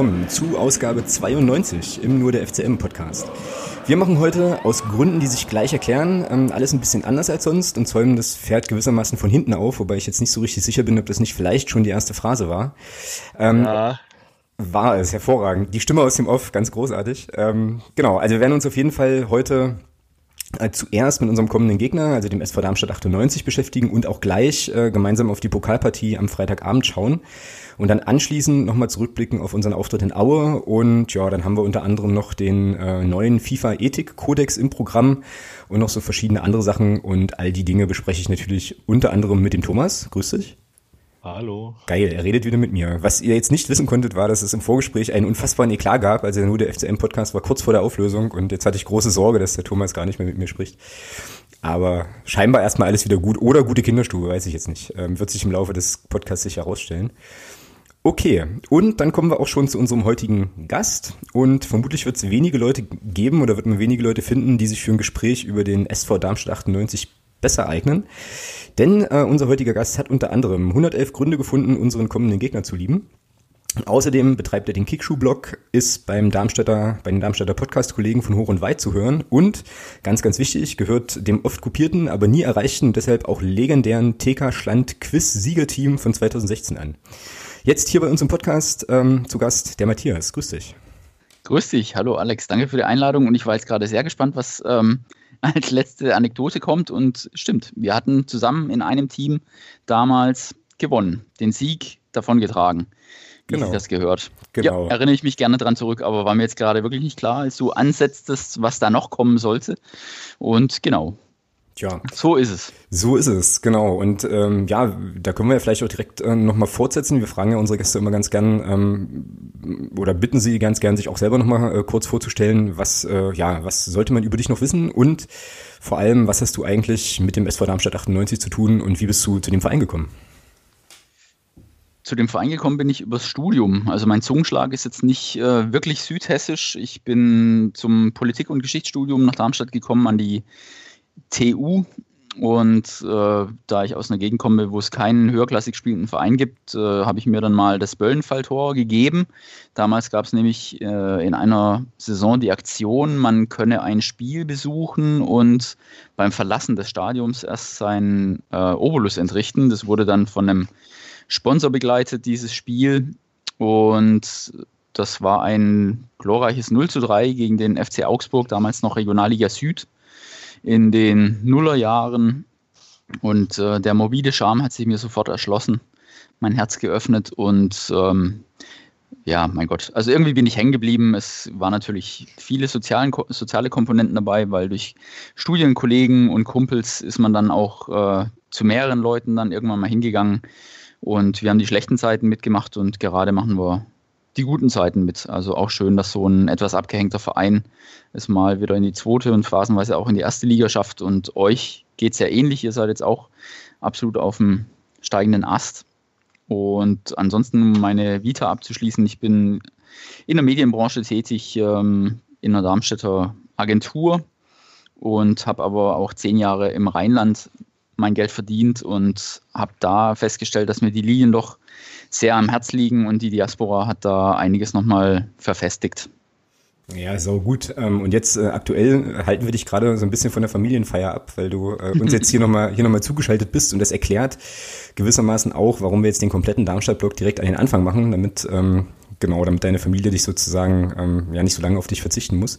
willkommen zu Ausgabe 92 im Nur der FCM Podcast. Wir machen heute aus Gründen, die sich gleich erklären, ähm, alles ein bisschen anders als sonst und zäumen das Pferd gewissermaßen von hinten auf, wobei ich jetzt nicht so richtig sicher bin, ob das nicht vielleicht schon die erste Phrase war. Ähm, ja. War es, hervorragend. Die Stimme aus dem Off, ganz großartig. Ähm, genau, also wir werden uns auf jeden Fall heute äh, zuerst mit unserem kommenden Gegner, also dem SV Darmstadt 98 beschäftigen und auch gleich äh, gemeinsam auf die Pokalpartie am Freitagabend schauen und dann anschließend nochmal zurückblicken auf unseren Auftritt in Aue und ja, dann haben wir unter anderem noch den äh, neuen FIFA-Ethik-Kodex im Programm und noch so verschiedene andere Sachen und all die Dinge bespreche ich natürlich unter anderem mit dem Thomas. Grüß dich. Hallo. Geil, er redet wieder mit mir. Was ihr jetzt nicht wissen konntet, war, dass es im Vorgespräch einen unfassbaren Eklat gab. Also nur der FCM-Podcast war kurz vor der Auflösung und jetzt hatte ich große Sorge, dass der Thomas gar nicht mehr mit mir spricht. Aber scheinbar erstmal alles wieder gut oder gute Kinderstube, weiß ich jetzt nicht. Ähm, wird sich im Laufe des Podcasts sicher herausstellen. Okay, und dann kommen wir auch schon zu unserem heutigen Gast. Und vermutlich wird es wenige Leute geben oder wird man wenige Leute finden, die sich für ein Gespräch über den SV Darmstadt 98 besser eignen. Denn äh, unser heutiger Gast hat unter anderem 111 Gründe gefunden, unseren kommenden Gegner zu lieben. Außerdem betreibt er den Kickschuh-Blog, ist beim Darmstädter, bei den Darmstädter Podcast-Kollegen von Hoch und Weit zu hören und, ganz, ganz wichtig, gehört dem oft kopierten, aber nie erreichten, deshalb auch legendären TK Schland Quiz-Siegerteam von 2016 an. Jetzt hier bei uns im Podcast ähm, zu Gast der Matthias. Grüß dich. Grüß dich. Hallo Alex. Danke für die Einladung und ich war jetzt gerade sehr gespannt, was ähm, als letzte Anekdote kommt. Und stimmt, wir hatten zusammen in einem Team damals gewonnen, den Sieg davongetragen, wie genau. das gehört. Genau. Ja, erinnere ich mich gerne dran zurück, aber war mir jetzt gerade wirklich nicht klar, als du ansetztest, was da noch kommen sollte. Und genau, Tja. So ist es. So ist es, genau. Und ähm, ja, da können wir ja vielleicht auch direkt äh, nochmal fortsetzen. Wir fragen ja unsere Gäste immer ganz gern ähm, oder bitten sie ganz gern, sich auch selber nochmal äh, kurz vorzustellen, was, äh, ja, was sollte man über dich noch wissen und vor allem, was hast du eigentlich mit dem SV Darmstadt 98 zu tun und wie bist du zu dem Verein gekommen? Zu dem Verein gekommen bin ich übers Studium. Also mein Zungenschlag ist jetzt nicht äh, wirklich südhessisch. Ich bin zum Politik- und Geschichtsstudium nach Darmstadt gekommen an die TU. Und äh, da ich aus einer Gegend komme, wo es keinen höherklassig spielenden Verein gibt, äh, habe ich mir dann mal das Böllenfalltor gegeben. Damals gab es nämlich äh, in einer Saison die Aktion, man könne ein Spiel besuchen und beim Verlassen des Stadions erst sein äh, Obolus entrichten. Das wurde dann von einem Sponsor begleitet, dieses Spiel. Und das war ein glorreiches 0 zu 3 gegen den FC Augsburg, damals noch Regionalliga Süd in den Nullerjahren. Und äh, der morbide Charme hat sich mir sofort erschlossen, mein Herz geöffnet und ähm, ja, mein Gott. Also irgendwie bin ich hängen geblieben. Es waren natürlich viele sozialen, soziale Komponenten dabei, weil durch Studienkollegen und Kumpels ist man dann auch äh, zu mehreren Leuten dann irgendwann mal hingegangen. Und wir haben die schlechten Zeiten mitgemacht und gerade machen wir die guten Zeiten mit. Also auch schön, dass so ein etwas abgehängter Verein es mal wieder in die zweite und phasenweise auch in die erste Liga schafft. Und euch geht es ja ähnlich. Ihr seid jetzt auch absolut auf dem steigenden Ast. Und ansonsten meine Vita abzuschließen, ich bin in der Medienbranche tätig, ähm, in einer Darmstädter Agentur und habe aber auch zehn Jahre im Rheinland mein Geld verdient und habe da festgestellt, dass mir die Linien doch sehr am Herz liegen und die Diaspora hat da einiges nochmal verfestigt. Ja, so gut. Ähm, und jetzt äh, aktuell halten wir dich gerade so ein bisschen von der Familienfeier ab, weil du äh, uns jetzt hier nochmal hier noch mal zugeschaltet bist und das erklärt gewissermaßen auch, warum wir jetzt den kompletten Darmstadt-Block direkt an den Anfang machen, damit ähm, genau, damit deine Familie dich sozusagen ähm, ja nicht so lange auf dich verzichten muss.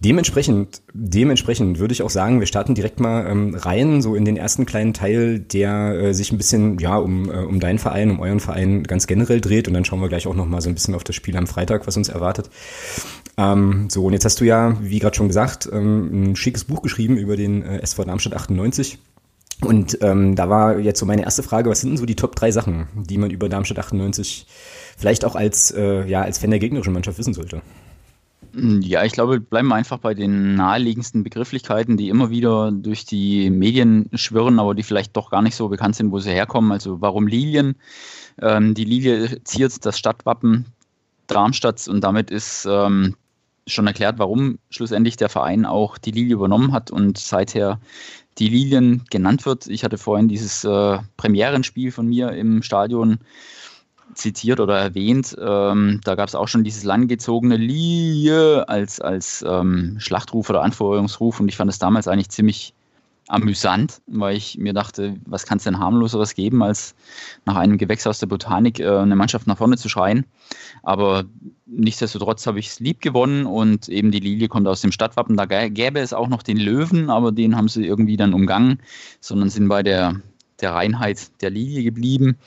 Dementsprechend, dementsprechend würde ich auch sagen, wir starten direkt mal ähm, rein, so in den ersten kleinen Teil, der äh, sich ein bisschen ja um, äh, um deinen Verein, um euren Verein ganz generell dreht und dann schauen wir gleich auch noch mal so ein bisschen auf das Spiel am Freitag, was uns erwartet. Ähm, so, und jetzt hast du ja, wie gerade schon gesagt, ähm, ein schickes Buch geschrieben über den äh, SV Darmstadt 98. Und ähm, da war jetzt so meine erste Frage, was sind denn so die Top drei Sachen, die man über Darmstadt 98 vielleicht auch als, äh, ja, als Fan der gegnerischen Mannschaft wissen sollte? Ja, ich glaube, bleiben wir einfach bei den naheliegendsten Begrifflichkeiten, die immer wieder durch die Medien schwirren, aber die vielleicht doch gar nicht so bekannt sind, wo sie herkommen. Also warum Lilien? Ähm, die Lilie ziert das Stadtwappen Darmstadts und damit ist ähm, schon erklärt, warum schlussendlich der Verein auch die Lilie übernommen hat und seither die Lilien genannt wird. Ich hatte vorhin dieses äh, Premierenspiel von mir im Stadion zitiert oder erwähnt. Ähm, da gab es auch schon dieses langgezogene Lilie als, als ähm, Schlachtruf oder Anfeuerungsruf und ich fand es damals eigentlich ziemlich amüsant, weil ich mir dachte, was kann es denn harmloseres geben, als nach einem Gewächs aus der Botanik äh, eine Mannschaft nach vorne zu schreien. Aber nichtsdestotrotz habe ich es lieb gewonnen und eben die Lilie kommt aus dem Stadtwappen. Da gäbe es auch noch den Löwen, aber den haben sie irgendwie dann umgangen, sondern sind bei der, der Reinheit der Lilie geblieben.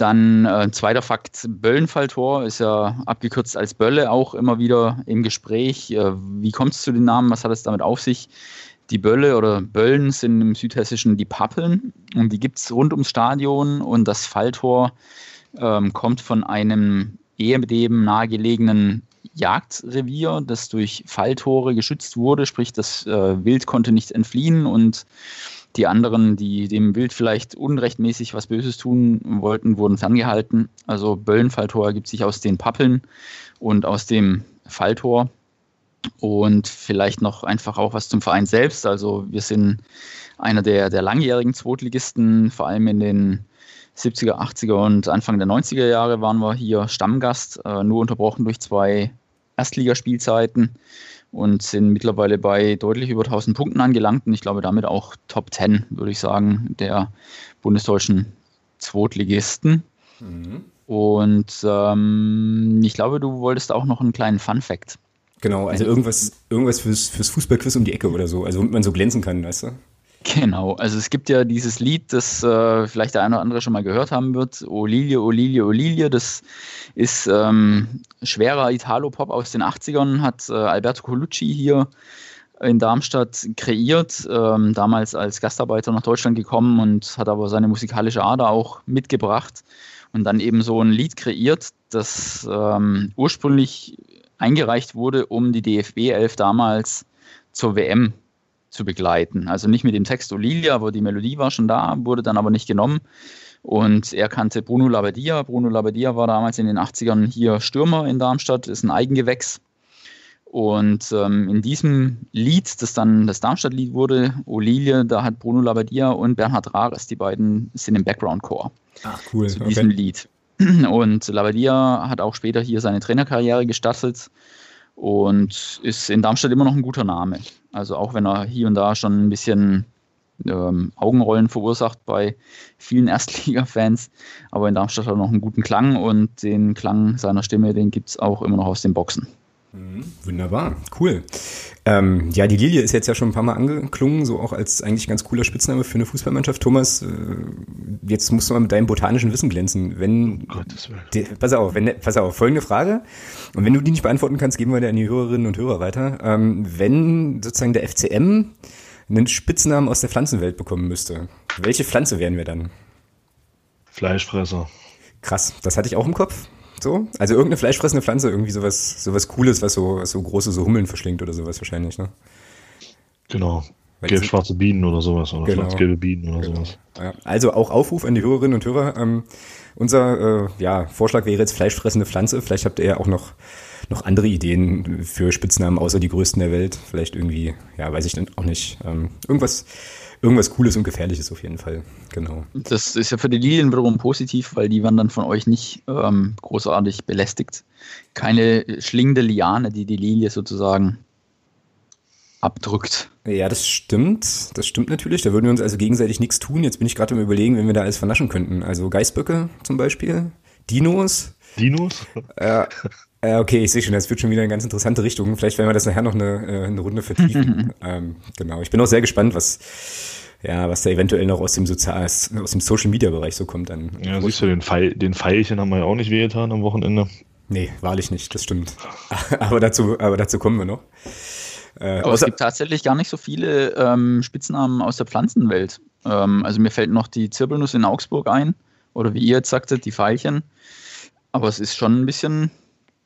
Dann äh, zweiter Fakt, Böllenfalltor ist ja abgekürzt als Bölle auch immer wieder im Gespräch. Äh, wie kommt es zu den Namen? Was hat es damit auf sich? Die Bölle oder Böllen sind im Südhessischen die Pappeln und die gibt es rund ums Stadion und das Falltor ähm, kommt von einem ehedem nahegelegenen Jagdrevier, das durch Falltore geschützt wurde, sprich das äh, Wild konnte nicht entfliehen und die anderen, die dem Wild vielleicht unrechtmäßig was Böses tun wollten, wurden ferngehalten. Also Böllenfalltor ergibt sich aus den Pappeln und aus dem Falltor. Und vielleicht noch einfach auch was zum Verein selbst. Also wir sind einer der, der langjährigen Zweitligisten, vor allem in den 70er, 80er und Anfang der 90er Jahre waren wir hier Stammgast, äh, nur unterbrochen durch zwei Erstligaspielzeiten und sind mittlerweile bei deutlich über 1000 Punkten angelangt und ich glaube damit auch Top 10, würde ich sagen, der bundesdeutschen Zweitligisten. Mhm. Und ähm, ich glaube, du wolltest auch noch einen kleinen Fun Fact Genau, also irgendwas, irgendwas fürs, fürs Fußballquiz um die Ecke oder so, also womit man so glänzen kann, weißt du? Genau, also es gibt ja dieses Lied, das äh, vielleicht der eine oder andere schon mal gehört haben wird, Olilie, Olilie, Olilie, das ist ähm, schwerer Italo-Pop aus den 80ern, hat äh, Alberto Colucci hier in Darmstadt kreiert, ähm, damals als Gastarbeiter nach Deutschland gekommen und hat aber seine musikalische Ader auch mitgebracht und dann eben so ein Lied kreiert, das ähm, ursprünglich eingereicht wurde, um die DFB 11 damals zur WM zu begleiten. Also nicht mit dem Text Olilia, aber die Melodie war schon da, wurde dann aber nicht genommen. Und er kannte Bruno Labbadia. Bruno Labbadia war damals in den 80ern hier Stürmer in Darmstadt, ist ein Eigengewächs. Und ähm, in diesem Lied, das dann das Darmstadt-Lied wurde, Olilie, da hat Bruno Labbadia und Bernhard Rares, die beiden sind im Background-Chor. Ach, cool. Zu diesem okay. Lied. Und Lavadia hat auch später hier seine Trainerkarriere gestartet und ist in Darmstadt immer noch ein guter Name. Also auch wenn er hier und da schon ein bisschen ähm, Augenrollen verursacht bei vielen Erstliga-Fans, aber in Darmstadt hat er noch einen guten Klang und den Klang seiner Stimme, den gibt es auch immer noch aus den Boxen. Mhm. Wunderbar, cool. Ähm, ja, die Lilie ist jetzt ja schon ein paar Mal angeklungen, so auch als eigentlich ganz cooler Spitzname für eine Fußballmannschaft. Thomas, äh, jetzt musst du mal mit deinem botanischen Wissen glänzen. Wenn, oh. Die, pass auf, wenn, pass auf, folgende Frage. Und wenn du die nicht beantworten kannst, geben wir dir an die Hörerinnen und Hörer weiter. Ähm, wenn sozusagen der FCM einen Spitznamen aus der Pflanzenwelt bekommen müsste, welche Pflanze wären wir dann? Fleischfresser. Krass, das hatte ich auch im Kopf. So? Also irgendeine fleischfressende Pflanze, irgendwie sowas, sowas Cooles, was so, was so große so Hummeln verschlingt oder sowas wahrscheinlich, ne? Genau. Gelb-schwarze Bienen oder sowas oder genau. schwarz-gelbe Bienen oder genau. sowas. Ja. Also auch Aufruf an die Hörerinnen und Hörer. Ähm, unser äh, ja, Vorschlag wäre jetzt fleischfressende Pflanze. Vielleicht habt ihr ja auch noch, noch andere Ideen für Spitznamen außer die größten der Welt. Vielleicht irgendwie, ja, weiß ich dann auch nicht. Ähm, irgendwas, irgendwas Cooles und Gefährliches auf jeden Fall. Genau. Das ist ja für die Lilien wiederum positiv, weil die werden dann von euch nicht ähm, großartig belästigt. Keine schlingende Liane, die die Lilie sozusagen abdrückt. Ja, das stimmt. Das stimmt natürlich. Da würden wir uns also gegenseitig nichts tun. Jetzt bin ich gerade am überlegen, wenn wir da alles vernaschen könnten. Also Geißböcke zum Beispiel, Dinos. Dinos? Ja. Äh, okay, ich sehe schon, das wird schon wieder eine ganz interessante Richtung. Vielleicht werden wir das nachher noch eine, äh, eine Runde vertiefen. ähm, genau. Ich bin auch sehr gespannt, was, ja, was da eventuell noch aus dem Sozial, aus dem Social Media Bereich so kommt dann. Ja, siehst du, den, Pfeil, den Pfeilchen haben wir ja auch nicht wehgetan am Wochenende. Nee, wahrlich nicht, das stimmt. aber dazu, aber dazu kommen wir noch. Äh, aber es gibt tatsächlich gar nicht so viele ähm, Spitznamen aus der Pflanzenwelt. Ähm, also mir fällt noch die Zirbelnuss in Augsburg ein. Oder wie ihr jetzt sagtet, die Veilchen. Aber es ist schon ein bisschen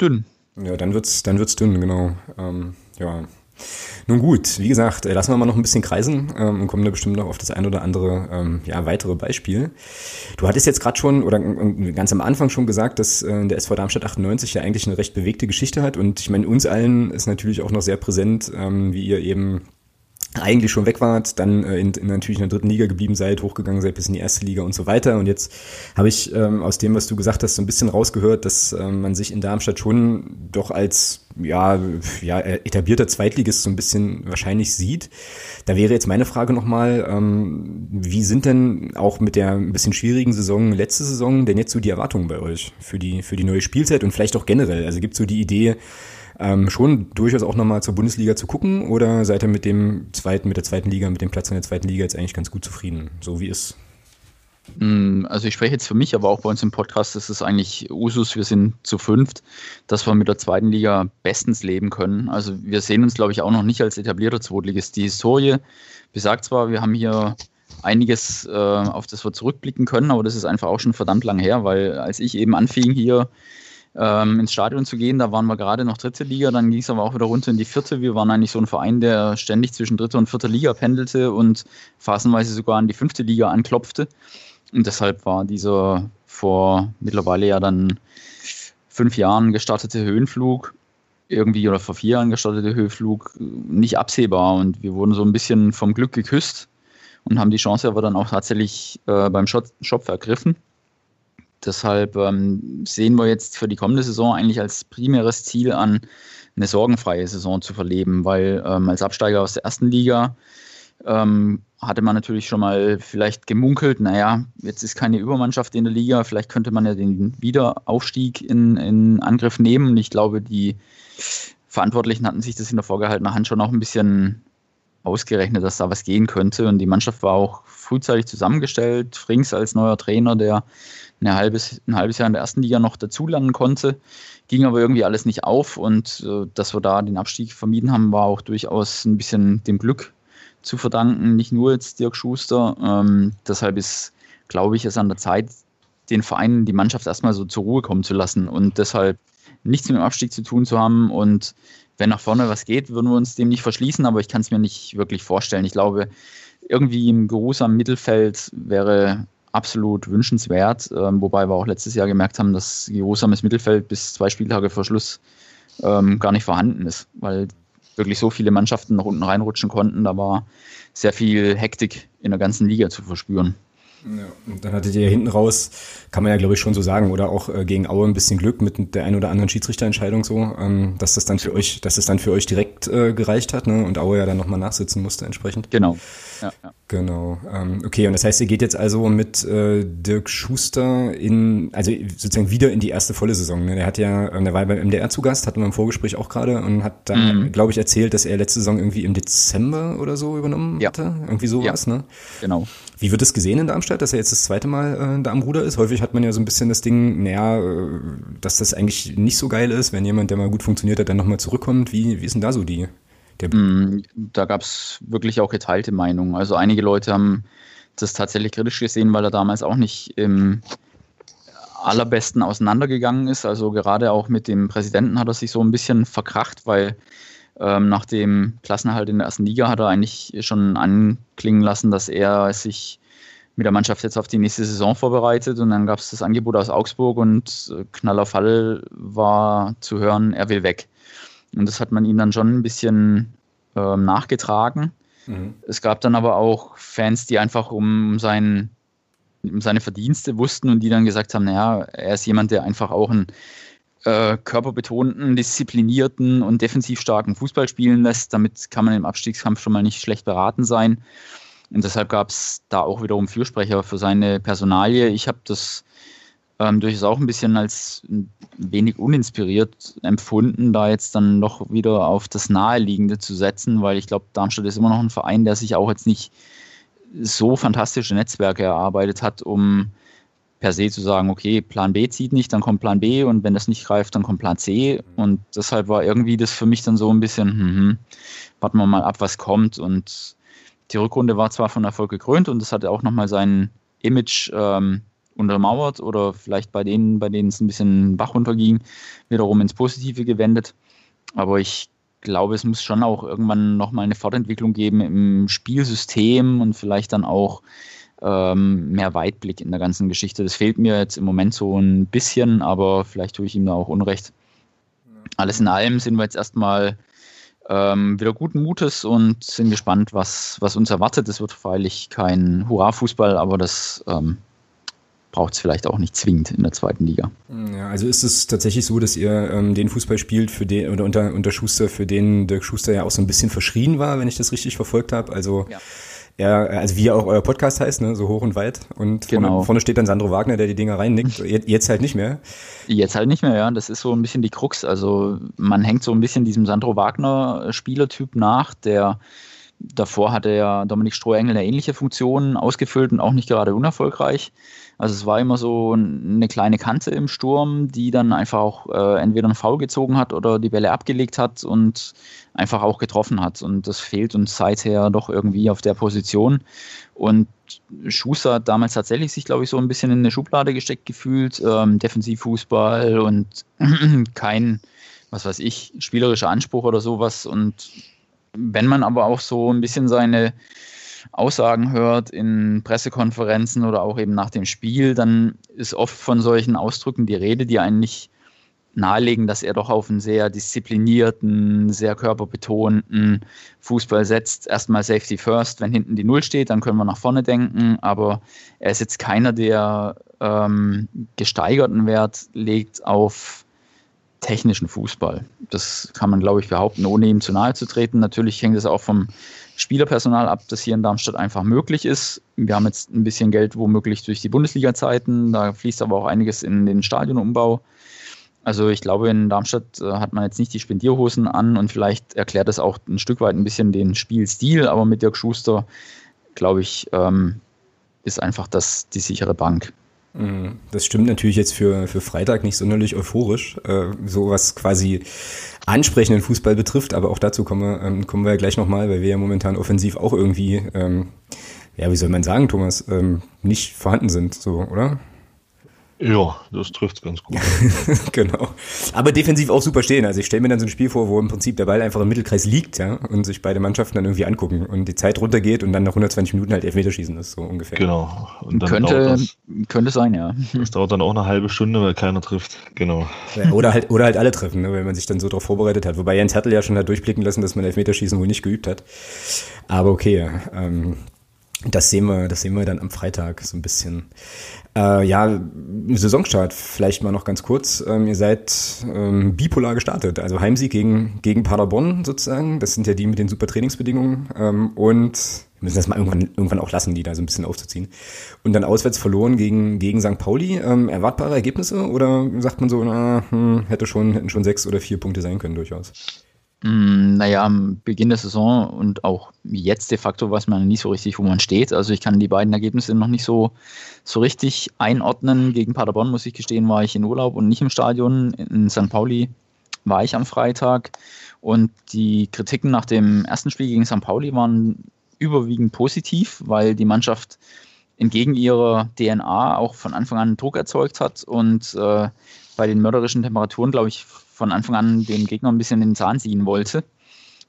dünn. Ja, dann wird's, dann wird's dünn, genau. Ähm, ja. Nun gut, wie gesagt, äh, lassen wir mal noch ein bisschen kreisen ähm, und kommen da bestimmt noch auf das ein oder andere ähm, ja, weitere Beispiel. Du hattest jetzt gerade schon oder ganz am Anfang schon gesagt, dass äh, der SV Darmstadt 98 ja eigentlich eine recht bewegte Geschichte hat und ich meine, uns allen ist natürlich auch noch sehr präsent, ähm, wie ihr eben eigentlich schon weg wart, dann äh, in, in, natürlich in der dritten Liga geblieben seid, hochgegangen seid bis in die erste Liga und so weiter. Und jetzt habe ich ähm, aus dem, was du gesagt hast, so ein bisschen rausgehört, dass ähm, man sich in Darmstadt schon doch als ja, ja etablierter Zweitligist so ein bisschen wahrscheinlich sieht. Da wäre jetzt meine Frage nochmal, ähm, wie sind denn auch mit der ein bisschen schwierigen Saison, letzte Saison, denn jetzt so die Erwartungen bei euch für die, für die neue Spielzeit und vielleicht auch generell? Also gibt so die Idee, ähm, schon durchaus auch nochmal zur Bundesliga zu gucken oder seid ihr mit dem zweiten, mit der zweiten Liga, mit dem Platz in der zweiten Liga jetzt eigentlich ganz gut zufrieden, so wie es? Mm, also ich spreche jetzt für mich, aber auch bei uns im Podcast ist es eigentlich Usus, wir sind zu fünft, dass wir mit der zweiten Liga bestens leben können. Also wir sehen uns, glaube ich, auch noch nicht als etablierter Zweitligist. Die Historie besagt zwar, wir haben hier einiges, äh, auf das wir zurückblicken können, aber das ist einfach auch schon verdammt lang her, weil als ich eben anfing hier ähm, ins Stadion zu gehen. Da waren wir gerade noch dritte Liga, dann ging es aber auch wieder runter in die vierte. Wir waren eigentlich so ein Verein, der ständig zwischen dritter und vierter Liga pendelte und phasenweise sogar an die fünfte Liga anklopfte. Und deshalb war dieser vor mittlerweile ja dann fünf Jahren gestartete Höhenflug irgendwie oder vor vier Jahren gestartete Höhenflug nicht absehbar und wir wurden so ein bisschen vom Glück geküsst und haben die Chance aber dann auch tatsächlich äh, beim Schopf ergriffen. Deshalb ähm, sehen wir jetzt für die kommende Saison eigentlich als primäres Ziel an, eine sorgenfreie Saison zu verleben, weil ähm, als Absteiger aus der ersten Liga ähm, hatte man natürlich schon mal vielleicht gemunkelt, naja, jetzt ist keine Übermannschaft in der Liga, vielleicht könnte man ja den Wiederaufstieg in, in Angriff nehmen. Und ich glaube, die Verantwortlichen hatten sich das in der vorgehaltenen Hand schon auch ein bisschen ausgerechnet, dass da was gehen könnte. Und die Mannschaft war auch frühzeitig zusammengestellt. Frings als neuer Trainer, der ein halbes, ein halbes Jahr in der ersten Liga noch dazulernen konnte. Ging aber irgendwie alles nicht auf und äh, dass wir da den Abstieg vermieden haben, war auch durchaus ein bisschen dem Glück zu verdanken, nicht nur jetzt Dirk Schuster. Ähm, deshalb ist, glaube ich, es an der Zeit, den Vereinen, die Mannschaft erstmal so zur Ruhe kommen zu lassen und deshalb nichts mit dem Abstieg zu tun zu haben. Und wenn nach vorne was geht, würden wir uns dem nicht verschließen, aber ich kann es mir nicht wirklich vorstellen. Ich glaube, irgendwie im geruhsamen Mittelfeld wäre absolut wünschenswert, ähm, wobei wir auch letztes Jahr gemerkt haben, dass geruhsames Mittelfeld bis zwei Spieltage vor Schluss ähm, gar nicht vorhanden ist, weil wirklich so viele Mannschaften nach unten reinrutschen konnten. Da war sehr viel Hektik in der ganzen Liga zu verspüren. Ja, und dann hattet ihr ja hinten raus, kann man ja glaube ich schon so sagen, oder auch äh, gegen Aue ein bisschen Glück mit der ein oder anderen Schiedsrichterentscheidung so, ähm, dass das dann für euch, dass das dann für euch direkt äh, gereicht hat, ne? Und Aue ja dann nochmal nachsitzen musste entsprechend. Genau. Ja, ja. Genau. Ähm, okay, und das heißt, ihr geht jetzt also mit äh, Dirk Schuster in, also sozusagen wieder in die erste volle Saison. Ne? Der hat ja, äh, der war beim MDR zu Gast, hatten wir im Vorgespräch auch gerade und hat da, mhm. glaube ich, erzählt, dass er letzte Saison irgendwie im Dezember oder so übernommen ja. hatte. Irgendwie sowas, ja. ne? Genau. Wie wird es gesehen in Darmstadt, dass er jetzt das zweite Mal äh, da am Ruder ist? Häufig hat man ja so ein bisschen das Ding, naja, äh, dass das eigentlich nicht so geil ist, wenn jemand, der mal gut funktioniert hat, dann nochmal zurückkommt. Wie, wie ist denn da so die, der mm, da gab es wirklich auch geteilte Meinungen. Also einige Leute haben das tatsächlich kritisch gesehen, weil er damals auch nicht im allerbesten auseinandergegangen ist. Also gerade auch mit dem Präsidenten hat er sich so ein bisschen verkracht, weil ähm, nach dem Klassenerhalt in der ersten Liga hat er eigentlich schon anklingen lassen, dass er sich mit der Mannschaft jetzt auf die nächste Saison vorbereitet. Und dann gab es das Angebot aus Augsburg und äh, Knaller Fall war zu hören, er will weg. Und das hat man ihm dann schon ein bisschen ähm, nachgetragen. Mhm. Es gab dann aber auch Fans, die einfach um, sein, um seine Verdienste wussten und die dann gesagt haben, naja, er ist jemand, der einfach auch einen äh, körperbetonten, disziplinierten und defensiv starken Fußball spielen lässt. Damit kann man im Abstiegskampf schon mal nicht schlecht beraten sein. Und deshalb gab es da auch wiederum Fürsprecher für seine Personalie. Ich habe das ähm, durchaus auch ein bisschen als wenig uninspiriert empfunden, da jetzt dann noch wieder auf das Naheliegende zu setzen, weil ich glaube, Darmstadt ist immer noch ein Verein, der sich auch jetzt nicht so fantastische Netzwerke erarbeitet hat, um per se zu sagen, okay, Plan B zieht nicht, dann kommt Plan B und wenn das nicht greift, dann kommt Plan C. Und deshalb war irgendwie das für mich dann so ein bisschen, hm, warten wir mal ab, was kommt. Und die Rückrunde war zwar von Erfolg gekrönt und das hatte auch nochmal sein Image ähm, untermauert oder vielleicht bei denen, bei denen es ein bisschen Bach runterging, wiederum ins Positive gewendet. Aber ich glaube, es muss schon auch irgendwann nochmal eine Fortentwicklung geben im Spielsystem und vielleicht dann auch ähm, mehr Weitblick in der ganzen Geschichte. Das fehlt mir jetzt im Moment so ein bisschen, aber vielleicht tue ich ihm da auch Unrecht. Alles in allem sind wir jetzt erstmal ähm, wieder guten Mutes und sind gespannt, was, was uns erwartet. Es wird freilich kein Hurra-Fußball, aber das ähm, braucht es vielleicht auch nicht zwingend in der zweiten Liga. Ja, also ist es tatsächlich so, dass ihr ähm, den Fußball spielt, für den oder unter, unter Schuster, für den Dirk Schuster ja auch so ein bisschen verschrien war, wenn ich das richtig verfolgt habe. Also ja. Ja, also wie auch euer Podcast heißt, ne, so hoch und weit. Und genau. vorne, vorne steht dann Sandro Wagner, der die Dinger reinnickt. Jetzt halt nicht mehr. Jetzt halt nicht mehr, ja. Das ist so ein bisschen die Krux. Also man hängt so ein bisschen diesem Sandro Wagner Spielertyp nach, der davor hatte ja Dominik Strohengel eine ähnliche Funktion ausgefüllt und auch nicht gerade unerfolgreich. Also es war immer so eine kleine Kante im Sturm, die dann einfach auch äh, entweder einen Foul gezogen hat oder die Bälle abgelegt hat und einfach auch getroffen hat. Und das fehlt uns seither doch irgendwie auf der Position. Und Schuster hat damals tatsächlich sich, glaube ich, so ein bisschen in eine Schublade gesteckt gefühlt. Ähm, Defensivfußball und kein, was weiß ich, spielerischer Anspruch oder sowas. Und wenn man aber auch so ein bisschen seine Aussagen hört in Pressekonferenzen oder auch eben nach dem Spiel, dann ist oft von solchen Ausdrücken die Rede, die eigentlich nahelegen, dass er doch auf einen sehr disziplinierten, sehr körperbetonten Fußball setzt. Erstmal Safety First, wenn hinten die Null steht, dann können wir nach vorne denken, aber er ist jetzt keiner, der ähm, gesteigerten Wert legt auf technischen Fußball. Das kann man, glaube ich, behaupten, ohne ihm zu nahe zu treten. Natürlich hängt es auch vom Spielerpersonal ab, das hier in Darmstadt einfach möglich ist. Wir haben jetzt ein bisschen Geld womöglich durch die Bundesliga-Zeiten, da fließt aber auch einiges in den Stadionumbau. Also ich glaube, in Darmstadt äh, hat man jetzt nicht die Spendierhosen an und vielleicht erklärt das auch ein Stück weit ein bisschen den Spielstil, aber mit Dirk Schuster, glaube ich, ähm, ist einfach das die sichere Bank. Mhm. Das stimmt natürlich jetzt für, für Freitag nicht sonderlich euphorisch, äh, so was quasi ansprechenden Fußball betrifft, aber auch dazu kommen wir, ähm, kommen wir ja gleich nochmal, weil wir ja momentan offensiv auch irgendwie, ähm, ja, wie soll man sagen, Thomas, ähm, nicht vorhanden sind, so, oder? Ja, das trifft ganz gut. genau. Aber defensiv auch super stehen. Also ich stelle mir dann so ein Spiel vor, wo im Prinzip der Ball einfach im Mittelkreis liegt, ja, und sich beide Mannschaften dann irgendwie angucken und die Zeit runtergeht und dann nach 120 Minuten halt Elfmeterschießen ist, so ungefähr. Genau. Und dann könnte, das, könnte sein, ja. Das dauert dann auch eine halbe Stunde, weil keiner trifft. Genau. Ja, oder halt, oder halt alle treffen, ne, wenn man sich dann so darauf vorbereitet hat. Wobei Jens Hertel ja schon hat durchblicken lassen, dass man Elfmeterschießen wohl nicht geübt hat. Aber okay, ähm, das sehen wir, das sehen wir dann am Freitag so ein bisschen. Äh, ja, Saisonstart vielleicht mal noch ganz kurz. Ähm, ihr seid ähm, bipolar gestartet, also Heimsieg gegen, gegen Paderborn sozusagen. Das sind ja die mit den super Trainingsbedingungen. Ähm, und wir müssen das mal irgendwann, irgendwann auch lassen, die da so ein bisschen aufzuziehen. Und dann auswärts verloren gegen, gegen St. Pauli. Ähm, erwartbare Ergebnisse oder sagt man so, na, hm, hätte schon, hätten schon sechs oder vier Punkte sein können durchaus? Mm, naja, am Beginn der Saison und auch jetzt de facto weiß man nie so richtig, wo man steht. Also ich kann die beiden Ergebnisse noch nicht so, so richtig einordnen. Gegen Paderborn, muss ich gestehen, war ich in Urlaub und nicht im Stadion. In St. Pauli war ich am Freitag. Und die Kritiken nach dem ersten Spiel gegen St. Pauli waren überwiegend positiv, weil die Mannschaft entgegen ihrer DNA auch von Anfang an Druck erzeugt hat und äh, bei den mörderischen Temperaturen, glaube ich, von Anfang an dem Gegner ein bisschen den Zahn ziehen wollte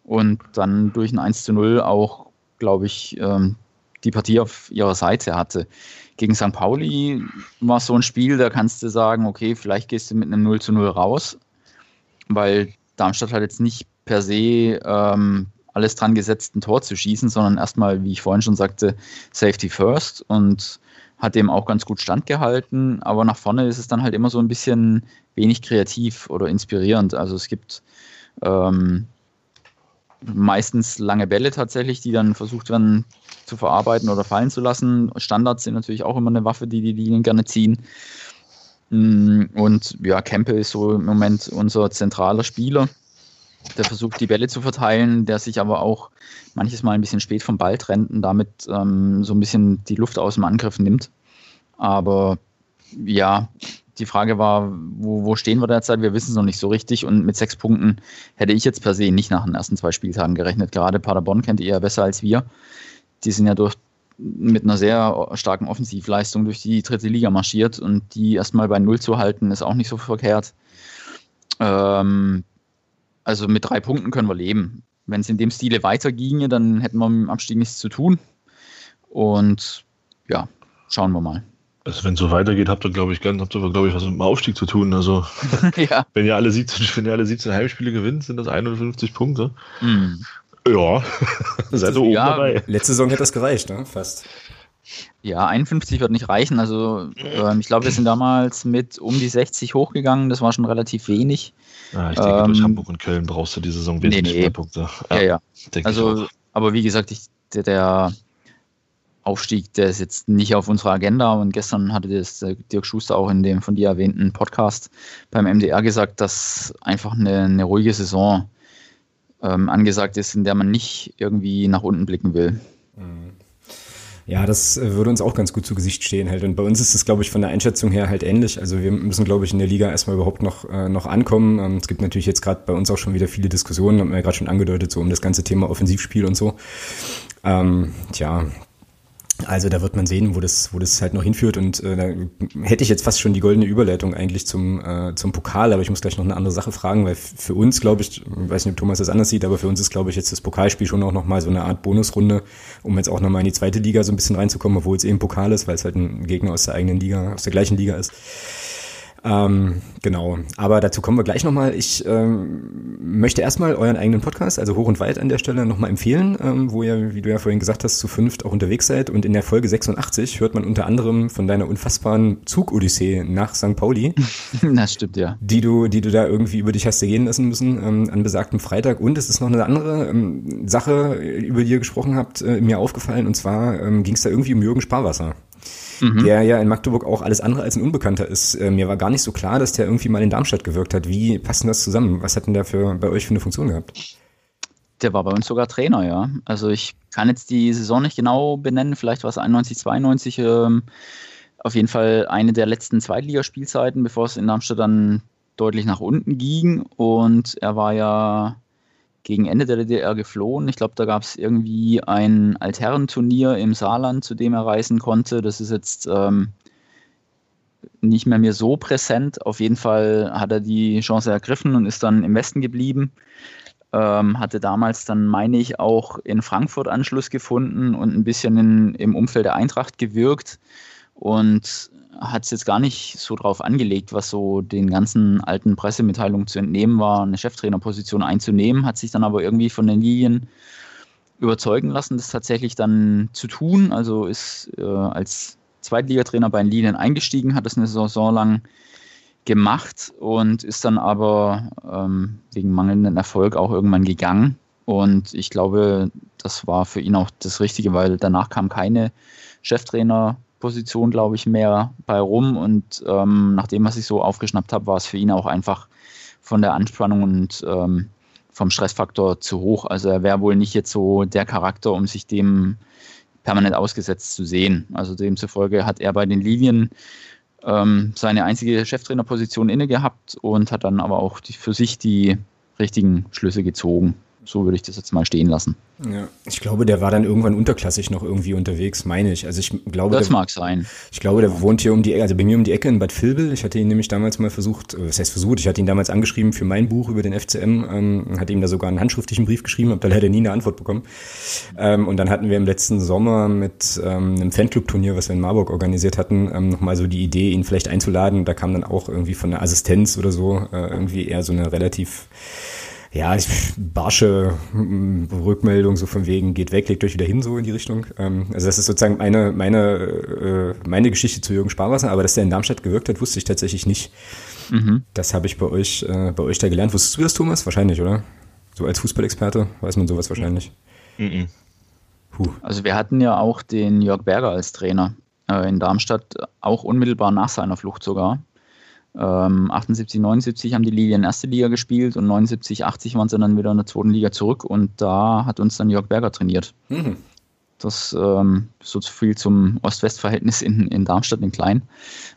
und dann durch ein 1 zu 0 auch, glaube ich, ähm, die Partie auf ihrer Seite hatte. Gegen St. Pauli war es so ein Spiel, da kannst du sagen, okay, vielleicht gehst du mit einem 0 zu 0 raus, weil Darmstadt hat jetzt nicht per se ähm, alles dran gesetzt, ein Tor zu schießen, sondern erstmal, wie ich vorhin schon sagte, Safety First und hat dem auch ganz gut standgehalten, aber nach vorne ist es dann halt immer so ein bisschen wenig kreativ oder inspirierend. Also es gibt ähm, meistens lange Bälle tatsächlich, die dann versucht werden zu verarbeiten oder fallen zu lassen. Standards sind natürlich auch immer eine Waffe, die die Linien gerne ziehen. Mm, und ja, Kempe ist so im Moment unser zentraler Spieler. Der versucht, die Bälle zu verteilen, der sich aber auch manches Mal ein bisschen spät vom Ball trennt und damit ähm, so ein bisschen die Luft aus dem Angriff nimmt. Aber ja, die Frage war, wo, wo stehen wir derzeit? Wir wissen es noch nicht so richtig und mit sechs Punkten hätte ich jetzt per se nicht nach den ersten zwei Spieltagen gerechnet. Gerade Paderborn kennt ihr ja besser als wir. Die sind ja durch, mit einer sehr starken Offensivleistung durch die dritte Liga marschiert und die erstmal bei Null zu halten, ist auch nicht so verkehrt. Ähm, also mit drei Punkten können wir leben. Wenn es in dem Stile weiterginge, dann hätten wir mit dem Abstieg nichts zu tun. Und ja, schauen wir mal. Also wenn es so weitergeht, habt ihr, glaube ich, ganz, habt ihr, glaube ich, was mit dem Aufstieg zu tun. Also ja. wenn ihr alle 17, wenn ihr alle 17 Heimspiele gewinnt, sind das 51 Punkte. Mhm. Ja, seid ihr oben ja, dabei. Letzte Saison hätte das gereicht, ne? Fast. Ja, 51 wird nicht reichen. Also ähm, ich glaube, wir sind damals mit um die 60 hochgegangen. Das war schon relativ wenig. Ja, ich denke, ähm, durch Hamburg und Köln brauchst du die Saison wesentlich nee, nee. mehr Punkte. Ja, ja. ja. Also, aber wie gesagt, ich, der, der, Aufstieg, der ist jetzt nicht auf unserer Agenda. Und gestern hatte das Dirk Schuster auch in dem von dir erwähnten Podcast beim MDR gesagt, dass einfach eine, eine ruhige Saison ähm, angesagt ist, in der man nicht irgendwie nach unten blicken will. Mhm. Ja, das äh, würde uns auch ganz gut zu Gesicht stehen halt. Und bei uns ist es, glaube ich, von der Einschätzung her halt ähnlich. Also wir müssen, glaube ich, in der Liga erstmal überhaupt noch, äh, noch ankommen. Ähm, es gibt natürlich jetzt gerade bei uns auch schon wieder viele Diskussionen, haben wir ja gerade schon angedeutet, so um das ganze Thema Offensivspiel und so. Ähm, tja, also da wird man sehen, wo das, wo das halt noch hinführt. Und äh, da hätte ich jetzt fast schon die goldene Überleitung eigentlich zum, äh, zum Pokal, aber ich muss gleich noch eine andere Sache fragen, weil für uns, glaube ich, weiß nicht, ob Thomas das anders sieht, aber für uns ist, glaube ich, jetzt das Pokalspiel schon auch nochmal so eine Art Bonusrunde, um jetzt auch nochmal in die zweite Liga so ein bisschen reinzukommen, obwohl es eben Pokal ist, weil es halt ein Gegner aus der eigenen Liga, aus der gleichen Liga ist. Ähm, genau, aber dazu kommen wir gleich nochmal. Ich ähm, möchte erstmal euren eigenen Podcast, also hoch und weit an der Stelle, nochmal empfehlen, ähm, wo ihr, wie du ja vorhin gesagt hast, zu fünft auch unterwegs seid. Und in der Folge 86 hört man unter anderem von deiner unfassbaren Zug-Odyssee nach St. Pauli. Das stimmt, ja. Die du, die du da irgendwie über dich hast ergehen lassen müssen ähm, an besagtem Freitag. Und es ist noch eine andere ähm, Sache, über die ihr gesprochen habt, äh, mir aufgefallen. Und zwar ähm, ging es da irgendwie um Jürgen Sparwasser mhm. der ja in Magdeburg auch alles andere als ein Unbekannter ist. Äh, mir war gar nicht so klar, dass der irgendwie mal in Darmstadt gewirkt hat. Wie passt denn das zusammen? Was hat denn der für, bei euch für eine Funktion gehabt? Der war bei uns sogar Trainer, ja. Also ich kann jetzt die Saison nicht genau benennen, vielleicht war es 91, 92. Ähm, auf jeden Fall eine der letzten Zweitligaspielzeiten, bevor es in Darmstadt dann deutlich nach unten ging. Und er war ja gegen Ende der DDR geflohen. Ich glaube, da gab es irgendwie ein Altherrenturnier im Saarland, zu dem er reisen konnte. Das ist jetzt ähm, nicht mehr mir so präsent. Auf jeden Fall hat er die Chance ergriffen und ist dann im Westen geblieben. Ähm, hatte damals dann, meine ich, auch in Frankfurt Anschluss gefunden und ein bisschen in, im Umfeld der Eintracht gewirkt. Und hat es jetzt gar nicht so drauf angelegt, was so den ganzen alten Pressemitteilungen zu entnehmen war, eine Cheftrainerposition einzunehmen, hat sich dann aber irgendwie von den Lilien überzeugen lassen, das tatsächlich dann zu tun. Also ist äh, als Zweitligatrainer bei den Lilien eingestiegen, hat das eine Saison lang gemacht und ist dann aber ähm, wegen mangelndem Erfolg auch irgendwann gegangen. Und ich glaube, das war für ihn auch das Richtige, weil danach kam keine Cheftrainer Position, glaube ich, mehr bei rum. Und ähm, nachdem, was ich so aufgeschnappt habe, war es für ihn auch einfach von der Anspannung und ähm, vom Stressfaktor zu hoch. Also er wäre wohl nicht jetzt so der Charakter, um sich dem permanent ausgesetzt zu sehen. Also demzufolge hat er bei den Lilien ähm, seine einzige Cheftrainerposition inne gehabt und hat dann aber auch die, für sich die richtigen Schlüsse gezogen. So würde ich das jetzt mal stehen lassen. Ja, ich glaube, der war dann irgendwann unterklassig noch irgendwie unterwegs, meine ich. Also ich glaube, das der, mag sein. Ich glaube, der wohnt hier um die Ecke, also bei mir um die Ecke in Bad Vilbel. Ich hatte ihn nämlich damals mal versucht, äh, was heißt versucht, ich hatte ihn damals angeschrieben für mein Buch über den FCM, ähm, hatte ihm da sogar einen handschriftlichen Brief geschrieben, habe da leider nie eine Antwort bekommen. Ähm, und dann hatten wir im letzten Sommer mit ähm, einem Fanclub-Turnier, was wir in Marburg organisiert hatten, ähm, nochmal so die Idee, ihn vielleicht einzuladen. Da kam dann auch irgendwie von der Assistenz oder so äh, irgendwie eher so eine relativ ja, barsche hm, Rückmeldung so von wegen, geht weg, legt euch wieder hin, so in die Richtung. Ähm, also das ist sozusagen meine, meine, äh, meine Geschichte zu Jürgen Sparwasser, aber dass der in Darmstadt gewirkt hat, wusste ich tatsächlich nicht. Mhm. Das habe ich bei euch, äh, bei euch da gelernt. Wusstest du das, Thomas? Wahrscheinlich, oder? So als Fußballexperte weiß man sowas wahrscheinlich. Mhm. Puh. Also wir hatten ja auch den Jörg Berger als Trainer äh, in Darmstadt, auch unmittelbar nach seiner Flucht sogar. Ähm, 78, 79 haben die Lilien erste Liga gespielt und 79, 80 waren sie dann wieder in der zweiten Liga zurück und da hat uns dann Jörg Berger trainiert. Mhm. Das ähm, so viel zum Ost-West-Verhältnis in, in Darmstadt in Klein.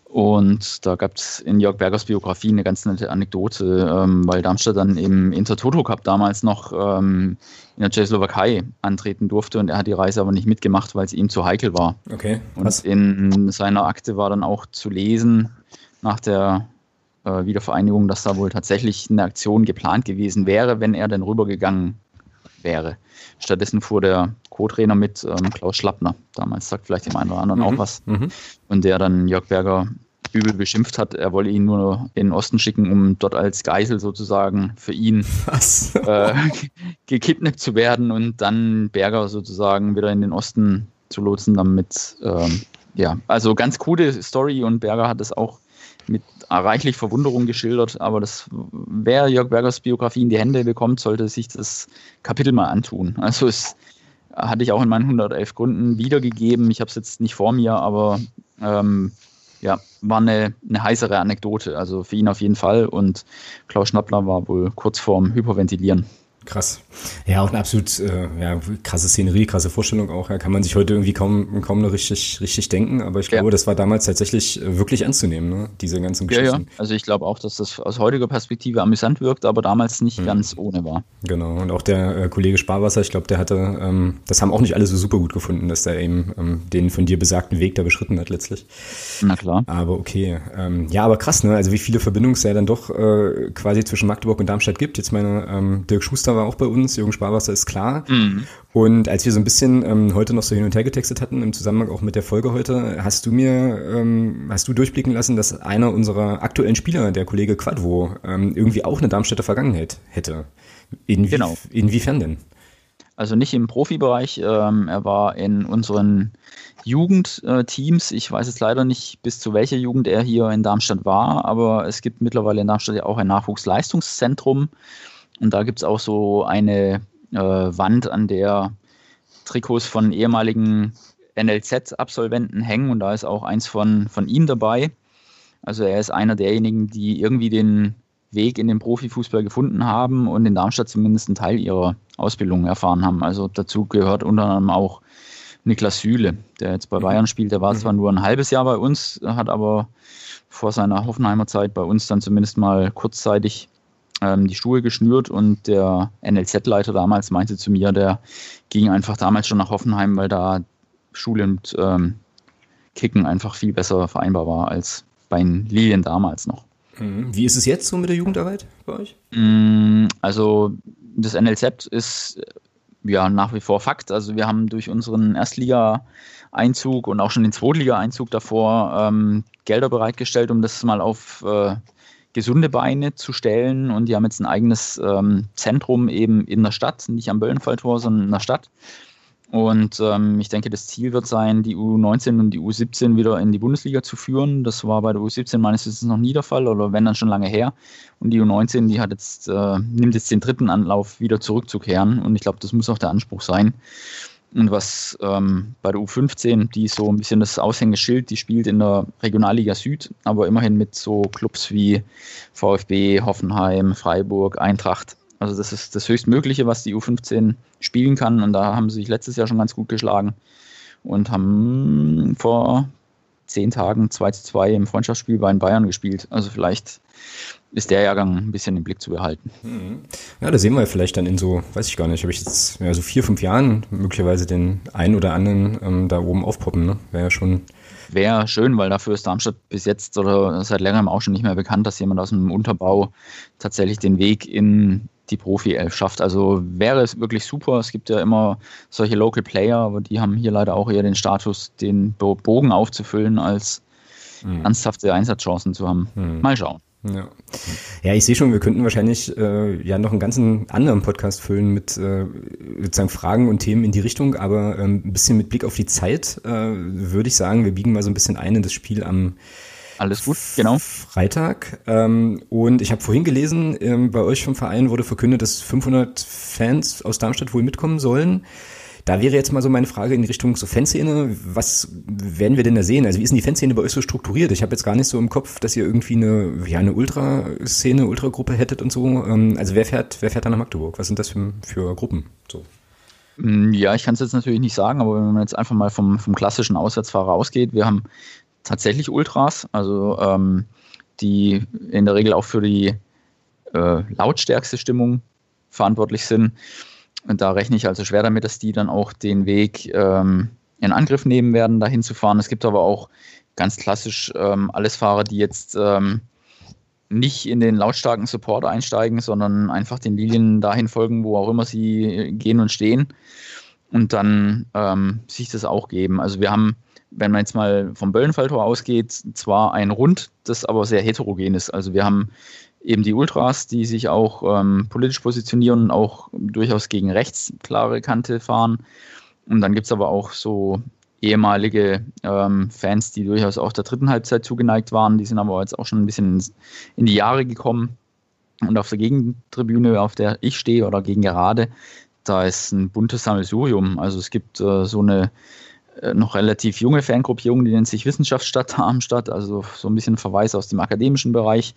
Und da gab es in Jörg Bergers Biografie eine ganz nette Anekdote, ähm, weil Darmstadt dann im Intertoto Cup damals noch ähm, in der Tschechoslowakei antreten durfte und er hat die Reise aber nicht mitgemacht, weil es ihm zu heikel war. Okay. Und in seiner Akte war dann auch zu lesen, nach der äh, Wiedervereinigung, dass da wohl tatsächlich eine Aktion geplant gewesen wäre, wenn er denn rübergegangen wäre. Stattdessen fuhr der Co-Trainer mit ähm, Klaus Schlappner. Damals sagt vielleicht dem einen oder anderen mhm. auch was. Mhm. Und der dann Jörg Berger übel beschimpft hat, er wolle ihn nur in den Osten schicken, um dort als Geisel sozusagen für ihn äh, gekidnappt zu werden und dann Berger sozusagen wieder in den Osten zu lotsen, damit, ähm, ja, also ganz coole Story und Berger hat es auch mit reichlich Verwunderung geschildert, aber das, wer Jörg Bergers Biografie in die Hände bekommt, sollte sich das Kapitel mal antun. Also es hatte ich auch in meinen 111 Gründen wiedergegeben. Ich habe es jetzt nicht vor mir, aber ähm, ja, war eine, eine heißere Anekdote. Also für ihn auf jeden Fall. Und Klaus Schnappler war wohl kurz vorm Hyperventilieren. Krass. Ja, auch eine absolut äh, ja, krasse Szenerie, krasse Vorstellung auch. Ja, kann man sich heute irgendwie kaum, kaum noch richtig, richtig denken, aber ich glaube, ja. das war damals tatsächlich äh, wirklich ernst zu nehmen, ne? diese ganzen Geschichten. Ja, ja. Also ich glaube auch, dass das aus heutiger Perspektive amüsant wirkt, aber damals nicht mhm. ganz ohne war. Genau. Und auch der äh, Kollege Sparwasser, ich glaube, der hatte, ähm, das haben auch nicht alle so super gut gefunden, dass der eben ähm, den von dir besagten Weg da beschritten hat letztlich. Na klar. Aber okay. Ähm, ja, aber krass, ne? Also wie viele Verbindungen es ja dann doch äh, quasi zwischen Magdeburg und Darmstadt gibt. Jetzt meine ähm, Dirk Schuster war auch bei uns, Jürgen Sparwasser ist klar. Mhm. Und als wir so ein bisschen ähm, heute noch so hin und her getextet hatten, im Zusammenhang auch mit der Folge heute, hast du mir, ähm, hast du durchblicken lassen, dass einer unserer aktuellen Spieler, der Kollege Quadvo, ähm, irgendwie auch eine Darmstädter Vergangenheit hätte. Inwie genau. Inwiefern denn? Also nicht im Profibereich, ähm, er war in unseren Jugendteams. Ich weiß jetzt leider nicht, bis zu welcher Jugend er hier in Darmstadt war, aber es gibt mittlerweile in Darmstadt ja auch ein Nachwuchsleistungszentrum. Und da gibt es auch so eine äh, Wand, an der Trikots von ehemaligen NLZ-Absolventen hängen und da ist auch eins von, von ihm dabei. Also er ist einer derjenigen, die irgendwie den Weg in den Profifußball gefunden haben und in Darmstadt zumindest einen Teil ihrer Ausbildung erfahren haben. Also dazu gehört unter anderem auch Niklas Süle, der jetzt bei mhm. Bayern spielt. Der war mhm. zwar nur ein halbes Jahr bei uns, hat aber vor seiner Hoffenheimer Zeit bei uns dann zumindest mal kurzzeitig die Schuhe geschnürt und der NLZ-Leiter damals meinte zu mir, der ging einfach damals schon nach Hoffenheim, weil da Schule und ähm, Kicken einfach viel besser vereinbar war als bei den Lilien damals noch. Mhm. Wie ist es jetzt so mit der Jugendarbeit bei euch? Mm, also das NLZ ist ja nach wie vor Fakt. Also wir haben durch unseren Erstliga-Einzug und auch schon den Zweitliga-Einzug davor ähm, Gelder bereitgestellt, um das mal auf äh, gesunde Beine zu stellen. Und die haben jetzt ein eigenes ähm, Zentrum eben in der Stadt, nicht am Böllenfalltor, sondern in der Stadt. Und ähm, ich denke, das Ziel wird sein, die U19 und die U17 wieder in die Bundesliga zu führen. Das war bei der U17 meines Wissens noch nie der Fall oder wenn dann schon lange her. Und die U19, die hat jetzt, äh, nimmt jetzt den dritten Anlauf, wieder zurückzukehren. Und ich glaube, das muss auch der Anspruch sein. Und was ähm, bei der U15, die so ein bisschen das Aushängeschild, die spielt in der Regionalliga Süd, aber immerhin mit so Clubs wie VfB, Hoffenheim, Freiburg, Eintracht also das ist das Höchstmögliche, was die U15 spielen kann. Und da haben sie sich letztes Jahr schon ganz gut geschlagen und haben vor zehn Tagen 2 zu 2 im Freundschaftsspiel bei den Bayern gespielt. Also vielleicht ist der Jahrgang ein bisschen im Blick zu behalten. Mhm. Ja, da sehen wir vielleicht dann in so, weiß ich gar nicht, habe ich jetzt ja, so vier, fünf Jahren möglicherweise den einen oder anderen ähm, da oben aufpoppen. Ne? Wäre ja schon. Wäre schön, weil dafür ist Darmstadt bis jetzt oder seit längerem auch schon nicht mehr bekannt, dass jemand aus dem Unterbau tatsächlich den Weg in die Profi-Elf schafft. Also wäre es wirklich super. Es gibt ja immer solche Local Player, aber die haben hier leider auch eher den Status, den Bogen aufzufüllen, als mhm. ernsthafte Einsatzchancen zu haben. Mhm. Mal schauen. Ja. ja, ich sehe schon, wir könnten wahrscheinlich äh, ja noch einen ganzen anderen Podcast füllen mit äh, sozusagen Fragen und Themen in die Richtung, aber ähm, ein bisschen mit Blick auf die Zeit äh, würde ich sagen, wir biegen mal so ein bisschen ein in das Spiel am alles gut, genau. Freitag. Ähm, und ich habe vorhin gelesen, ähm, bei euch vom Verein wurde verkündet, dass 500 Fans aus Darmstadt wohl mitkommen sollen. Da wäre jetzt mal so meine Frage in Richtung so Fanszene. Was werden wir denn da sehen? Also wie ist denn die Fanszene bei euch so strukturiert? Ich habe jetzt gar nicht so im Kopf, dass ihr irgendwie eine, ja, eine Ultraszene, Ultragruppe hättet und so. Ähm, also wer fährt, wer fährt da nach Magdeburg? Was sind das für, für Gruppen? So. Mm, ja, ich kann es jetzt natürlich nicht sagen, aber wenn man jetzt einfach mal vom, vom klassischen Auswärtsfahrer ausgeht, wir haben tatsächlich Ultras, also ähm, die in der Regel auch für die äh, lautstärkste Stimmung verantwortlich sind. Und da rechne ich also schwer damit, dass die dann auch den Weg ähm, in Angriff nehmen werden, dahin zu fahren. Es gibt aber auch ganz klassisch ähm, alles Fahrer, die jetzt ähm, nicht in den lautstarken Support einsteigen, sondern einfach den Linien dahin folgen, wo auch immer sie gehen und stehen. und dann ähm, sich das auch geben. Also wir haben, wenn man jetzt mal vom Böllenfalltor ausgeht, zwar ein Rund, das aber sehr heterogen ist. Also wir haben eben die Ultras, die sich auch ähm, politisch positionieren und auch durchaus gegen rechts klare Kante fahren. Und dann gibt es aber auch so ehemalige ähm, Fans, die durchaus auch der dritten Halbzeit zugeneigt waren. Die sind aber jetzt auch schon ein bisschen in die Jahre gekommen. Und auf der Gegentribüne, auf der ich stehe oder gegen gerade, da ist ein buntes Sammelsurium. Also es gibt äh, so eine äh, noch relativ junge Fangruppierung, die nennt sich Wissenschaftsstadt Darmstadt, also so ein bisschen Verweis aus dem akademischen Bereich.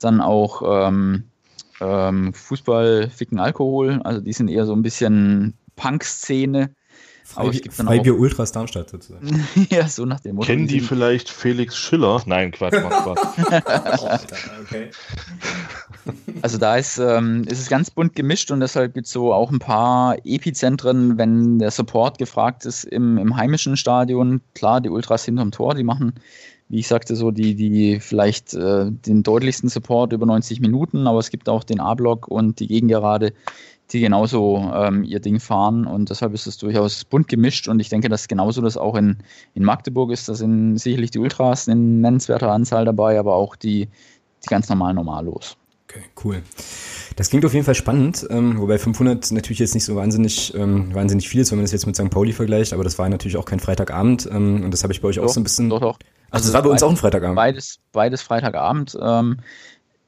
Dann auch ähm, ähm, Fußball, Ficken, Alkohol, also die sind eher so ein bisschen Punk-Szene. Freibier Ultras Darmstadt sozusagen. ja, so nach dem Motto. Kennen die vielleicht Felix Schiller? Nein, Quatsch, mach Quatsch. okay. Also da ist, ähm, ist es ganz bunt gemischt und deshalb gibt es so auch ein paar Epizentren, wenn der Support gefragt ist im, im heimischen Stadion. Klar, die Ultras hinterm Tor, die machen wie ich sagte, so die, die vielleicht äh, den deutlichsten Support über 90 Minuten, aber es gibt auch den A-Block und die Gegengerade, die genauso ähm, ihr Ding fahren und deshalb ist es durchaus bunt gemischt und ich denke, dass genauso das auch in, in Magdeburg ist. Da sind sicherlich die Ultras in nennenswerter Anzahl dabei, aber auch die, die ganz normalen Normalos. Okay, cool. Das klingt auf jeden Fall spannend, ähm, wobei 500 natürlich jetzt nicht so wahnsinnig, ähm, wahnsinnig viel ist, wenn man das jetzt mit St. Pauli vergleicht, aber das war natürlich auch kein Freitagabend ähm, und das habe ich bei euch doch, auch so ein bisschen. Doch, doch. Also, das war bei uns auch ein Freitagabend. Beides, beides Freitagabend. Ähm,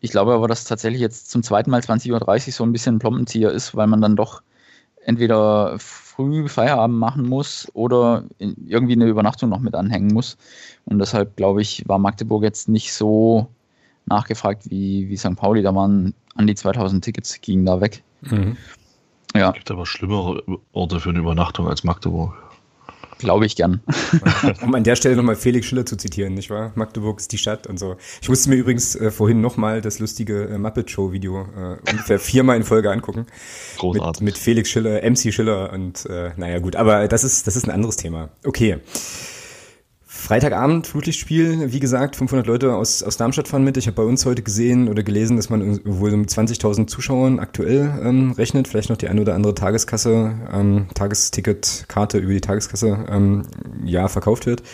ich glaube aber, dass tatsächlich jetzt zum zweiten Mal 20.30 Uhr so ein bisschen ein Plompenzieher ist, weil man dann doch entweder früh Feierabend machen muss oder irgendwie eine Übernachtung noch mit anhängen muss. Und deshalb, glaube ich, war Magdeburg jetzt nicht so nachgefragt wie, wie St. Pauli. Da waren an die 2000 Tickets, gingen da weg. Mhm. Ja. Es gibt aber schlimmere Orte für eine Übernachtung als Magdeburg. Glaube ich gern. um an der Stelle nochmal Felix Schiller zu zitieren, nicht wahr? Magdeburg ist die Stadt und so. Ich musste mir übrigens äh, vorhin nochmal das lustige äh, Muppet Show Video äh, ungefähr viermal in Folge angucken. Großartig. Mit, mit Felix Schiller, MC Schiller und äh, naja gut, aber das ist, das ist ein anderes Thema. Okay. Freitagabend, Flutlichtspiel, wie gesagt, 500 Leute aus, aus Darmstadt fahren mit. Ich habe bei uns heute gesehen oder gelesen, dass man wohl mit 20.000 Zuschauern aktuell ähm, rechnet. Vielleicht noch die eine oder andere Tageskasse, ähm, Tagesticketkarte über die Tageskasse ähm, ja verkauft wird.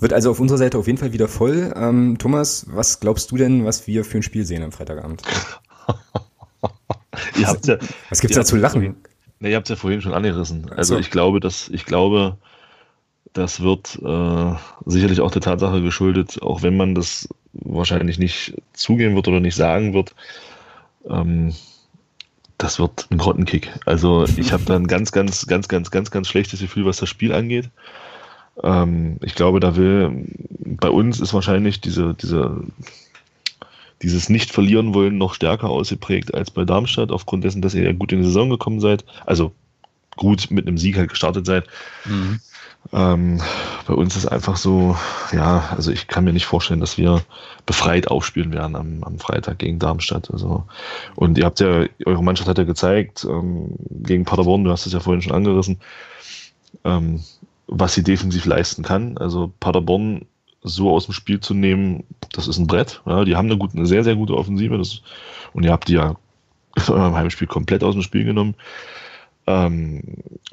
Wird also auf unserer Seite auf jeden Fall wieder voll. Ähm, Thomas, was glaubst du denn, was wir für ein Spiel sehen am Freitagabend? was gibt's da zu lachen? Ne, ihr habt es ja vorhin schon angerissen. Also so. ich glaube, dass ich glaube, das wird äh, sicherlich auch der Tatsache geschuldet, auch wenn man das wahrscheinlich nicht zugeben wird oder nicht sagen wird. Ähm, das wird ein Grottenkick. Also ich habe da ein ganz, ganz, ganz, ganz, ganz, ganz schlechtes Gefühl, was das Spiel angeht. Ähm, ich glaube, da will bei uns ist wahrscheinlich diese, diese, dieses nicht verlieren wollen noch stärker ausgeprägt als bei Darmstadt, aufgrund dessen, dass ihr ja gut in die Saison gekommen seid. Also gut mit einem Sieg halt gestartet seid. Mhm. Ähm, bei uns ist einfach so, ja, also ich kann mir nicht vorstellen, dass wir befreit aufspielen werden am, am Freitag gegen Darmstadt. Also, und ihr habt ja, eure Mannschaft hat ja gezeigt, ähm, gegen Paderborn, du hast es ja vorhin schon angerissen, ähm, was sie defensiv leisten kann. Also Paderborn so aus dem Spiel zu nehmen, das ist ein Brett. Ja, die haben eine, gute, eine sehr, sehr gute Offensive. Das, und ihr habt die ja in eurem Heimspiel komplett aus dem Spiel genommen. Ähm,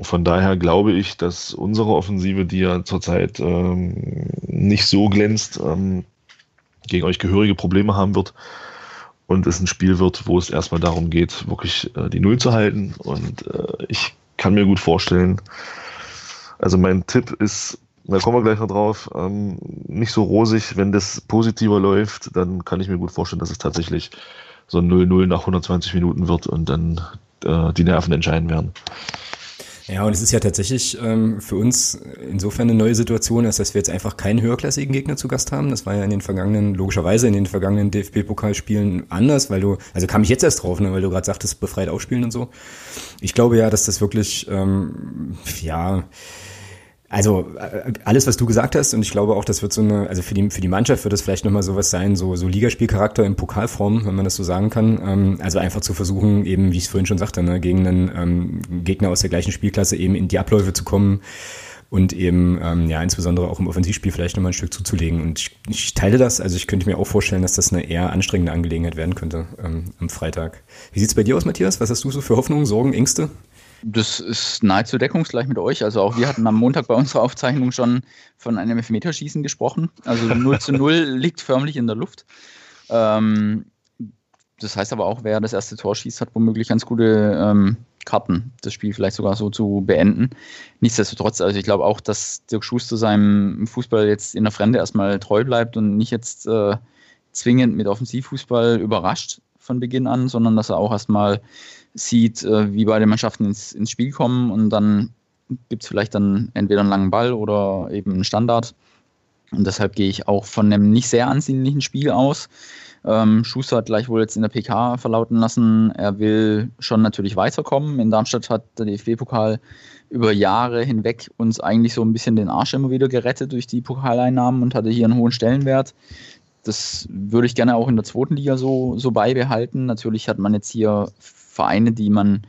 von daher glaube ich, dass unsere Offensive, die ja zurzeit ähm, nicht so glänzt, ähm, gegen euch gehörige Probleme haben wird und es ein Spiel wird, wo es erstmal darum geht, wirklich äh, die Null zu halten. Und äh, ich kann mir gut vorstellen, also mein Tipp ist, da kommen wir gleich noch drauf, ähm, nicht so rosig. Wenn das positiver läuft, dann kann ich mir gut vorstellen, dass es tatsächlich so ein 0-0 nach 120 Minuten wird und dann äh, die Nerven entscheiden werden. Ja, und es ist ja tatsächlich ähm, für uns insofern eine neue Situation, als dass wir jetzt einfach keinen höherklassigen Gegner zu Gast haben. Das war ja in den vergangenen, logischerweise in den vergangenen DFB-Pokalspielen anders, weil du, also kam ich jetzt erst drauf, ne, weil du gerade sagtest, befreit aufspielen und so. Ich glaube ja, dass das wirklich, ähm, ja, also äh, alles, was du gesagt hast, und ich glaube auch, das wird so eine, also für die, für die Mannschaft wird das vielleicht nochmal sowas sein, so, so Ligaspielcharakter in Pokalform, wenn man das so sagen kann. Ähm, also einfach zu versuchen, eben, wie ich es vorhin schon sagte, ne, gegen einen ähm, Gegner aus der gleichen Spielklasse eben in die Abläufe zu kommen und eben, ähm, ja, insbesondere auch im Offensivspiel vielleicht nochmal ein Stück zuzulegen. Und ich, ich teile das, also ich könnte mir auch vorstellen, dass das eine eher anstrengende Angelegenheit werden könnte ähm, am Freitag. Wie sieht's bei dir aus, Matthias? Was hast du so für Hoffnungen, Sorgen, Ängste? Das ist nahezu deckungsgleich mit euch. Also auch wir hatten am Montag bei unserer Aufzeichnung schon von einem Elfmeterschießen gesprochen. Also 0 zu 0 liegt förmlich in der Luft. Ähm, das heißt aber auch, wer das erste Tor schießt, hat womöglich ganz gute ähm, Karten, das Spiel vielleicht sogar so zu beenden. Nichtsdestotrotz, also ich glaube auch, dass Dirk Schuster seinem Fußball jetzt in der Fremde erstmal treu bleibt und nicht jetzt äh, zwingend mit Offensivfußball überrascht von Beginn an, sondern dass er auch erstmal sieht, äh, wie beide Mannschaften ins, ins Spiel kommen und dann gibt es vielleicht dann entweder einen langen Ball oder eben einen Standard. Und deshalb gehe ich auch von einem nicht sehr ansehnlichen Spiel aus. Ähm, Schuster hat gleichwohl jetzt in der PK verlauten lassen, er will schon natürlich weiterkommen. In Darmstadt hat der DFB-Pokal über Jahre hinweg uns eigentlich so ein bisschen den Arsch immer wieder gerettet durch die Pokaleinnahmen und hatte hier einen hohen Stellenwert. Das würde ich gerne auch in der zweiten Liga so, so beibehalten. Natürlich hat man jetzt hier Vereine, die man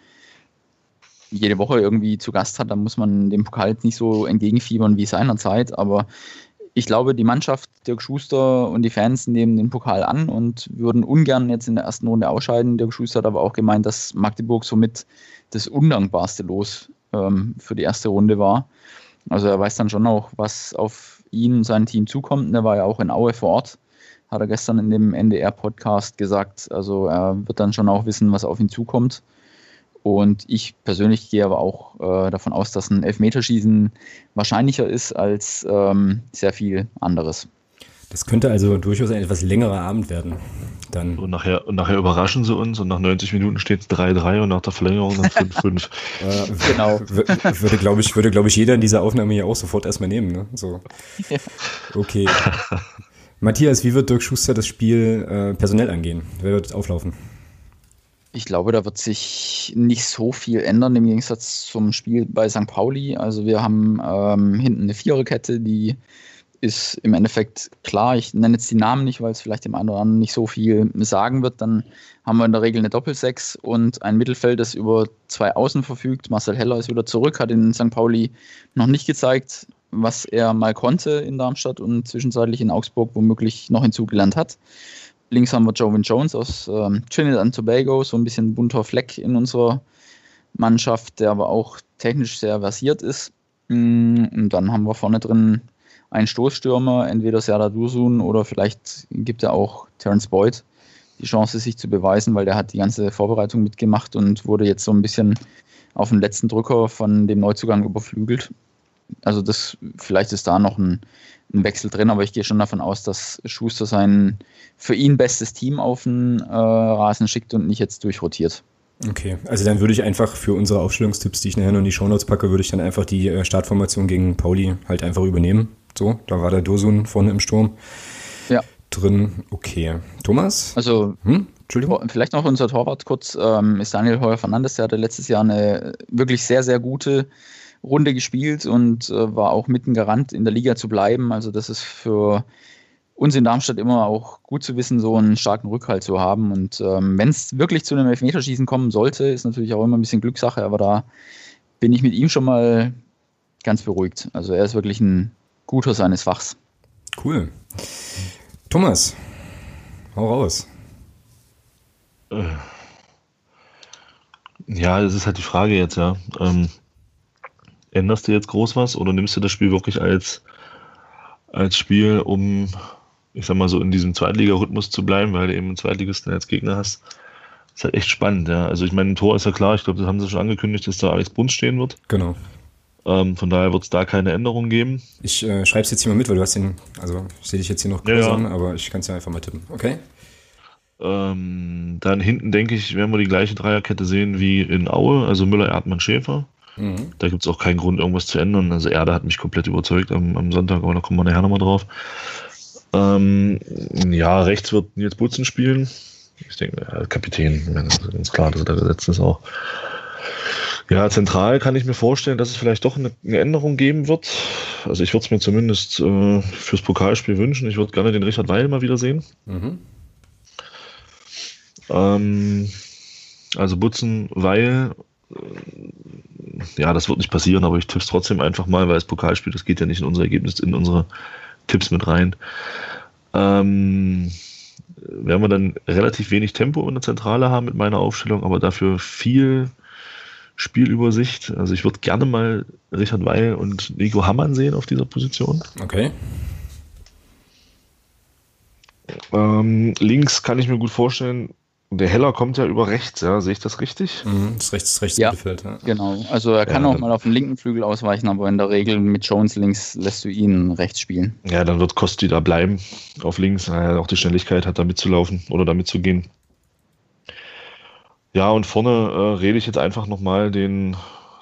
jede Woche irgendwie zu Gast hat, da muss man dem Pokal jetzt nicht so entgegenfiebern wie seinerzeit, aber ich glaube, die Mannschaft, Dirk Schuster und die Fans nehmen den Pokal an und würden ungern jetzt in der ersten Runde ausscheiden. Dirk Schuster hat aber auch gemeint, dass Magdeburg somit das undankbarste Los ähm, für die erste Runde war. Also er weiß dann schon auch, was auf ihn und sein Team zukommt. er war ja auch in Aue vor Ort, hat er gestern in dem NDR-Podcast gesagt. Also er wird dann schon auch wissen, was auf ihn zukommt. Und ich persönlich gehe aber auch äh, davon aus, dass ein Elfmeterschießen wahrscheinlicher ist als ähm, sehr viel anderes. Das könnte also durchaus ein etwas längerer Abend werden. Dann. Und, nachher, und nachher überraschen sie uns und nach 90 Minuten steht es 3-3 und nach der Verlängerung dann 5-5. äh, genau. Würde, glaube ich, würde, glaube ich, jeder in dieser Aufnahme hier auch sofort erstmal nehmen. Ne? So. Okay. Matthias, wie wird Dirk Schuster das Spiel äh, personell angehen? Wer wird auflaufen? Ich glaube, da wird sich nicht so viel ändern im Gegensatz zum Spiel bei St. Pauli. Also wir haben ähm, hinten eine Viererkette, die ist im Endeffekt klar. Ich nenne jetzt die Namen nicht, weil es vielleicht dem einen oder anderen nicht so viel sagen wird. Dann haben wir in der Regel eine Doppelsechs und ein Mittelfeld, das über zwei Außen verfügt. Marcel Heller ist wieder zurück, hat in St. Pauli noch nicht gezeigt, was er mal konnte in Darmstadt und zwischenzeitlich in Augsburg womöglich noch hinzugelernt hat. Links haben wir Joven Jones aus ähm, Trinidad und Tobago, so ein bisschen bunter Fleck in unserer Mannschaft, der aber auch technisch sehr versiert ist. Mm, und dann haben wir vorne drin einen Stoßstürmer, entweder Serdar Dursun oder vielleicht gibt er auch Terence Boyd die Chance, sich zu beweisen, weil der hat die ganze Vorbereitung mitgemacht und wurde jetzt so ein bisschen auf den letzten Drücker von dem Neuzugang überflügelt. Also das, vielleicht ist da noch ein, ein Wechsel drin, aber ich gehe schon davon aus, dass Schuster sein für ihn bestes Team auf den äh, Rasen schickt und nicht jetzt durchrotiert. Okay, also dann würde ich einfach für unsere Aufstellungstipps, die ich nachher noch in die Shownotes packe, würde ich dann einfach die äh, Startformation gegen Pauli halt einfach übernehmen. So, da war der Dosun vorne im Sturm. Ja. Drin, okay. Thomas? Also, hm? Entschuldigung. Vielleicht noch unser Torwart kurz, ähm, ist Daniel Heuer Fernandes, der hatte letztes Jahr eine wirklich sehr, sehr gute Runde gespielt und äh, war auch mitten Garant in der Liga zu bleiben. Also das ist für uns in Darmstadt immer auch gut zu wissen, so einen starken Rückhalt zu haben. Und ähm, wenn es wirklich zu einem Elfmeterschießen kommen sollte, ist natürlich auch immer ein bisschen Glückssache, aber da bin ich mit ihm schon mal ganz beruhigt. Also er ist wirklich ein guter seines Fachs. Cool. Thomas, hau raus. Ja, das ist halt die Frage jetzt, ja. Ähm, änderst du jetzt groß was oder nimmst du das Spiel wirklich als, als Spiel, um, ich sag mal so, in diesem Zweitliga-Rhythmus zu bleiben, weil du eben einen Zweitligisten als Gegner hast? Das ist halt echt spannend, ja. Also ich meine, ein Tor ist ja klar, ich glaube, das haben sie schon angekündigt, dass da Alex Bruns stehen wird. Genau. Ähm, von daher wird es da keine Änderung geben. Ich äh, schreibe es jetzt hier mal mit, weil du hast den, also ich sehe dich jetzt hier noch kurz ja, an, aber ich kann es ja einfach mal tippen. Okay. Ähm, dann hinten, denke ich, werden wir die gleiche Dreierkette sehen wie in Aue, also Müller, Erdmann, Schäfer. Mhm. Da gibt es auch keinen Grund, irgendwas zu ändern. Also Erde hat mich komplett überzeugt am, am Sonntag, aber da kommen wir nachher nochmal drauf. Ähm, ja, rechts wird Nils Butzen spielen. Ich denke, ja, Kapitän, ganz klar, dass er da gesetzt ist auch. Ja, zentral kann ich mir vorstellen, dass es vielleicht doch eine, eine Änderung geben wird. Also ich würde es mir zumindest äh, fürs Pokalspiel wünschen. Ich würde gerne den Richard Weil mal wieder sehen. Mhm. Ähm, also Butzen, Weil ja, das wird nicht passieren, aber ich tipp's trotzdem einfach mal, weil es Pokalspiel, das geht ja nicht in unser Ergebnis, in unsere Tipps mit rein. Ähm, werden wir dann relativ wenig Tempo in der Zentrale haben mit meiner Aufstellung, aber dafür viel Spielübersicht. Also ich würde gerne mal Richard Weil und Nico Hammann sehen auf dieser Position. Okay. Ähm, links kann ich mir gut vorstellen, der Heller kommt ja über rechts, ja, sehe ich das richtig? Mhm, das rechts, rechts ja, Mittelfeld, ja. Genau, also er kann Ja, auch mal auf den linken Flügel ausweichen, aber in der Regel mit Jones links lässt du ihn rechts spielen. Ja, dann wird Kosti da bleiben auf links. Er hat auch die Schnelligkeit hat, da mitzulaufen oder da mitzugehen. Ja, und vorne äh, rede ich jetzt einfach nochmal den,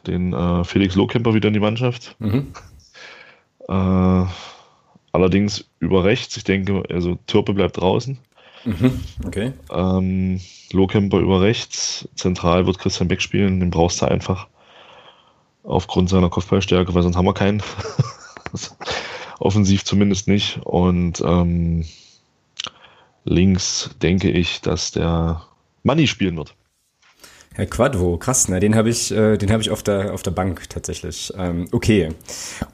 den äh, Felix Lohkemper wieder in die Mannschaft. Mhm. Äh, allerdings über rechts. Ich denke, also Türpe bleibt draußen. Mhm. Okay. Ähm, Lohkemper über rechts. Zentral wird Christian Beck spielen. Den brauchst du einfach. Aufgrund seiner Kopfballstärke, weil sonst haben wir keinen. Offensiv zumindest nicht. Und ähm, links denke ich, dass der Manni spielen wird. Herr Quadvo, krass, na, den habe ich, äh, den habe ich auf der, auf der Bank tatsächlich. Ähm, okay.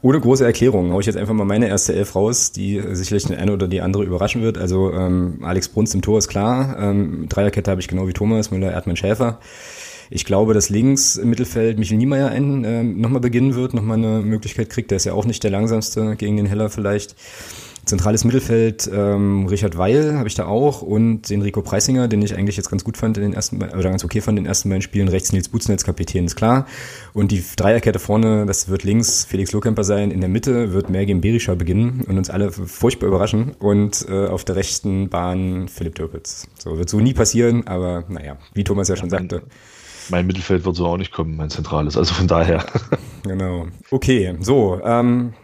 Ohne große Erklärung hau ich jetzt einfach mal meine erste Elf raus, die sicherlich eine oder die andere überraschen wird. Also ähm, Alex Brunst im Tor ist klar. Ähm, Dreierkette habe ich genau wie Thomas, Müller, Erdmann, Schäfer. Ich glaube, dass links im Mittelfeld Michel Niemeyer ein, ähm, nochmal beginnen wird, nochmal eine Möglichkeit kriegt. Der ist ja auch nicht der langsamste gegen den Heller vielleicht. Zentrales Mittelfeld, ähm, Richard Weil habe ich da auch und den Rico Preisinger, den ich eigentlich jetzt ganz gut fand in den ersten, oder ganz okay fand in den ersten beiden Spielen. Rechts Nils Butznetz, Kapitän, ist klar. Und die Dreierkette vorne, das wird links Felix Lohkemper sein. In der Mitte wird Mergim Berisha beginnen und uns alle furchtbar überraschen. Und äh, auf der rechten Bahn Philipp Türpitz. So, wird so nie passieren, aber naja, wie Thomas ja schon sagte. Mein Mittelfeld wird so auch nicht kommen, mein zentrales. Also von daher. Genau. Okay, so, ähm,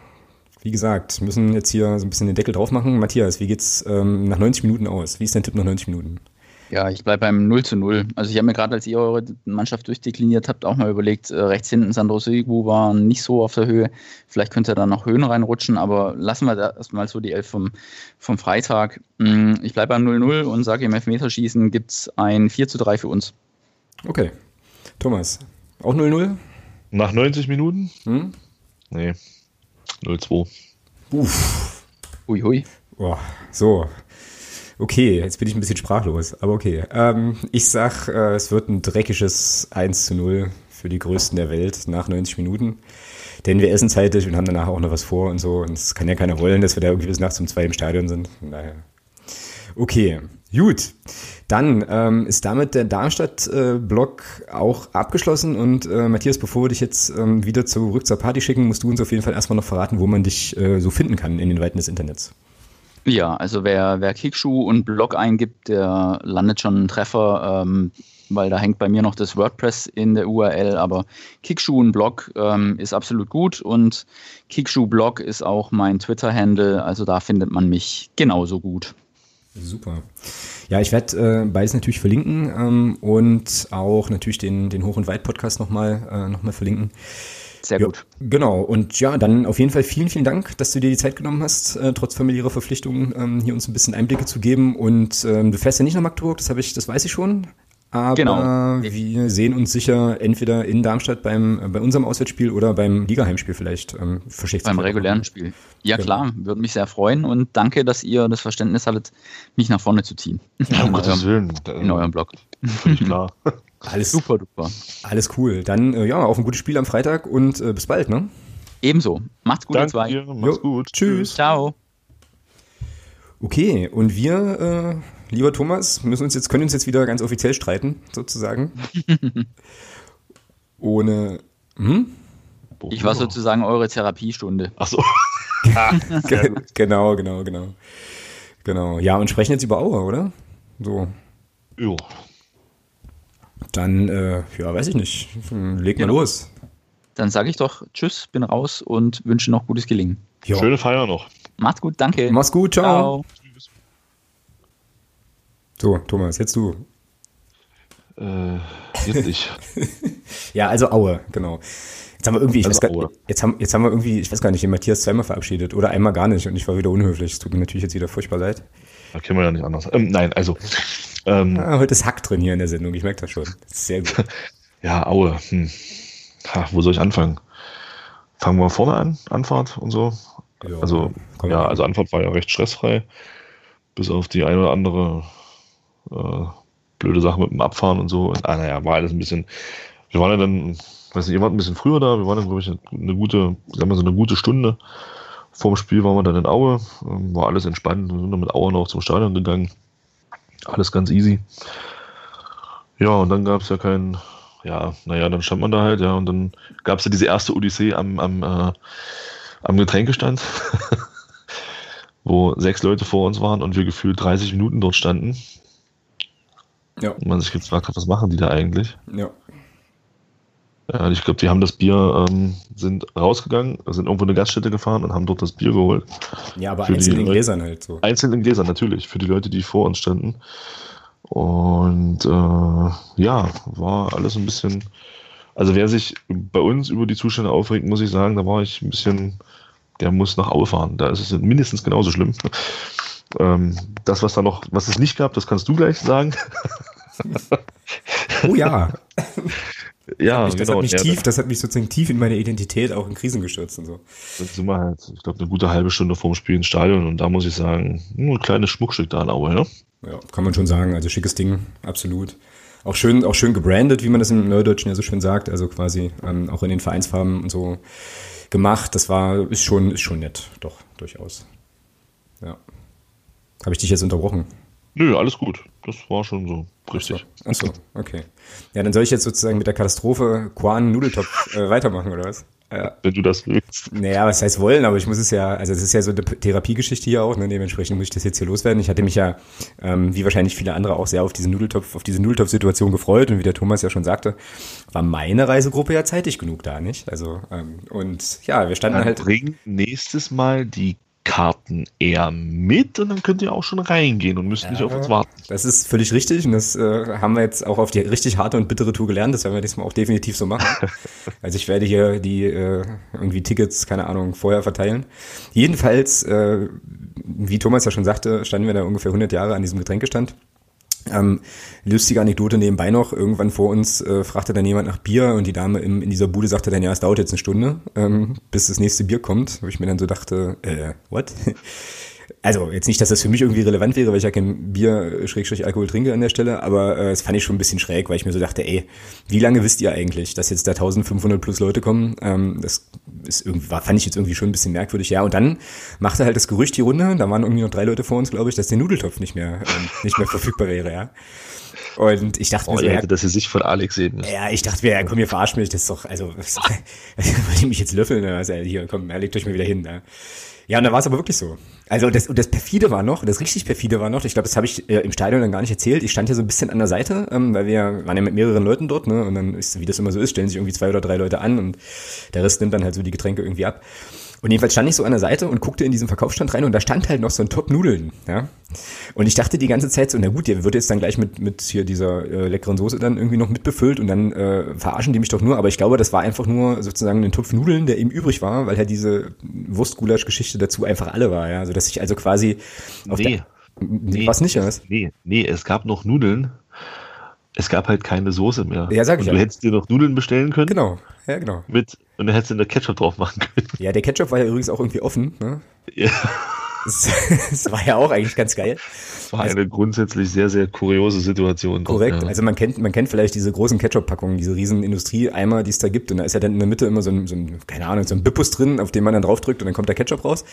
wie gesagt, müssen jetzt hier so ein bisschen den Deckel drauf machen. Matthias, wie geht's ähm, nach 90 Minuten aus? Wie ist dein Tipp nach 90 Minuten? Ja, ich bleibe beim 0 zu 0. Also ich habe mir gerade, als ihr eure Mannschaft durchdekliniert habt, auch mal überlegt, äh, rechts hinten Sandro Sigu war nicht so auf der Höhe. Vielleicht könnte er da noch Höhen reinrutschen, aber lassen wir da erstmal so die Elf vom, vom Freitag. Mm, Ich bleibe beim 0-0 und sage, im Elfmeterschießen gibt es ein 4 zu 3 für uns. Okay. Thomas, auch 0-0? Nach 90 Minuten? Hm? Nee. 0-2. Uff. Hui, hui. Boah, so. Okay, jetzt bin ich ein bisschen sprachlos, aber okay. Ähm, ich sag, äh, es wird ein dreckiges 1 zu 0 für die Größten der Welt nach 90 Minuten. Denn wir essen zeitig und haben danach auch noch was vor und so. Und es kann ja keiner wollen, dass wir da irgendwie bis nachts um zwei im Stadion sind. Von daher. Okay, gut. Dann ähm, ist damit der Darmstadt-Block auch abgeschlossen. Und äh, Matthias, bevor wir dich jetzt ähm, wieder zurück zur Party schicken, musst du uns auf jeden Fall erstmal noch verraten, wo man dich äh, so finden kann in den Weiten des Internets. Ja, also wer, wer Kickschuh und Blog eingibt, der landet schon einen Treffer, ähm, weil da hängt bei mir noch das WordPress in der URL, aber Kickschuh und Blog ähm, ist absolut gut und Kickschuh Blog ist auch mein Twitter-Handle, also da findet man mich genauso gut. Super. Ja, ich werde äh, beides natürlich verlinken ähm, und auch natürlich den, den Hoch- und Weit-Podcast nochmal äh, noch mal verlinken. Sehr Ja, gut. Genau. Und ja, dann auf jeden Fall vielen, vielen Dank, dass du dir die Zeit genommen hast, äh, trotz familiärer Verpflichtungen, ähm, hier uns ein bisschen Einblicke zu geben. Und ähm, du fährst ja nicht nach Magdeburg, das habe ich, das weiß ich schon. Aber Genau. wir sehen uns sicher entweder in Darmstadt beim, äh, bei unserem Auswärtsspiel oder beim Ligaheimspiel vielleicht. Ähm, Beim regulären. Spiel. Ja Genau. klar, würde mich sehr freuen und danke, dass ihr das Verständnis hattet, mich nach vorne zu ziehen. Ja, um in, Gottes eurem, Willen. in eurem Blog. Völlig klar. Alles, Super duper. alles cool. Dann äh, ja, auf ein gutes Spiel am Freitag und äh, bis bald, ne? Ebenso. Macht's gut, ihr Danke zwei. dir. Mach's Jo, gut. tschüss. Ciao. Okay, und wir, äh, lieber Thomas, müssen uns jetzt, können uns jetzt wieder ganz offiziell streiten, sozusagen. Ohne. Hm? Ich war sozusagen eure Therapiestunde. Ach so. Ge- genau, genau, genau. Genau. Ja, und sprechen jetzt über Aue, oder? So. Jo. Dann, äh, ja, weiß ich nicht. Leg mal Genau. los. Dann sage ich doch Tschüss, bin raus und wünsche noch gutes Gelingen. Ja. Schöne Feier noch. Macht's gut, danke. Mach's gut, ciao. Ciao. So, Thomas, jetzt du. Äh, jetzt ich. Ja, also Aue, genau. Jetzt haben wir irgendwie, ich Also weiß gar, jetzt haben, jetzt haben wir irgendwie, ich weiß gar nicht, den Matthias zweimal verabschiedet oder einmal gar nicht und ich war wieder unhöflich. Es tut mir natürlich jetzt wieder furchtbar leid. Da kennen wir ja nicht anders. Ähm, nein, also. Ähm, Ah, heute ist Hack drin hier in der Sendung, ich merke das schon. Das sehr gut. ja, Aue. Hm. Ha, wo soll ich anfangen? Fangen wir vorne an, Anfahrt und so. Ja, Also, ja, also Anfahrt war ja recht stressfrei. Bis auf die eine oder andere äh, blöde Sache mit dem Abfahren und so. Und, ah, naja, war alles ein bisschen, wir waren ja dann, weiß nicht, ihr ein bisschen früher da, wir waren dann, glaube ich, eine gute, sagen wir so eine gute Stunde vorm Spiel waren wir dann in Aue, ähm, war alles entspannt, wir sind dann mit Aue noch zum Stadion gegangen. Alles ganz easy. Ja, und dann gab es ja kein, ja, naja, dann stand man da halt, ja, und dann gab es ja diese erste Odyssee am, am, äh, am Getränkestand, wo sechs Leute vor uns waren und wir gefühlt 30 Minuten dort standen. Ja. Und man sich gefragt hat, was machen die da eigentlich? Ja. Ja, ich glaube, die haben das Bier, ähm, sind rausgegangen, sind irgendwo in eine Gaststätte gefahren und haben dort das Bier geholt. Ja, aber einzeln in Gläsern halt so. Einzeln in Gläsern, natürlich, für die Leute, die vor uns standen. Und äh, ja, war alles ein bisschen. Also wer sich bei uns über die Zustände aufregt, muss ich sagen, da war ich ein bisschen, der muss nach Aue fahren. Da ist es mindestens genauso schlimm. Ähm, das, was da noch, was es nicht gab, das kannst du gleich sagen. oh ja. Ja, das, genau, hat mich, tief, das hat mich sozusagen tief in meine Identität auch in Krisen gestürzt und so. Das sind wir halt, ich glaube, eine gute halbe Stunde vorm Spiel ins Stadion und da muss ich sagen, ein kleines Schmuckstück da in Aue, ja? Ja, kann man schon sagen. Also schickes Ding, absolut. Auch schön, auch schön gebrandet, wie man das im Neudeutschen ja so schön sagt. Also quasi ähm, auch in den Vereinsfarben und so gemacht. Das war, ist schon, ist schon nett, doch, durchaus. Ja. Habe ich dich jetzt unterbrochen? Nö, alles gut. Das war schon so richtig. Achso, Ach so, okay. Ja, dann soll ich jetzt sozusagen mit der Katastrophe Quan Nudeltopf äh, weitermachen, oder was? Ja. Wenn du das willst. Naja, was heißt wollen, aber ich muss es ja, also es ist ja so eine Therapiegeschichte hier auch, ne? dementsprechend muss ich das jetzt hier loswerden. Ich hatte mich ja, ähm, wie wahrscheinlich viele andere, auch sehr auf diese Nudeltopf, auf diese Nudeltopf-Situation gefreut und wie der Thomas ja schon sagte, war meine Reisegruppe ja zeitig genug da, nicht? Also, ähm, und ja, wir standen Dann halt. Bring nächstes Mal die Karten eher mit und dann könnt ihr auch schon reingehen und müsst ja, nicht auf uns warten. Das ist völlig richtig und das äh, haben wir jetzt auch auf die richtig harte und bittere Tour gelernt. Das werden wir diesmal auch definitiv so machen. also ich werde hier die äh, irgendwie Tickets, keine Ahnung, vorher verteilen. Jedenfalls, äh, wie Thomas ja schon sagte, standen wir da ungefähr 100 Jahre an diesem Getränkestand ähm, lustige Anekdote nebenbei noch, irgendwann vor uns äh, fragte dann jemand nach Bier und die Dame im, in dieser Bude sagte dann, ja, es dauert jetzt eine Stunde, ähm, bis das nächste Bier kommt. Wo ich mir dann so dachte, äh, what? Also jetzt nicht, dass das für mich irgendwie relevant wäre, weil ich ja kein Bier, Schrägstrich Alkohol trinke an der Stelle, aber äh, das fand ich schon ein bisschen schräg, weil ich mir so dachte, ey, wie lange wisst ihr eigentlich, dass jetzt da 1500 plus Leute kommen? Ähm, das ist irgendwie, war, fand ich jetzt irgendwie schon ein bisschen merkwürdig. Ja, und dann machte halt das Gerücht die Runde, da waren irgendwie noch drei Leute vor uns, glaube ich, dass der Nudeltopf nicht mehr, ähm, nicht mehr verfügbar wäre, ja. Und ich dachte oh, mir so, ja, dass sie sich von Alex sehen müssen. Ja, ich dachte mir, ja, komm, ihr verarscht mich, das ist doch, also, wollt ihr mich jetzt löffeln? Also, hier, komm, er legt euch mal wieder hin. Ja. Ja, und da war es aber wirklich so. Also das, und das perfide war noch, das richtig perfide war noch, ich glaube, das habe ich äh, im Stadion dann gar nicht erzählt. Ich stand hier so ein bisschen an der Seite, ähm, weil wir waren ja mit mehreren Leuten dort, ne? Und dann ist, wie das immer so ist, stellen sich irgendwie zwei oder drei Leute an und der Rest nimmt dann halt so die Getränke irgendwie ab. Und jedenfalls stand ich so an der Seite und guckte in diesen Verkaufsstand rein und da stand halt noch so ein Top Nudeln, ja. Und ich dachte die ganze Zeit so, na gut, der wird jetzt dann gleich mit, mit hier dieser äh, leckeren Soße dann irgendwie noch mitbefüllt und dann äh, verarschen die mich doch nur. Aber ich glaube, das war einfach nur sozusagen ein Topf Nudeln, der eben übrig war, weil halt diese Wurstgulasch-Geschichte dazu einfach alle war, ja. Also dass ich also quasi auf nee. Der, nee, was nicht, was? Nee, nee, es gab noch Nudeln. Es gab halt keine Soße mehr. Ja, sag ich und du ja. hättest dir noch Nudeln bestellen können. Genau, ja, genau. Mit, und dann hättest du eine Ketchup drauf machen können. Ja, der Ketchup war ja übrigens auch irgendwie offen, ne? Ja. Das, war ja auch eigentlich ganz geil. Das war eine grundsätzlich sehr, sehr kuriose Situation. Korrekt. Ja. Also man kennt, man kennt vielleicht diese großen Ketchup-Packungen, diese riesen Industrieeimer, die es da gibt. Und da ist ja dann in der Mitte immer so ein, so ein keine Ahnung, so ein Bippus drin, auf den man dann draufdrückt und dann kommt der Ketchup raus.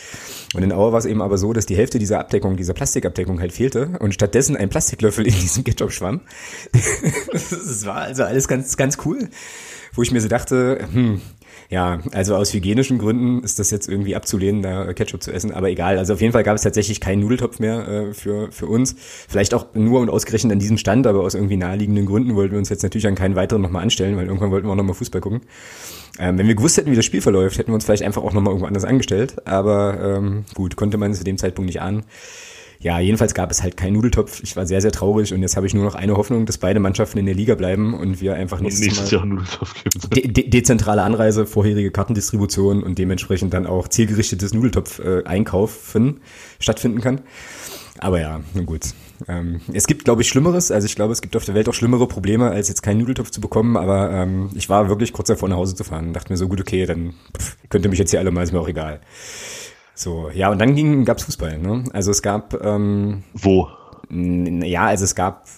Und in Auer war es eben aber so, dass die Hälfte dieser Abdeckung, dieser Plastikabdeckung halt fehlte und stattdessen ein Plastiklöffel in diesem Ketchup schwamm. das war also alles ganz, ganz cool. Wo ich mir so dachte, hm, ja, also aus hygienischen Gründen ist das jetzt irgendwie abzulehnen, da Ketchup zu essen, aber egal. Also auf jeden Fall gab es tatsächlich keinen Nudeltopf mehr äh, für, für uns. Vielleicht auch nur und ausgerechnet an diesem Stand, aber aus irgendwie naheliegenden Gründen wollten wir uns jetzt natürlich an keinen weiteren nochmal anstellen, weil irgendwann wollten wir auch nochmal Fußball gucken. Ähm, wenn wir gewusst hätten, wie das Spiel verläuft, hätten wir uns vielleicht einfach auch nochmal irgendwo anders angestellt. Aber ähm, gut, konnte man zu dem Zeitpunkt nicht ahnen ja, jedenfalls gab es halt keinen Nudeltopf. Ich war sehr, sehr traurig und jetzt habe ich nur noch eine Hoffnung, dass beide Mannschaften in der Liga bleiben und wir einfach nächstes, nächstes Mal Jahr Nudeltopf geben. De de dezentrale Anreise, vorherige Kartendistribution und dementsprechend dann auch zielgerichtetes Nudeltopf-Einkaufen äh, stattfinden kann. Aber ja, nun gut. Ähm, es gibt, glaube ich, Schlimmeres. Also ich glaube, es gibt auf der Welt auch schlimmere Probleme, als jetzt keinen Nudeltopf zu bekommen. Aber ähm, ich war wirklich kurz davor, nach Hause zu fahren und dachte mir so, gut, okay, dann pff, könnt ihr mich jetzt hier alle mal, ist mir auch egal. So, ja, und dann ging, gab's Fußball, ne? Also es gab ähm, Wo? Ja, also es gab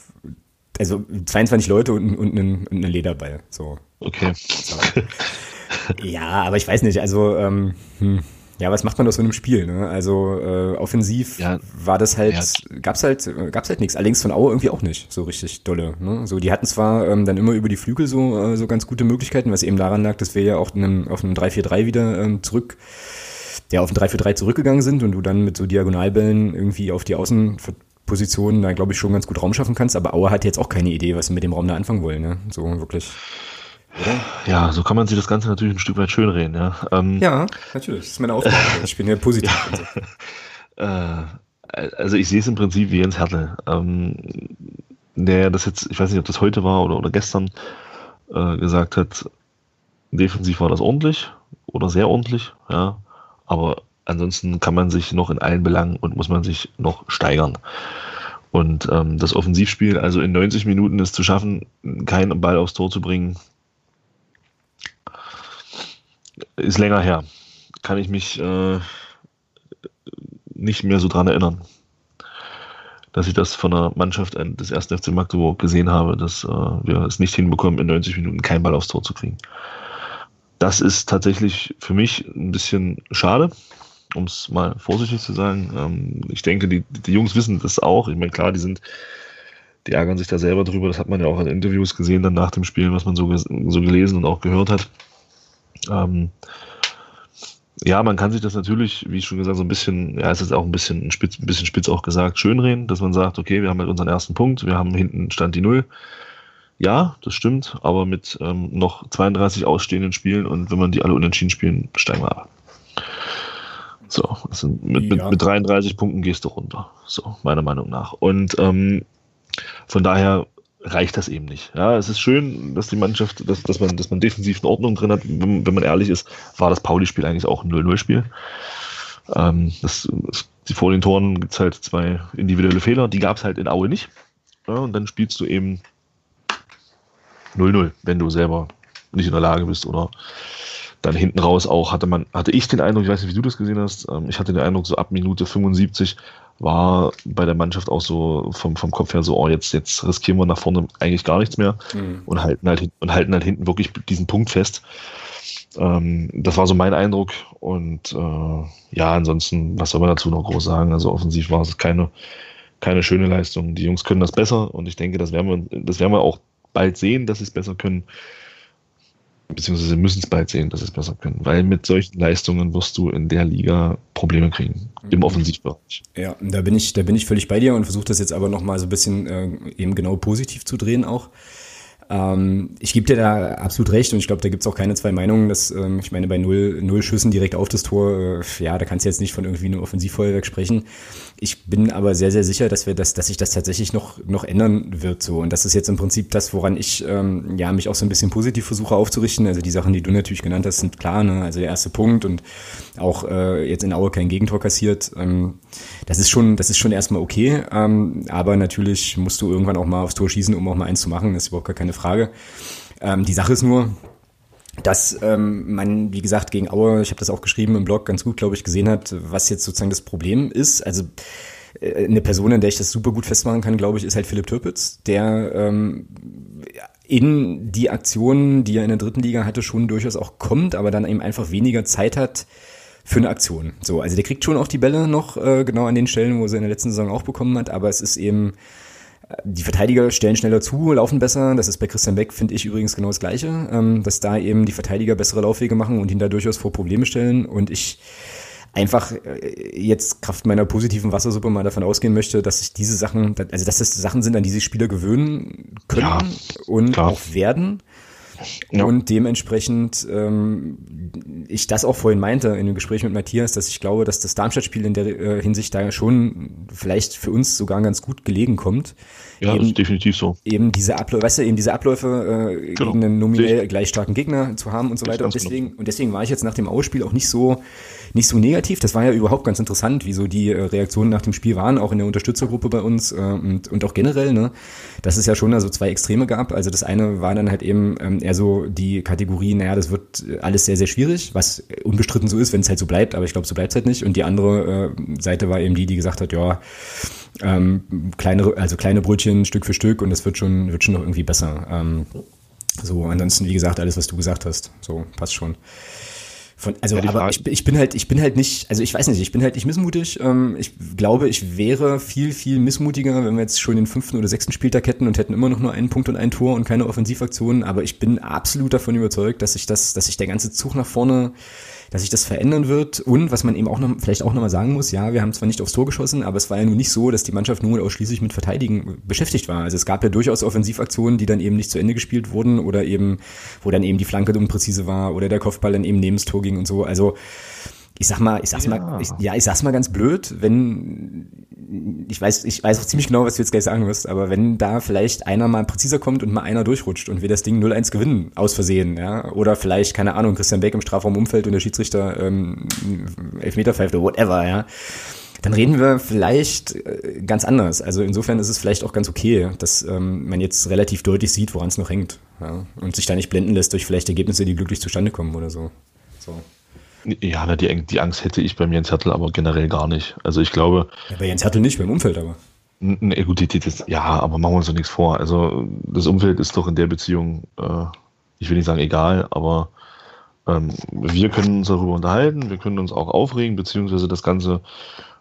also 22 Leute und, und, einen, und einen Lederball. So. Okay. So. ja, aber ich weiß nicht, also ähm, hm. Ja, was macht man aus so einem Spiel? Ne? Also äh, offensiv ja, war das halt, ja. gab's halt, gab's halt nichts. Allerdings von Aue irgendwie auch nicht so richtig dolle. Ne? So, die hatten zwar ähm, dann immer über die Flügel so äh, so ganz gute Möglichkeiten, was eben daran lag, dass wir ja auch einem, auf einem 3-4-3 wieder ähm, zurück, der auf ein 3-4-3 zurückgegangen sind und du dann mit so Diagonalbällen irgendwie auf die Außenpositionen da glaube ich schon ganz gut Raum schaffen kannst. Aber Aue hat jetzt auch keine Idee, was sie mit dem Raum da anfangen wollen. Ne? So wirklich. Oder? Ja, so kann man sich das Ganze natürlich ein Stück weit schönreden, ja. Ähm, ja, natürlich. Das ist meine Aufgabe. ich bin ja positiv. ja. Äh, also ich sehe es im Prinzip wie Jens Hertel. Ähm, der das jetzt, ich weiß nicht, ob das heute war oder, oder gestern, äh, gesagt hat, defensiv war das ordentlich oder sehr ordentlich, ja. Aber ansonsten kann man sich noch in allen Belangen und muss man sich noch steigern. Und ähm, das Offensivspiel, also in 90 Minuten es zu schaffen, keinen Ball aufs Tor zu bringen, ist länger her. Kann ich mich äh, nicht mehr so dran erinnern, dass ich das von der Mannschaft des 1. FC Magdeburg gesehen habe, dass äh, wir es nicht hinbekommen, in 90 Minuten keinen Ball aufs Tor zu kriegen. Das ist tatsächlich für mich ein bisschen schade, um es mal vorsichtig zu sagen. Ähm, ich denke, die, die Jungs wissen das auch. Ich meine, klar, die sind, die ärgern sich da selber drüber. Das hat man ja auch in Interviews gesehen dann nach dem Spiel, was man so, so gelesen und auch gehört hat. Ähm, ja, man kann sich das natürlich, wie schon gesagt, so ein bisschen, ja, es ist auch ein bisschen spitz, ein bisschen spitz auch gesagt, schönreden, dass man sagt, okay, wir haben halt unseren ersten Punkt, wir haben hinten Stand die Null. Ja, das stimmt, aber mit ähm, noch 32 ausstehenden Spielen und wenn man die alle unentschieden spielen, steigen wir ab. So, also mit, ja. mit, mit 33 Punkten gehst du runter. So, meiner Meinung nach. Und ähm, von daher reicht das eben nicht. Ja, es ist schön, dass die Mannschaft, dass, dass, man, dass man defensiv eine Ordnung drin hat. Wenn, wenn man ehrlich ist, war das Pauli-Spiel eigentlich auch ein 0-0-Spiel. Ähm, das, das, vor den Toren gibt es halt zwei individuelle Fehler, die gab es halt in Aue nicht. Ja, und dann spielst du eben 0-0, wenn du selber nicht in der Lage bist oder dann hinten raus auch hatte man, hatte ich den Eindruck, ich weiß nicht, wie du das gesehen hast, ähm, ich hatte den Eindruck, so ab Minute 75 war bei der Mannschaft auch so vom, vom Kopf her so, oh, jetzt, jetzt riskieren wir nach vorne eigentlich gar nichts mehr mhm. und halten halt und halten halt hinten wirklich diesen Punkt fest. Ähm, das war so mein Eindruck. Und äh, ja, ansonsten, was soll man dazu noch groß sagen? Also offensiv war es keine, keine schöne Leistung. Die Jungs können das besser und ich denke, das werden wir, das werden wir auch bald sehen, dass sie es besser können beziehungsweise müssen es bald sehen, dass sie es besser können. Weil mit solchen Leistungen wirst du in der Liga Probleme kriegen, im mhm. Offensivbereich. Ja, da bin ich, da bin ich völlig bei dir und versuche das jetzt aber nochmal so ein bisschen äh, eben genau positiv zu drehen auch. Ähm, ich gebe dir da absolut recht und ich glaube, da gibt es auch keine zwei Meinungen. Dass, ähm, ich meine, bei null, null Schüssen direkt auf das Tor, äh, ja, da kannst du jetzt nicht von irgendwie einem Offensivfeuerwerk sprechen. Ich bin aber sehr, sehr sicher, dass wir das, dass sich das tatsächlich noch, noch ändern wird so. Und das ist jetzt im Prinzip das, woran ich ähm, ja mich auch so ein bisschen positiv versuche aufzurichten. Also die Sachen, die du natürlich genannt hast, sind klar, ne? Also der erste Punkt und auch äh, jetzt in Aue kein Gegentor kassiert. Ähm, das ist schon, das ist schon erstmal okay. Ähm, aber natürlich musst du irgendwann auch mal aufs Tor schießen, um auch mal eins zu machen. Das ist überhaupt gar keine Frage. Ähm, die Sache ist nur, dass ähm, man, wie gesagt, gegen Aue, ich habe das auch geschrieben im Blog, ganz gut, glaube ich, gesehen hat, was jetzt sozusagen das Problem ist. Also äh, eine Person, an der ich das super gut festmachen kann, glaube ich, ist halt Philipp Türpitz, der ähm, in die Aktionen, die er in der dritten Liga hatte, schon durchaus auch kommt, aber dann eben einfach weniger Zeit hat für eine Aktion. So, also der kriegt schon auch die Bälle noch äh, genau an den Stellen, wo er in der letzten Saison auch bekommen hat, aber es ist eben die Verteidiger stellen schneller zu, laufen besser. Das ist bei Christian Beck, finde ich übrigens genau das Gleiche, ähm, dass da eben die Verteidiger bessere Laufwege machen und ihn da durchaus vor Probleme stellen. Und ich einfach äh, jetzt Kraft meiner positiven Wassersuppe mal davon ausgehen möchte, dass sich diese Sachen, also dass das Sachen sind, an die sich Spieler gewöhnen können ja, und klar. auch werden. Ja. Und dementsprechend, ähm, ich das auch vorhin meinte in dem Gespräch mit Matthias, dass ich glaube, dass das Darmstadt-Spiel in der äh, Hinsicht da schon vielleicht für uns sogar ganz gut gelegen kommt. Ja, eben, das ist definitiv so. Eben diese Abläufe, weißt du, eben diese Abläufe äh, genau. gegen einen nominell gleich starken Gegner zu haben und so weiter. Und deswegen, genau. und deswegen war ich jetzt nach dem Ausspiel auch nicht so, nicht so negativ. Das war ja überhaupt ganz interessant, wie so die äh, Reaktionen nach dem Spiel waren, auch in der Unterstützergruppe bei uns äh, und, und auch generell, ne? Dass es ja schon also zwei Extreme gab. Also das eine war dann halt eben ähm, eher so die Kategorie, naja, das wird alles sehr, sehr schwierig, was unbestritten so ist, wenn es halt so bleibt, aber ich glaube, so bleibt es halt nicht. Und die andere äh, Seite war eben die, die gesagt hat, ja, Ähm, kleine, also kleine Brötchen Stück für Stück und das wird schon, wird schon noch irgendwie besser. Ähm, so, ansonsten, wie gesagt, alles, was du gesagt hast. So, passt schon. Von, also, ja, aber ich, ich, bin halt, ich bin halt nicht, also ich weiß nicht, ich bin halt nicht missmutig. Ähm, ich glaube, ich wäre viel, viel missmutiger, wenn wir jetzt schon den fünften oder sechsten Spieltag hätten und hätten immer noch nur einen Punkt und ein Tor und keine Offensivaktionen. Aber ich bin absolut davon überzeugt, dass sich das, dass sich der ganze Zug nach vorne dass sich das verändern wird. Und was man eben auch noch, vielleicht auch nochmal sagen muss, ja, wir haben zwar nicht aufs Tor geschossen, aber es war ja nun nicht so, dass die Mannschaft nur ausschließlich mit Verteidigen beschäftigt war. Also es gab ja durchaus Offensivaktionen, die dann eben nicht zu Ende gespielt wurden oder eben, wo dann eben die Flanke unpräzise war oder der Kopfball dann eben neben das Tor ging und so. Also ich sag mal, ich sag's ja. mal, ich, ja, ich sag's mal ganz blöd, wenn ich weiß, ich weiß auch ziemlich genau, was du jetzt gleich sagen wirst, aber wenn da vielleicht einer mal präziser kommt und mal einer durchrutscht und wir das Ding 0-1 gewinnen, aus Versehen, ja, oder vielleicht, keine Ahnung, Christian Beck im Strafraum umfällt und der Schiedsrichter ähm, Elfmeter pfeift oder whatever, ja, dann reden wir vielleicht äh, ganz anders. Also insofern ist es vielleicht auch ganz okay, dass ähm, man jetzt relativ deutlich sieht, woran es noch hängt, ja, und sich da nicht blenden lässt durch vielleicht Ergebnisse, die glücklich zustande kommen oder so. So. Ja, die, die Angst hätte ich beim Jens Hertel aber generell gar nicht. Also ich glaube. Ja, bei Jens Hertel nicht, beim Umfeld aber. Ne, gut, die, die, das, ja, aber machen wir uns doch nichts vor. Also das Umfeld ist doch in der Beziehung, äh, ich will nicht sagen egal, aber ähm, wir können uns darüber unterhalten, wir können uns auch aufregen, beziehungsweise das Ganze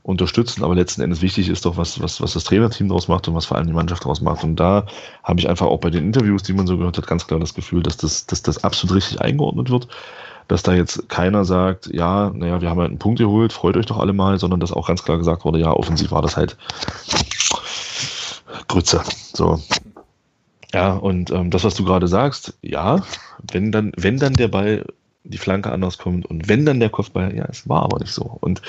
unterstützen, aber letzten Endes wichtig ist doch, was, was, was das Trainerteam daraus macht und was vor allem die Mannschaft daraus macht. Und da habe ich einfach auch bei den Interviews, die man so gehört hat, ganz klar das Gefühl, dass das, dass das absolut richtig eingeordnet wird dass da jetzt keiner sagt, ja, naja, wir haben halt einen Punkt geholt, freut euch doch alle mal, sondern dass auch ganz klar gesagt wurde, ja, offensiv war das halt Grütze. So. Ja, und ähm, das, was du gerade sagst, ja, wenn dann, wenn dann der Ball die Flanke anders kommt und wenn dann der Kopfball, ja, es war aber nicht so. Und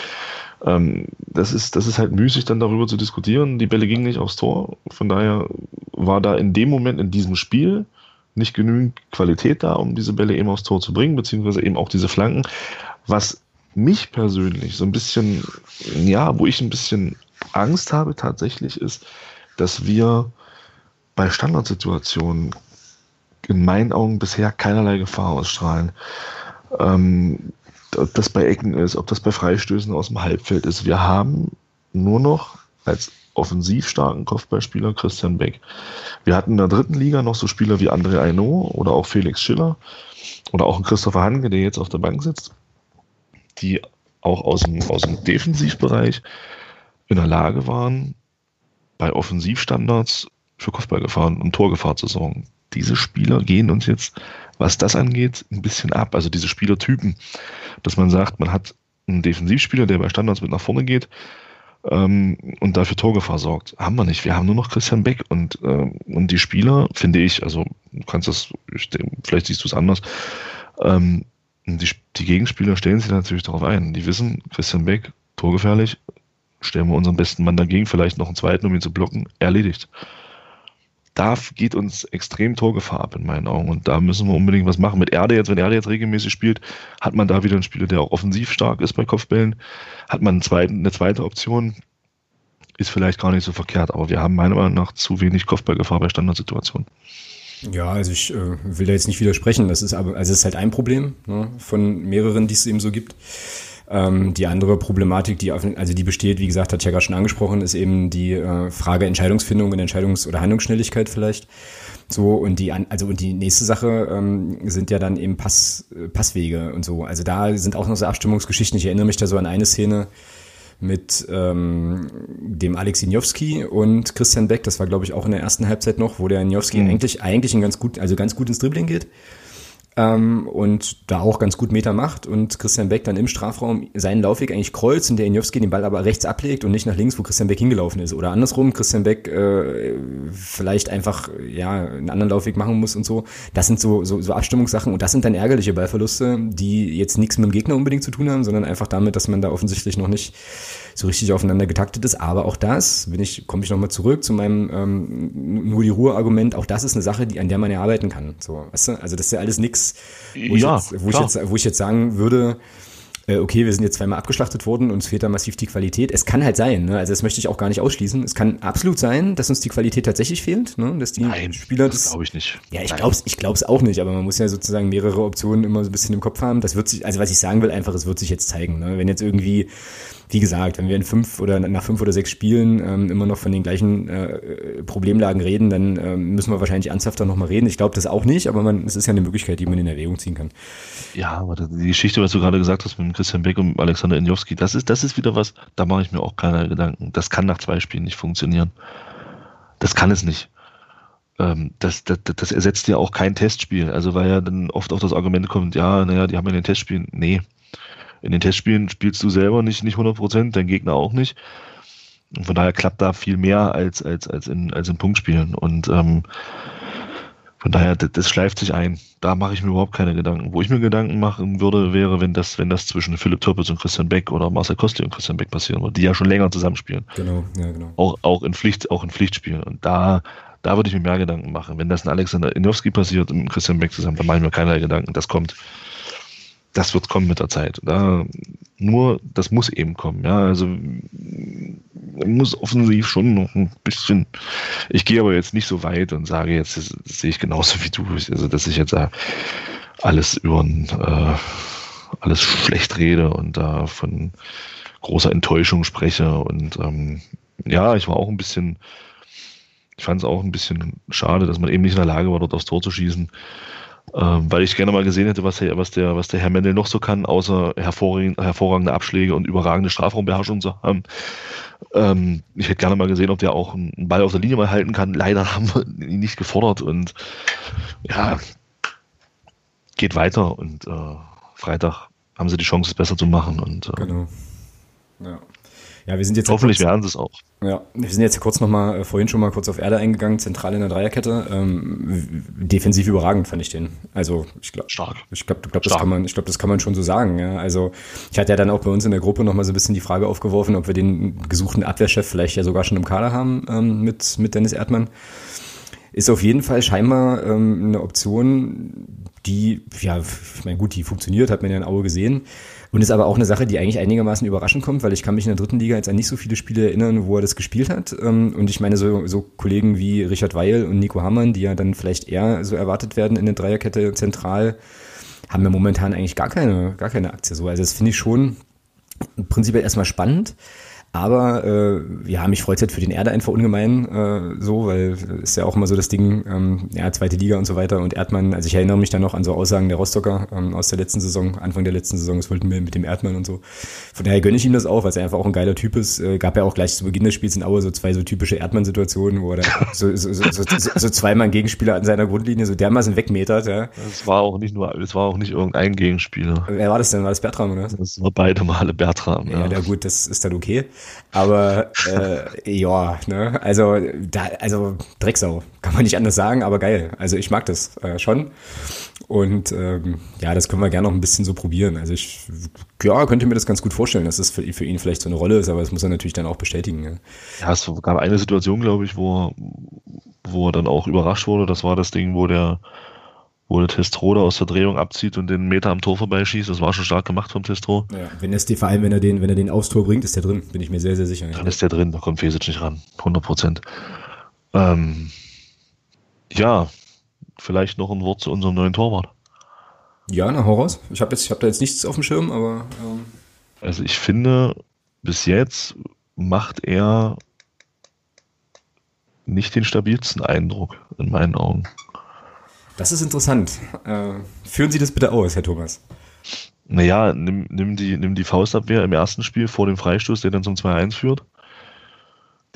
ähm, das, ist, das ist halt müßig, dann darüber zu diskutieren. Die Bälle gingen nicht aufs Tor. Von daher war da in dem Moment, in diesem Spiel, nicht genügend Qualität da, um diese Bälle eben aufs Tor zu bringen, beziehungsweise eben auch diese Flanken. Was mich persönlich so ein bisschen, ja, wo ich ein bisschen Angst habe tatsächlich, ist, dass wir bei Standardsituationen in meinen Augen bisher keinerlei Gefahr ausstrahlen. Ähm, ob das bei Ecken ist, ob das bei Freistößen aus dem Halbfeld ist. Wir haben nur noch als offensiv starken Kopfballspieler Christian Beck. Wir hatten in der dritten Liga noch so Spieler wie André Aino oder auch Felix Schiller oder auch Christopher Hanke, der jetzt auf der Bank sitzt, die auch aus dem, aus dem Defensivbereich in der Lage waren, bei Offensivstandards für Kopfballgefahr und Torgefahr zu sorgen. Diese Spieler gehen uns jetzt, was das angeht, ein bisschen ab. Also diese Spielertypen, dass man sagt, man hat einen Defensivspieler, der bei Standards mit nach vorne geht, ähm, und dafür Torgefahr sorgt. Haben wir nicht. Wir haben nur noch Christian Beck und, äh, und die Spieler, finde ich, also du kannst das, vielleicht siehst du es anders, ähm, die, die Gegenspieler stellen sich natürlich darauf ein. Die wissen, Christian Beck, torgefährlich, stellen wir unseren besten Mann dagegen, vielleicht noch einen zweiten, um ihn zu blocken, erledigt da geht uns extrem Torgefahr ab in meinen Augen. Und da müssen wir unbedingt was machen. Mit Erde jetzt, wenn Erde jetzt regelmäßig spielt, hat man da wieder einen Spieler, der auch offensiv stark ist bei Kopfbällen. Hat man eine zweite Option. Ist vielleicht gar nicht so verkehrt, aber wir haben meiner Meinung nach zu wenig Kopfballgefahr bei Standardsituationen. Ja, also ich äh, will da jetzt nicht widersprechen. Das ist aber, also es ist halt ein Problem ne, von mehreren, die es eben so gibt. Ähm, die andere Problematik, die, also die besteht, wie gesagt, hat ja gerade schon angesprochen, ist eben die äh, Frage Entscheidungsfindung und Entscheidungs- oder Handlungsschnelligkeit vielleicht. So, und die, also, und die nächste Sache ähm, sind ja dann eben Pass, äh, Passwege und so. Also da sind auch noch so Abstimmungsgeschichten. Ich erinnere mich da so an eine Szene mit ähm, dem Alex Injowski und Christian Beck. Das war, glaube ich, auch in der ersten Halbzeit noch, wo der Injowski mhm. eigentlich, eigentlich ein ganz gut, also ganz gut ins Dribbling geht ähm, und da auch ganz gut Meter macht und Christian Beck dann im Strafraum seinen Laufweg eigentlich kreuzt und der Injowski den Ball aber rechts ablegt und nicht nach links, wo Christian Beck hingelaufen ist. Oder andersrum, Christian Beck äh, vielleicht einfach ja einen anderen Laufweg machen muss und so. Das sind so, so, so Abstimmungssachen und das sind dann ärgerliche Ballverluste, die jetzt nichts mit dem Gegner unbedingt zu tun haben, sondern einfach damit, dass man da offensichtlich noch nicht so richtig aufeinander getaktet ist. Aber auch das, bin ich, komme ich nochmal zurück zu meinem ähm, nur die Ruhe-Argument, auch das ist eine Sache, die, an der man ja arbeiten kann. So, weißt du? Also das ist ja alles nichts, wo, ja, ich, jetzt, wo, ich jetzt, wo ich jetzt sagen würde, äh, okay, wir sind jetzt zweimal abgeschlachtet worden und es fehlt da massiv die Qualität. Es kann halt sein, ne? also das möchte ich auch gar nicht ausschließen. Es kann absolut sein, dass uns die Qualität tatsächlich fehlt, ne? dass die Nein, Spieler das, das glaube ich nicht. Ja, ich glaube es ich glaub's auch nicht, aber man muss ja sozusagen mehrere Optionen immer so ein bisschen im Kopf haben. Das wird sich, also was ich sagen will, einfach, es wird sich jetzt zeigen. Ne? Wenn jetzt irgendwie wie gesagt, wenn wir in fünf oder nach fünf oder sechs Spielen ähm, immer noch von den gleichen äh, Problemlagen reden, dann äh, müssen wir wahrscheinlich ernsthafter nochmal reden. Ich glaube das auch nicht, aber man, es ist ja eine Möglichkeit, die man in Erwägung ziehen kann. Ja, aber die Geschichte, was du gerade gesagt hast mit Christian Beck und Alexander Injowski, das ist, das ist wieder was, da mache ich mir auch keine Gedanken. Das kann nach zwei Spielen nicht funktionieren. Das kann es nicht. Ähm, das, das, das ersetzt ja auch kein Testspiel. Also weil ja dann oft auch das Argument kommt, ja, naja, die haben ja den Testspielen. Nee. In den Testspielen spielst du selber nicht, nicht 100 Prozent, dein Gegner auch nicht. Und von daher klappt da viel mehr als, als, als, in, als in Punktspielen. Und ähm, von daher, das, das schleift sich ein. Da mache ich mir überhaupt keine Gedanken. Wo ich mir Gedanken machen würde, wäre, wenn das, wenn das zwischen Philipp Türpitz und Christian Beck oder Marcel Kostli und Christian Beck passieren würde, die ja schon länger zusammenspielen. Genau, ja, genau. Auch, auch in Pflicht, auch in Pflichtspielen. Und da, da würde ich mir mehr Gedanken machen. Wenn das ein Alexander Inowski passiert und Christian Beck zusammen, dann mache ich mir keinerlei Gedanken. Das kommt das wird kommen mit der Zeit. Da, nur, das muss eben kommen. Ja, also muss offensiv schon noch ein bisschen. Ich gehe aber jetzt nicht so weit und sage jetzt, das, das sehe ich genauso wie du, also dass ich jetzt äh, alles über äh, alles schlecht rede und da äh, von großer Enttäuschung spreche. Und ähm, ja, ich war auch ein bisschen, ich fand es auch ein bisschen schade, dass man eben nicht in der Lage war, dort aufs Tor zu schießen ähm, weil ich gerne mal gesehen hätte, was, was, der, was der Herr Mendel noch so kann, außer hervorragende, Abschläge und überragende Strafraumbeherrschung zu haben. Ähm, ich hätte gerne mal gesehen, ob der auch einen Ball auf der Linie mal halten kann. Leider haben wir ihn nicht gefordert und ja, geht weiter und äh, Freitag haben sie die Chance, es besser zu machen. Und, äh, genau. Ja. Ja, wir sind jetzt Hoffentlich kurz, werden sie es auch. Ja, wir sind jetzt kurz nochmal, äh, vorhin schon mal kurz auf Erde eingegangen, zentral in der Dreierkette. Ähm, defensiv überragend fand ich den. Also ich glaube, stark. Ich glaube, glaub, das kann man, ich glaube, das kann man schon so sagen. Ja. Also ich hatte ja dann auch bei uns in der Gruppe nochmal so ein bisschen die Frage aufgeworfen, ob wir den gesuchten Abwehrchef vielleicht ja sogar schon im Kader haben ähm, mit mit Dennis Erdmann. Ist auf jeden Fall scheinbar ähm, eine Option, die, ja, ich meine, gut, die funktioniert, hat man ja in Aue gesehen. Und ist aber auch eine Sache, die eigentlich einigermaßen überraschend kommt, weil ich kann mich in der dritten Liga jetzt an nicht so viele Spiele erinnern, wo er das gespielt hat. Ähm, und ich meine, so, so Kollegen wie Richard Weil und Nico Hammann, die ja dann vielleicht eher so erwartet werden in der Dreierkette zentral, haben ja momentan eigentlich gar keine, gar keine Aktie so. Also das finde ich schon prinzipiell erstmal spannend. Aber äh, ja, mich freut es halt für den Erde einfach ungemein äh, so, weil ist ja auch immer so das Ding, ähm, ja, zweite Liga und so weiter. Und Erdmann, also ich erinnere mich dann noch an so Aussagen der Rostocker ähm, aus der letzten Saison, Anfang der letzten Saison, es wollten wir mit dem Erdmann und so. Von daher gönne ich ihm das auch, weil er einfach auch ein geiler Typ ist. Äh, gab ja auch gleich zu Beginn des Spiels in Aue so zwei so typische Erdmann-Situationen, wo er so, so, so, so, so zweimal Gegenspieler an seiner Grundlinie so dermaßen wegmetert. Ja. Es war auch nicht nur, es war auch nicht irgendein Gegenspieler. Wer war das denn? War das Bertram, oder? Das war beide Male Bertram. Ja, ja, ja gut, das ist dann okay. Aber äh, ja, ne, also da, also Drecksau, kann man nicht anders sagen, aber geil. Also ich mag das äh, schon. Und ähm, ja, das können wir gerne noch ein bisschen so probieren. Also ich ja, könnte mir das ganz gut vorstellen, dass das für, für ihn vielleicht so eine Rolle ist, aber das muss er natürlich dann auch bestätigen. Ja, ja es gab eine Situation, glaube ich, wo, wo er dann auch überrascht wurde. Das war das Ding, wo der wo der Testrode aus der Drehung abzieht und den Meter am Tor vorbeischießt. Das war schon stark gemacht vom Testro. Ja, wenn es vor allem, wenn er den, wenn er den aufs Tor bringt, ist der drin, bin ich mir sehr, sehr sicher. Dann ist der drin, da kommt Fesic nicht ran. 100 Prozent. Ähm, ja, vielleicht noch ein Wort zu unserem neuen Torwart. Ja, na, raus. Ich habe jetzt, ich habe da jetzt nichts auf dem Schirm, aber. Ähm. Also ich finde, bis jetzt macht er nicht den stabilsten Eindruck in meinen Augen. Das ist interessant. Äh, führen Sie das bitte aus, Herr Thomas. Naja, nimm, nimm, die, nimm die Faustabwehr im ersten Spiel vor dem Freistoß, der dann zum 2-1 führt.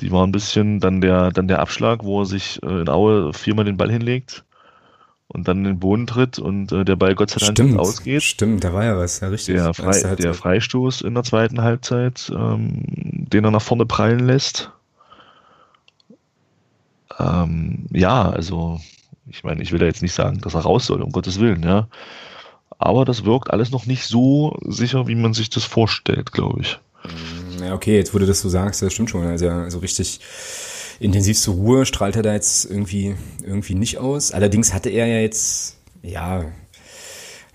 Die war ein bisschen dann der, dann der Abschlag, wo er sich äh, in Aue viermal den Ball hinlegt und dann in den Boden tritt und äh, der Ball Gott sei Dank stimmt, ausgeht. Stimmt, da war ja was, ja richtig. Der, Frei, der Freistoß in der zweiten Halbzeit, ähm, den er nach vorne prallen lässt. Ähm, ja, also ich meine, ich will da jetzt nicht sagen, dass er raus soll, um Gottes Willen, ja. Aber das wirkt alles noch nicht so sicher, wie man sich das vorstellt, glaube ich. Ja, okay, jetzt du das so sagst, das stimmt schon. Also, also richtig intensiv zur Ruhe strahlt er da jetzt irgendwie, irgendwie nicht aus. Allerdings hatte er ja jetzt, ja,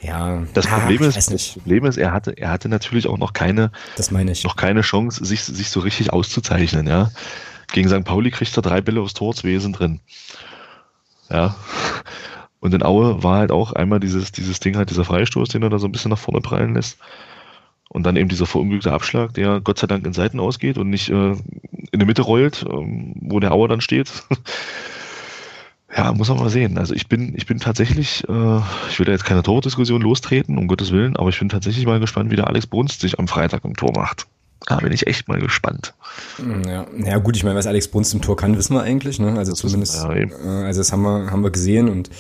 ja. Das Problem ist, das Problem ist, er hatte, er hatte natürlich auch noch keine, das meine ich. noch keine Chance, sich, sich so richtig auszuzeichnen, ja. Gegen St. Pauli kriegt er drei Bälle aufs Tor, zwei sind drin. Ja. Und in Aue war halt auch einmal dieses, dieses Ding halt, dieser Freistoß, den er da so ein bisschen nach vorne prallen lässt. Und dann eben dieser verunglückte Abschlag, der Gott sei Dank in Seiten ausgeht und nicht äh, in der Mitte rollt, ähm, wo der Auer dann steht. ja, muss man mal sehen. Also ich bin, ich bin tatsächlich, äh, ich will da jetzt keine Tordiskussion lostreten, um Gottes Willen, aber ich bin tatsächlich mal gespannt, wie der Alex Brunst sich am Freitag im Tor macht. Da bin ich echt mal gespannt. Ja, ja gut, ich meine, was Alex Brunst im Tor kann, wissen wir eigentlich. Ne? Also das zumindest, ja, äh, also das haben wir, haben wir gesehen und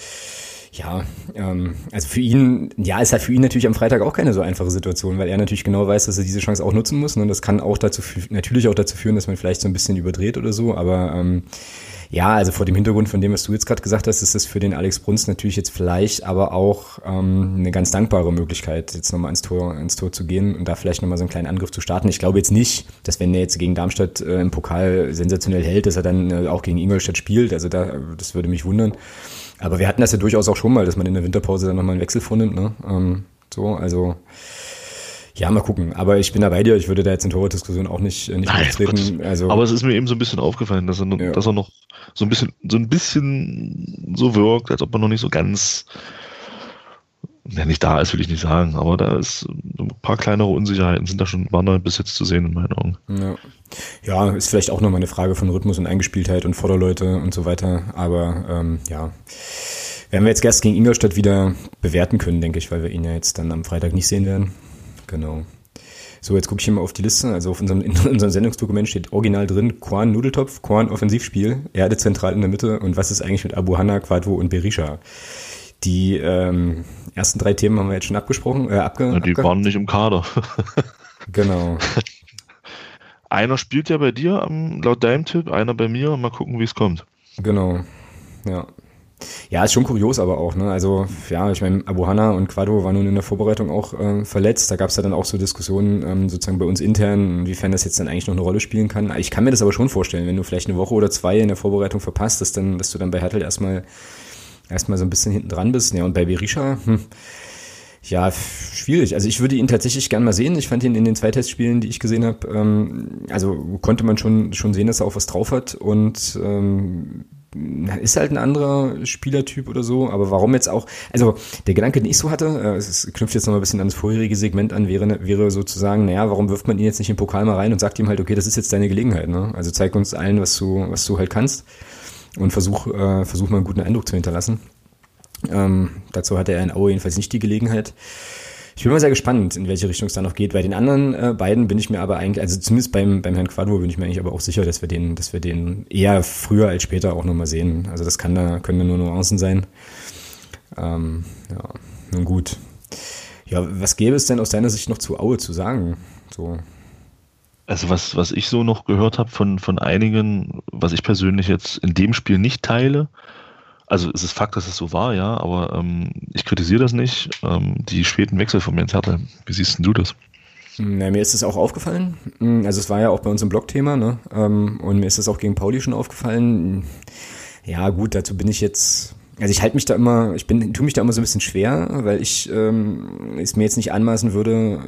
ja, ähm, also für ihn, ja, ist halt für ihn natürlich am Freitag auch keine so einfache Situation, weil er natürlich genau weiß, dass er diese Chance auch nutzen muss. Ne? Und das kann auch dazu, natürlich auch dazu führen, dass man vielleicht so ein bisschen überdreht oder so, aber ähm, ja, also vor dem Hintergrund von dem, was du jetzt gerade gesagt hast, ist das für den Alex Bruns natürlich jetzt vielleicht aber auch ähm, eine ganz dankbare Möglichkeit, jetzt nochmal ins Tor, ins Tor zu gehen und da vielleicht nochmal so einen kleinen Angriff zu starten. Ich glaube jetzt nicht, dass wenn er jetzt gegen Darmstadt äh, im Pokal sensationell hält, dass er dann äh, auch gegen Ingolstadt spielt. Also da, das würde mich wundern. Aber wir hatten das ja durchaus auch schon mal, dass man in der Winterpause dann nochmal einen Wechsel vornimmt. Ne? Ähm, so, also ja, mal gucken. Aber ich bin da bei dir. Ich würde da jetzt in Torwart-Diskussion auch nicht, äh, nicht Nein, treten. Also, aber es ist mir eben so ein bisschen aufgefallen, dass er, ja. dass er noch so ein bisschen, so ein bisschen so wirkt, als ob er noch nicht so ganz, ja, nicht da ist, will ich nicht sagen, aber da ist ein paar kleinere Unsicherheiten sind da schon, waren da bis jetzt zu sehen in meinen Augen. Ja. ja, ist vielleicht auch nochmal eine Frage von Rhythmus und Eingespieltheit und Vorderleute und so weiter. Aber ähm, ja. Werden wir jetzt erst gegen Ingolstadt wieder bewerten können, denke ich, weil wir ihn ja jetzt dann am Freitag nicht sehen werden. Genau. So, jetzt gucke ich hier mal auf die Liste. Also auf unserem, in unserem Sendungsdokument steht original drin, Quan Nudeltopf, Quan Offensivspiel, Erde zentral in der Mitte und was ist eigentlich mit Abu Hanna, Quadvo und Berisha? Die ähm, ersten drei Themen haben wir jetzt schon abgesprochen. Äh, abge, ja, die abge waren nicht im Kader. genau. Einer spielt ja bei dir, laut deinem Tipp, einer bei mir. Mal gucken, wie es kommt. Genau. Ja. Ja, ist schon kurios aber auch. Ne? Also ja, ich meine, Abu Hanna und Quado waren nun in der Vorbereitung auch äh, verletzt. Da gab es ja dann auch so Diskussionen ähm, sozusagen bei uns intern, inwiefern das jetzt dann eigentlich noch eine Rolle spielen kann. Ich kann mir das aber schon vorstellen, wenn du vielleicht eine Woche oder zwei in der Vorbereitung verpasst, dass, dann, dass du dann bei Hertel erstmal erstmal so ein bisschen hinten dran bist. Ja, und bei Berisha, hm, ja, schwierig. Also ich würde ihn tatsächlich gern mal sehen. Ich fand ihn in den zwei Testspielen, die ich gesehen habe, ähm, also konnte man schon, schon sehen, dass er auch was drauf hat. Und ähm, ist halt ein anderer Spielertyp oder so, aber warum jetzt auch, also der Gedanke, den ich so hatte, äh, es knüpft jetzt noch mal ein bisschen an das vorherige Segment an, wäre, wäre sozusagen, naja, warum wirft man ihn jetzt nicht im Pokal mal rein und sagt ihm halt, okay, das ist jetzt deine Gelegenheit, ne? Also zeig uns allen, was du, was du halt kannst und versuch, äh, versuch mal einen guten Eindruck zu hinterlassen. Ähm, dazu hatte er in Aue jedenfalls nicht die Gelegenheit. Ich bin mal sehr gespannt, in welche Richtung es da noch geht. Bei den anderen äh, beiden bin ich mir aber eigentlich, also zumindest beim, beim Herrn Quadro bin ich mir eigentlich aber auch sicher, dass wir den, dass wir den eher früher als später auch nochmal sehen. Also das kann da, können da nur Nuancen sein. Ähm, ja, nun gut. Ja, was gäbe es denn aus deiner Sicht noch zu Aue zu sagen? So. Also was, was ich so noch gehört habe von, von einigen, was ich persönlich jetzt in dem Spiel nicht teile, also es ist Fakt, dass es so war, ja, aber ähm, ich kritisiere das nicht. Ähm, die späten Wechsel von Jens Hertel, wie siehst du das? Na, mir ist es auch aufgefallen. Also es war ja auch bei uns im Blog-Thema, ne? Ähm, und mir ist es auch gegen Pauli schon aufgefallen. Ja, gut, dazu bin ich jetzt also ich halte mich da immer, ich bin, tue mich da immer so ein bisschen schwer, weil ich ähm, es mir jetzt nicht anmaßen würde,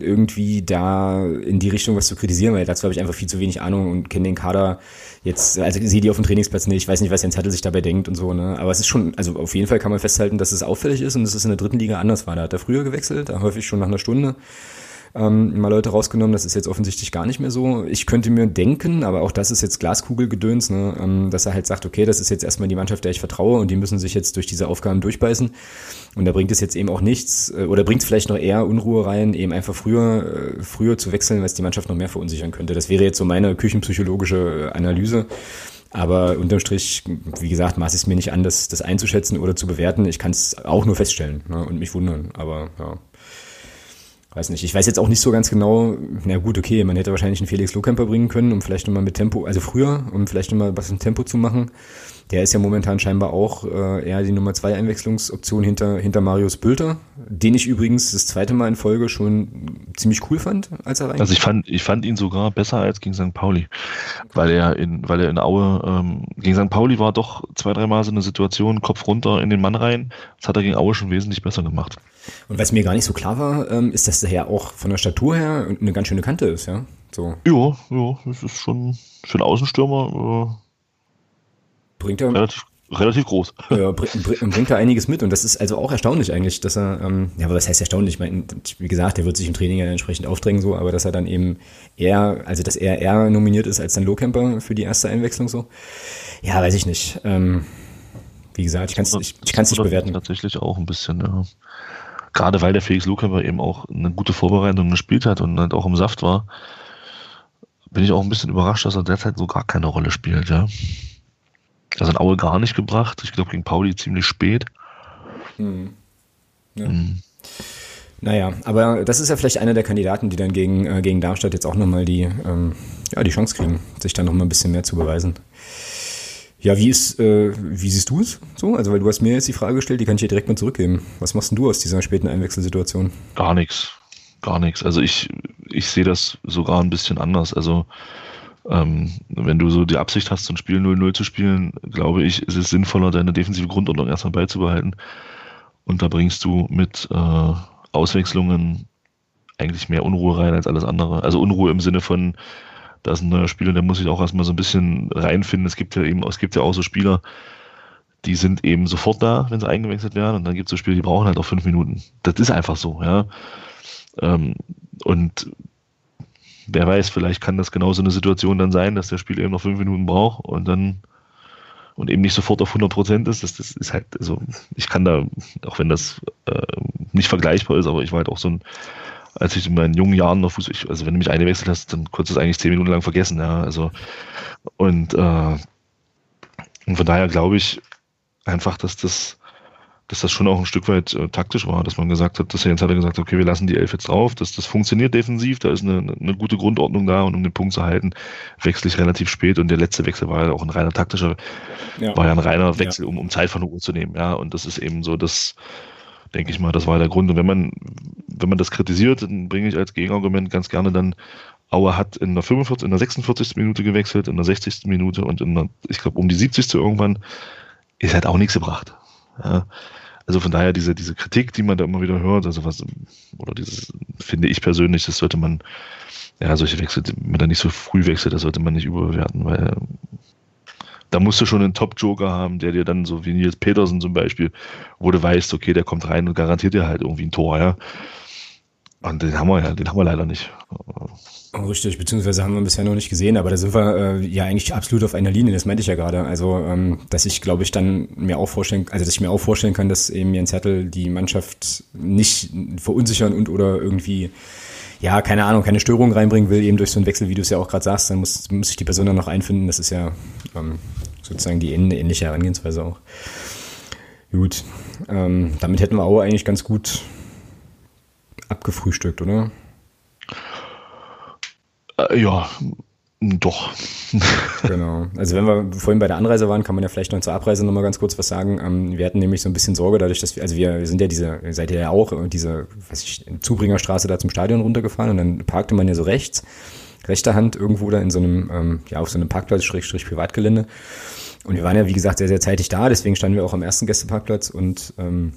äh, irgendwie da in die Richtung was zu kritisieren, weil dazu habe ich einfach viel zu wenig Ahnung und kenne den Kader jetzt, also sehe die auf dem Trainingsplatz nicht, ich weiß nicht, was Jens Zettel sich dabei denkt und so, ne? Aber es ist schon, also auf jeden Fall kann man festhalten, dass es auffällig ist und dass es in der dritten Liga anders war. Da hat er früher gewechselt, da häufig schon nach einer Stunde ähm, mal Leute rausgenommen. Das ist jetzt offensichtlich gar nicht mehr so. Ich könnte mir denken, aber auch das ist jetzt Glaskugelgedöns, ne, ähm, dass er halt sagt, okay, das ist jetzt erstmal die Mannschaft, der ich vertraue und die müssen sich jetzt durch diese Aufgaben durchbeißen. Und da bringt es jetzt eben auch nichts, äh, oder bringt es vielleicht noch eher Unruhe rein, eben einfach früher, äh, früher zu wechseln, weil es die Mannschaft noch mehr verunsichern könnte. Das wäre jetzt so meine küchenpsychologische Analyse. Aber unterm Strich, wie gesagt, maße ich es mir nicht an, das, das einzuschätzen oder zu bewerten. Ich kann es auch nur feststellen ne, und mich wundern. Aber ja weiß nicht, ich weiß jetzt auch nicht so ganz genau, na gut, okay, man hätte wahrscheinlich einen Felix Lohkemper bringen können, um vielleicht nochmal mit Tempo, also früher, um vielleicht nochmal was im Tempo zu machen. Der ist ja momentan scheinbar auch äh, eher die Nummer zwei Einwechslungsoption hinter, hinter Marius Bülter, den ich übrigens das zweite Mal in Folge schon ziemlich cool fand, als er rein. Also ich fand, ich fand ihn sogar besser als gegen St. Pauli, weil er in, weil er in Aue, ähm, gegen St. Pauli war doch zwei, dreimal so eine Situation, Kopf runter in den Mann rein. Das hat er gegen Aue schon wesentlich besser gemacht. Und was mir gar nicht so klar war, ähm, ist, dass der Herr auch von der Statur her eine ganz schöne Kante ist, ja? So. Ja, ja, das ist schon für einen Außenstürmer. Bringt er, relativ, relativ groß. Ja, bringt da einiges mit und das ist also auch erstaunlich eigentlich, dass er, ähm, ja, aber was heißt erstaunlich? Ich meine, wie gesagt, der wird sich im Training ja entsprechend aufdrängen so, aber dass er dann eben eher, also dass er eher nominiert ist als dann Lohkemper für die erste Einwechslung so. Ja, weiß ich nicht. Ähm, wie gesagt, ich kann es ich, ich kann's nicht bewerten. Tatsächlich auch ein bisschen, ja. Gerade weil der Felix Lohkemper eben auch eine gute Vorbereitung gespielt hat und halt auch im Saft war, bin ich auch ein bisschen überrascht, dass er derzeit so gar keine Rolle spielt, ja. Das hat Aue gar nicht gebracht. Ich glaube, gegen Pauli ziemlich spät. Hm. Ja. Hm. Naja, aber das ist ja vielleicht einer der Kandidaten, die dann gegen, äh, gegen Darmstadt jetzt auch nochmal die, ähm, ja, die Chance kriegen, sich dann nochmal ein bisschen mehr zu beweisen. Ja, wie ist, äh, wie siehst du es so? Also, weil du hast mir jetzt die Frage gestellt, die kann ich dir direkt mal zurückgeben. Was machst denn du aus dieser späten Einwechselsituation? Gar nichts. Gar nichts. Also ich, ich sehe das sogar ein bisschen anders. Also ähm, wenn du so die Absicht hast, so ein Spiel 0-0 zu spielen, glaube ich, ist es sinnvoller, deine defensive Grundordnung erstmal beizubehalten. Und da bringst du mit äh, Auswechslungen eigentlich mehr Unruhe rein als alles andere. Also Unruhe im Sinne von, da ist ein neuer Spieler, der muss sich auch erstmal so ein bisschen reinfinden. Es gibt ja eben, es gibt ja auch so Spieler, die sind eben sofort da, wenn sie eingewechselt werden. Und dann gibt es so Spieler, die brauchen halt auch fünf Minuten. Das ist einfach so, ja. Ähm, und wer weiß, vielleicht kann das genauso eine Situation dann sein, dass der Spieler eben noch fünf Minuten braucht und dann und eben nicht sofort auf 100 Prozent ist. Das, das ist halt, also ich kann da, auch wenn das äh, nicht vergleichbar ist, aber ich war halt auch so ein, als ich in meinen jungen Jahren noch Fußball, ich, also wenn du mich eingewechselt hast, dann kurz das eigentlich zehn Minuten lang vergessen, ja, also und, äh, und von daher glaube ich einfach, dass das dass das schon auch ein Stück weit äh, taktisch war, dass man gesagt hat, dass er jetzt hat er gesagt, okay, wir lassen die Elf jetzt drauf, dass das funktioniert defensiv, da ist eine, eine gute Grundordnung da und um den Punkt zu halten, wechsle ich relativ spät und der letzte Wechsel war ja auch ein reiner taktischer, ja. war ja ein reiner Wechsel, ja. um, um Zeit von der Uhr zu nehmen, ja, und das ist eben so, das denke ich mal, das war der Grund. Und wenn man, wenn man das kritisiert, dann bringe ich als Gegenargument ganz gerne dann, Auer hat in der 45, in der 46. Minute gewechselt, in der 60. Minute und in der, ich glaube, um die 70. irgendwann, ist halt auch nichts gebracht. Ja. Also von daher diese, diese Kritik, die man da immer wieder hört, also was, oder dieses, finde ich persönlich, das sollte man, ja, solche Wechsel, man da nicht so früh wechselt, das sollte man nicht überbewerten, weil da musst du schon einen Top-Joker haben, der dir dann, so wie Nils Petersen zum Beispiel, wo du weißt, okay, der kommt rein und garantiert dir halt irgendwie ein Tor, ja. Und den haben wir ja, den haben wir leider nicht. Richtig, beziehungsweise haben wir bisher noch nicht gesehen, aber da sind wir äh, ja eigentlich absolut auf einer Linie, das meinte ich ja gerade. Also, ähm, dass ich, glaube ich, dann mir auch vorstellen, also dass ich mir auch vorstellen kann, dass eben Jens Hertel die Mannschaft nicht verunsichern und oder irgendwie, ja, keine Ahnung, keine Störung reinbringen will, eben durch so einen Wechsel, wie du es ja auch gerade sagst, dann muss, muss sich die Person dann noch einfinden. Das ist ja ähm, sozusagen die ähnliche Herangehensweise auch. Gut, ähm, damit hätten wir auch eigentlich ganz gut abgefrühstückt, oder? Äh, ja, doch. genau. Also wenn wir vorhin bei der Anreise waren, kann man ja vielleicht noch zur Abreise nochmal ganz kurz was sagen. Ähm, wir hatten nämlich so ein bisschen Sorge dadurch, dass wir, also wir, sind ja diese, seid ihr ja auch, diese, weiß ich, Zubringerstraße da zum Stadion runtergefahren und dann parkte man ja so rechts, rechter Hand irgendwo da in so einem, ähm, ja, auf so einem Parkplatz, Schrägstrich Privatgelände. Und wir waren ja, wie gesagt, sehr, sehr zeitig da, deswegen standen wir auch am ersten Gästeparkplatz und ähm,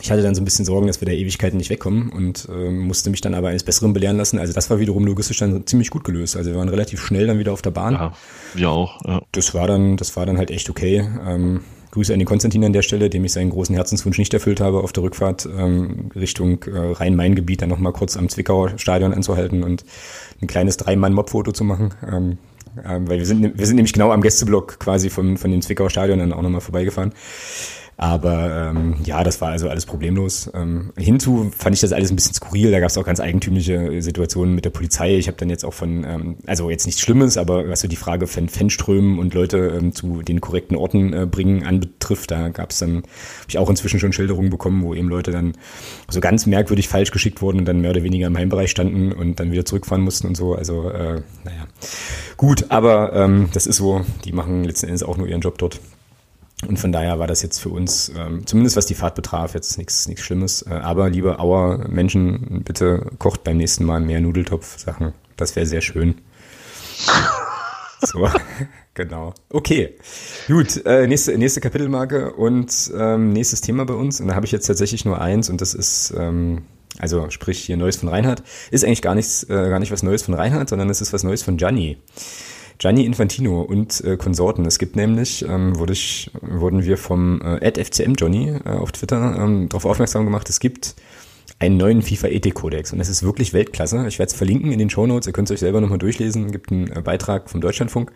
ich hatte dann so ein bisschen Sorgen, dass wir da Ewigkeiten nicht wegkommen und äh, musste mich dann aber eines Besseren belehren lassen. Also das war wiederum logistisch dann ziemlich gut gelöst. Also wir waren relativ schnell dann wieder auf der Bahn. Ja, wir auch. Ja. Das war dann, das war dann halt echt okay. Ähm, Grüße an den Konstantin an der Stelle, dem ich seinen großen Herzenswunsch nicht erfüllt habe, auf der Rückfahrt ähm, Richtung äh, Rhein-Main-Gebiet dann nochmal kurz am Zwickauer Stadion anzuhalten und ein kleines Drei-Mann-Mob-Foto zu machen. Ähm, ähm, weil wir sind, wir sind nämlich genau am Gästeblock quasi von, von dem Zwickauer Stadion dann auch nochmal vorbeigefahren. Aber ähm, ja, das war also alles problemlos. Ähm, hinzu fand ich das alles ein bisschen skurril. Da gab es auch ganz eigentümliche Situationen mit der Polizei. Ich habe dann jetzt auch von, ähm, also jetzt nichts Schlimmes, aber was so die Frage von Fanströmen und Leute ähm, zu den korrekten Orten äh, bringen anbetrifft, da gab es dann, habe ich auch inzwischen schon Schilderungen bekommen, wo eben Leute dann so ganz merkwürdig falsch geschickt wurden und dann mehr oder weniger im Heimbereich standen und dann wieder zurückfahren mussten und so. Also äh, naja, gut, aber ähm, das ist so, die machen letzten Endes auch nur ihren Job dort. Und von daher war das jetzt für uns, ähm, zumindest was die Fahrt betraf, jetzt nichts nichts Schlimmes. Äh, aber liebe Auer Menschen, bitte kocht beim nächsten Mal mehr Nudeltopf-Sachen. Das wäre sehr schön. So, genau. Okay, gut. Äh, nächste, nächste Kapitelmarke und ähm, nächstes Thema bei uns. Und da habe ich jetzt tatsächlich nur eins und das ist, ähm, also sprich hier Neues von Reinhard. Ist eigentlich gar nichts, äh, gar nicht was Neues von Reinhard, sondern es ist was Neues von Gianni. Gianni Infantino und äh, Konsorten. Es gibt nämlich, ähm, wurde ich, wurden wir vom äh, FCM Johnny äh, auf Twitter ähm, darauf aufmerksam gemacht, es gibt einen neuen FIFA-Ethik-Kodex und das ist wirklich Weltklasse. Ich werde es verlinken in den Show Notes. ihr könnt es euch selber nochmal durchlesen, es gibt einen äh, Beitrag vom Deutschlandfunk.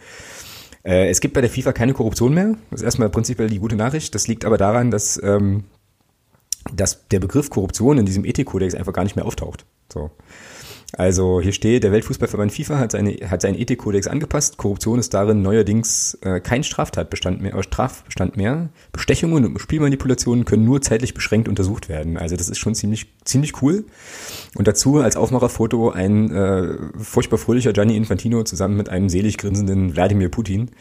Äh, es gibt bei der FIFA keine Korruption mehr. Das ist erstmal prinzipiell die gute Nachricht. Das liegt aber daran, dass, ähm, dass der Begriff Korruption in diesem Ethikkodex einfach gar nicht mehr auftaucht. So. Also hier steht, der Weltfußballverband FIFA hat, seine, hat seinen Ethikkodex angepasst. Korruption ist darin neuerdings äh, kein Straftatbestand mehr, äh, Strafbestand mehr. Bestechungen und Spielmanipulationen können nur zeitlich beschränkt untersucht werden. Also das ist schon ziemlich, ziemlich cool. Und dazu als Aufmacherfoto ein äh, furchtbar fröhlicher Gianni Infantino zusammen mit einem selig grinsenden Wladimir Putin.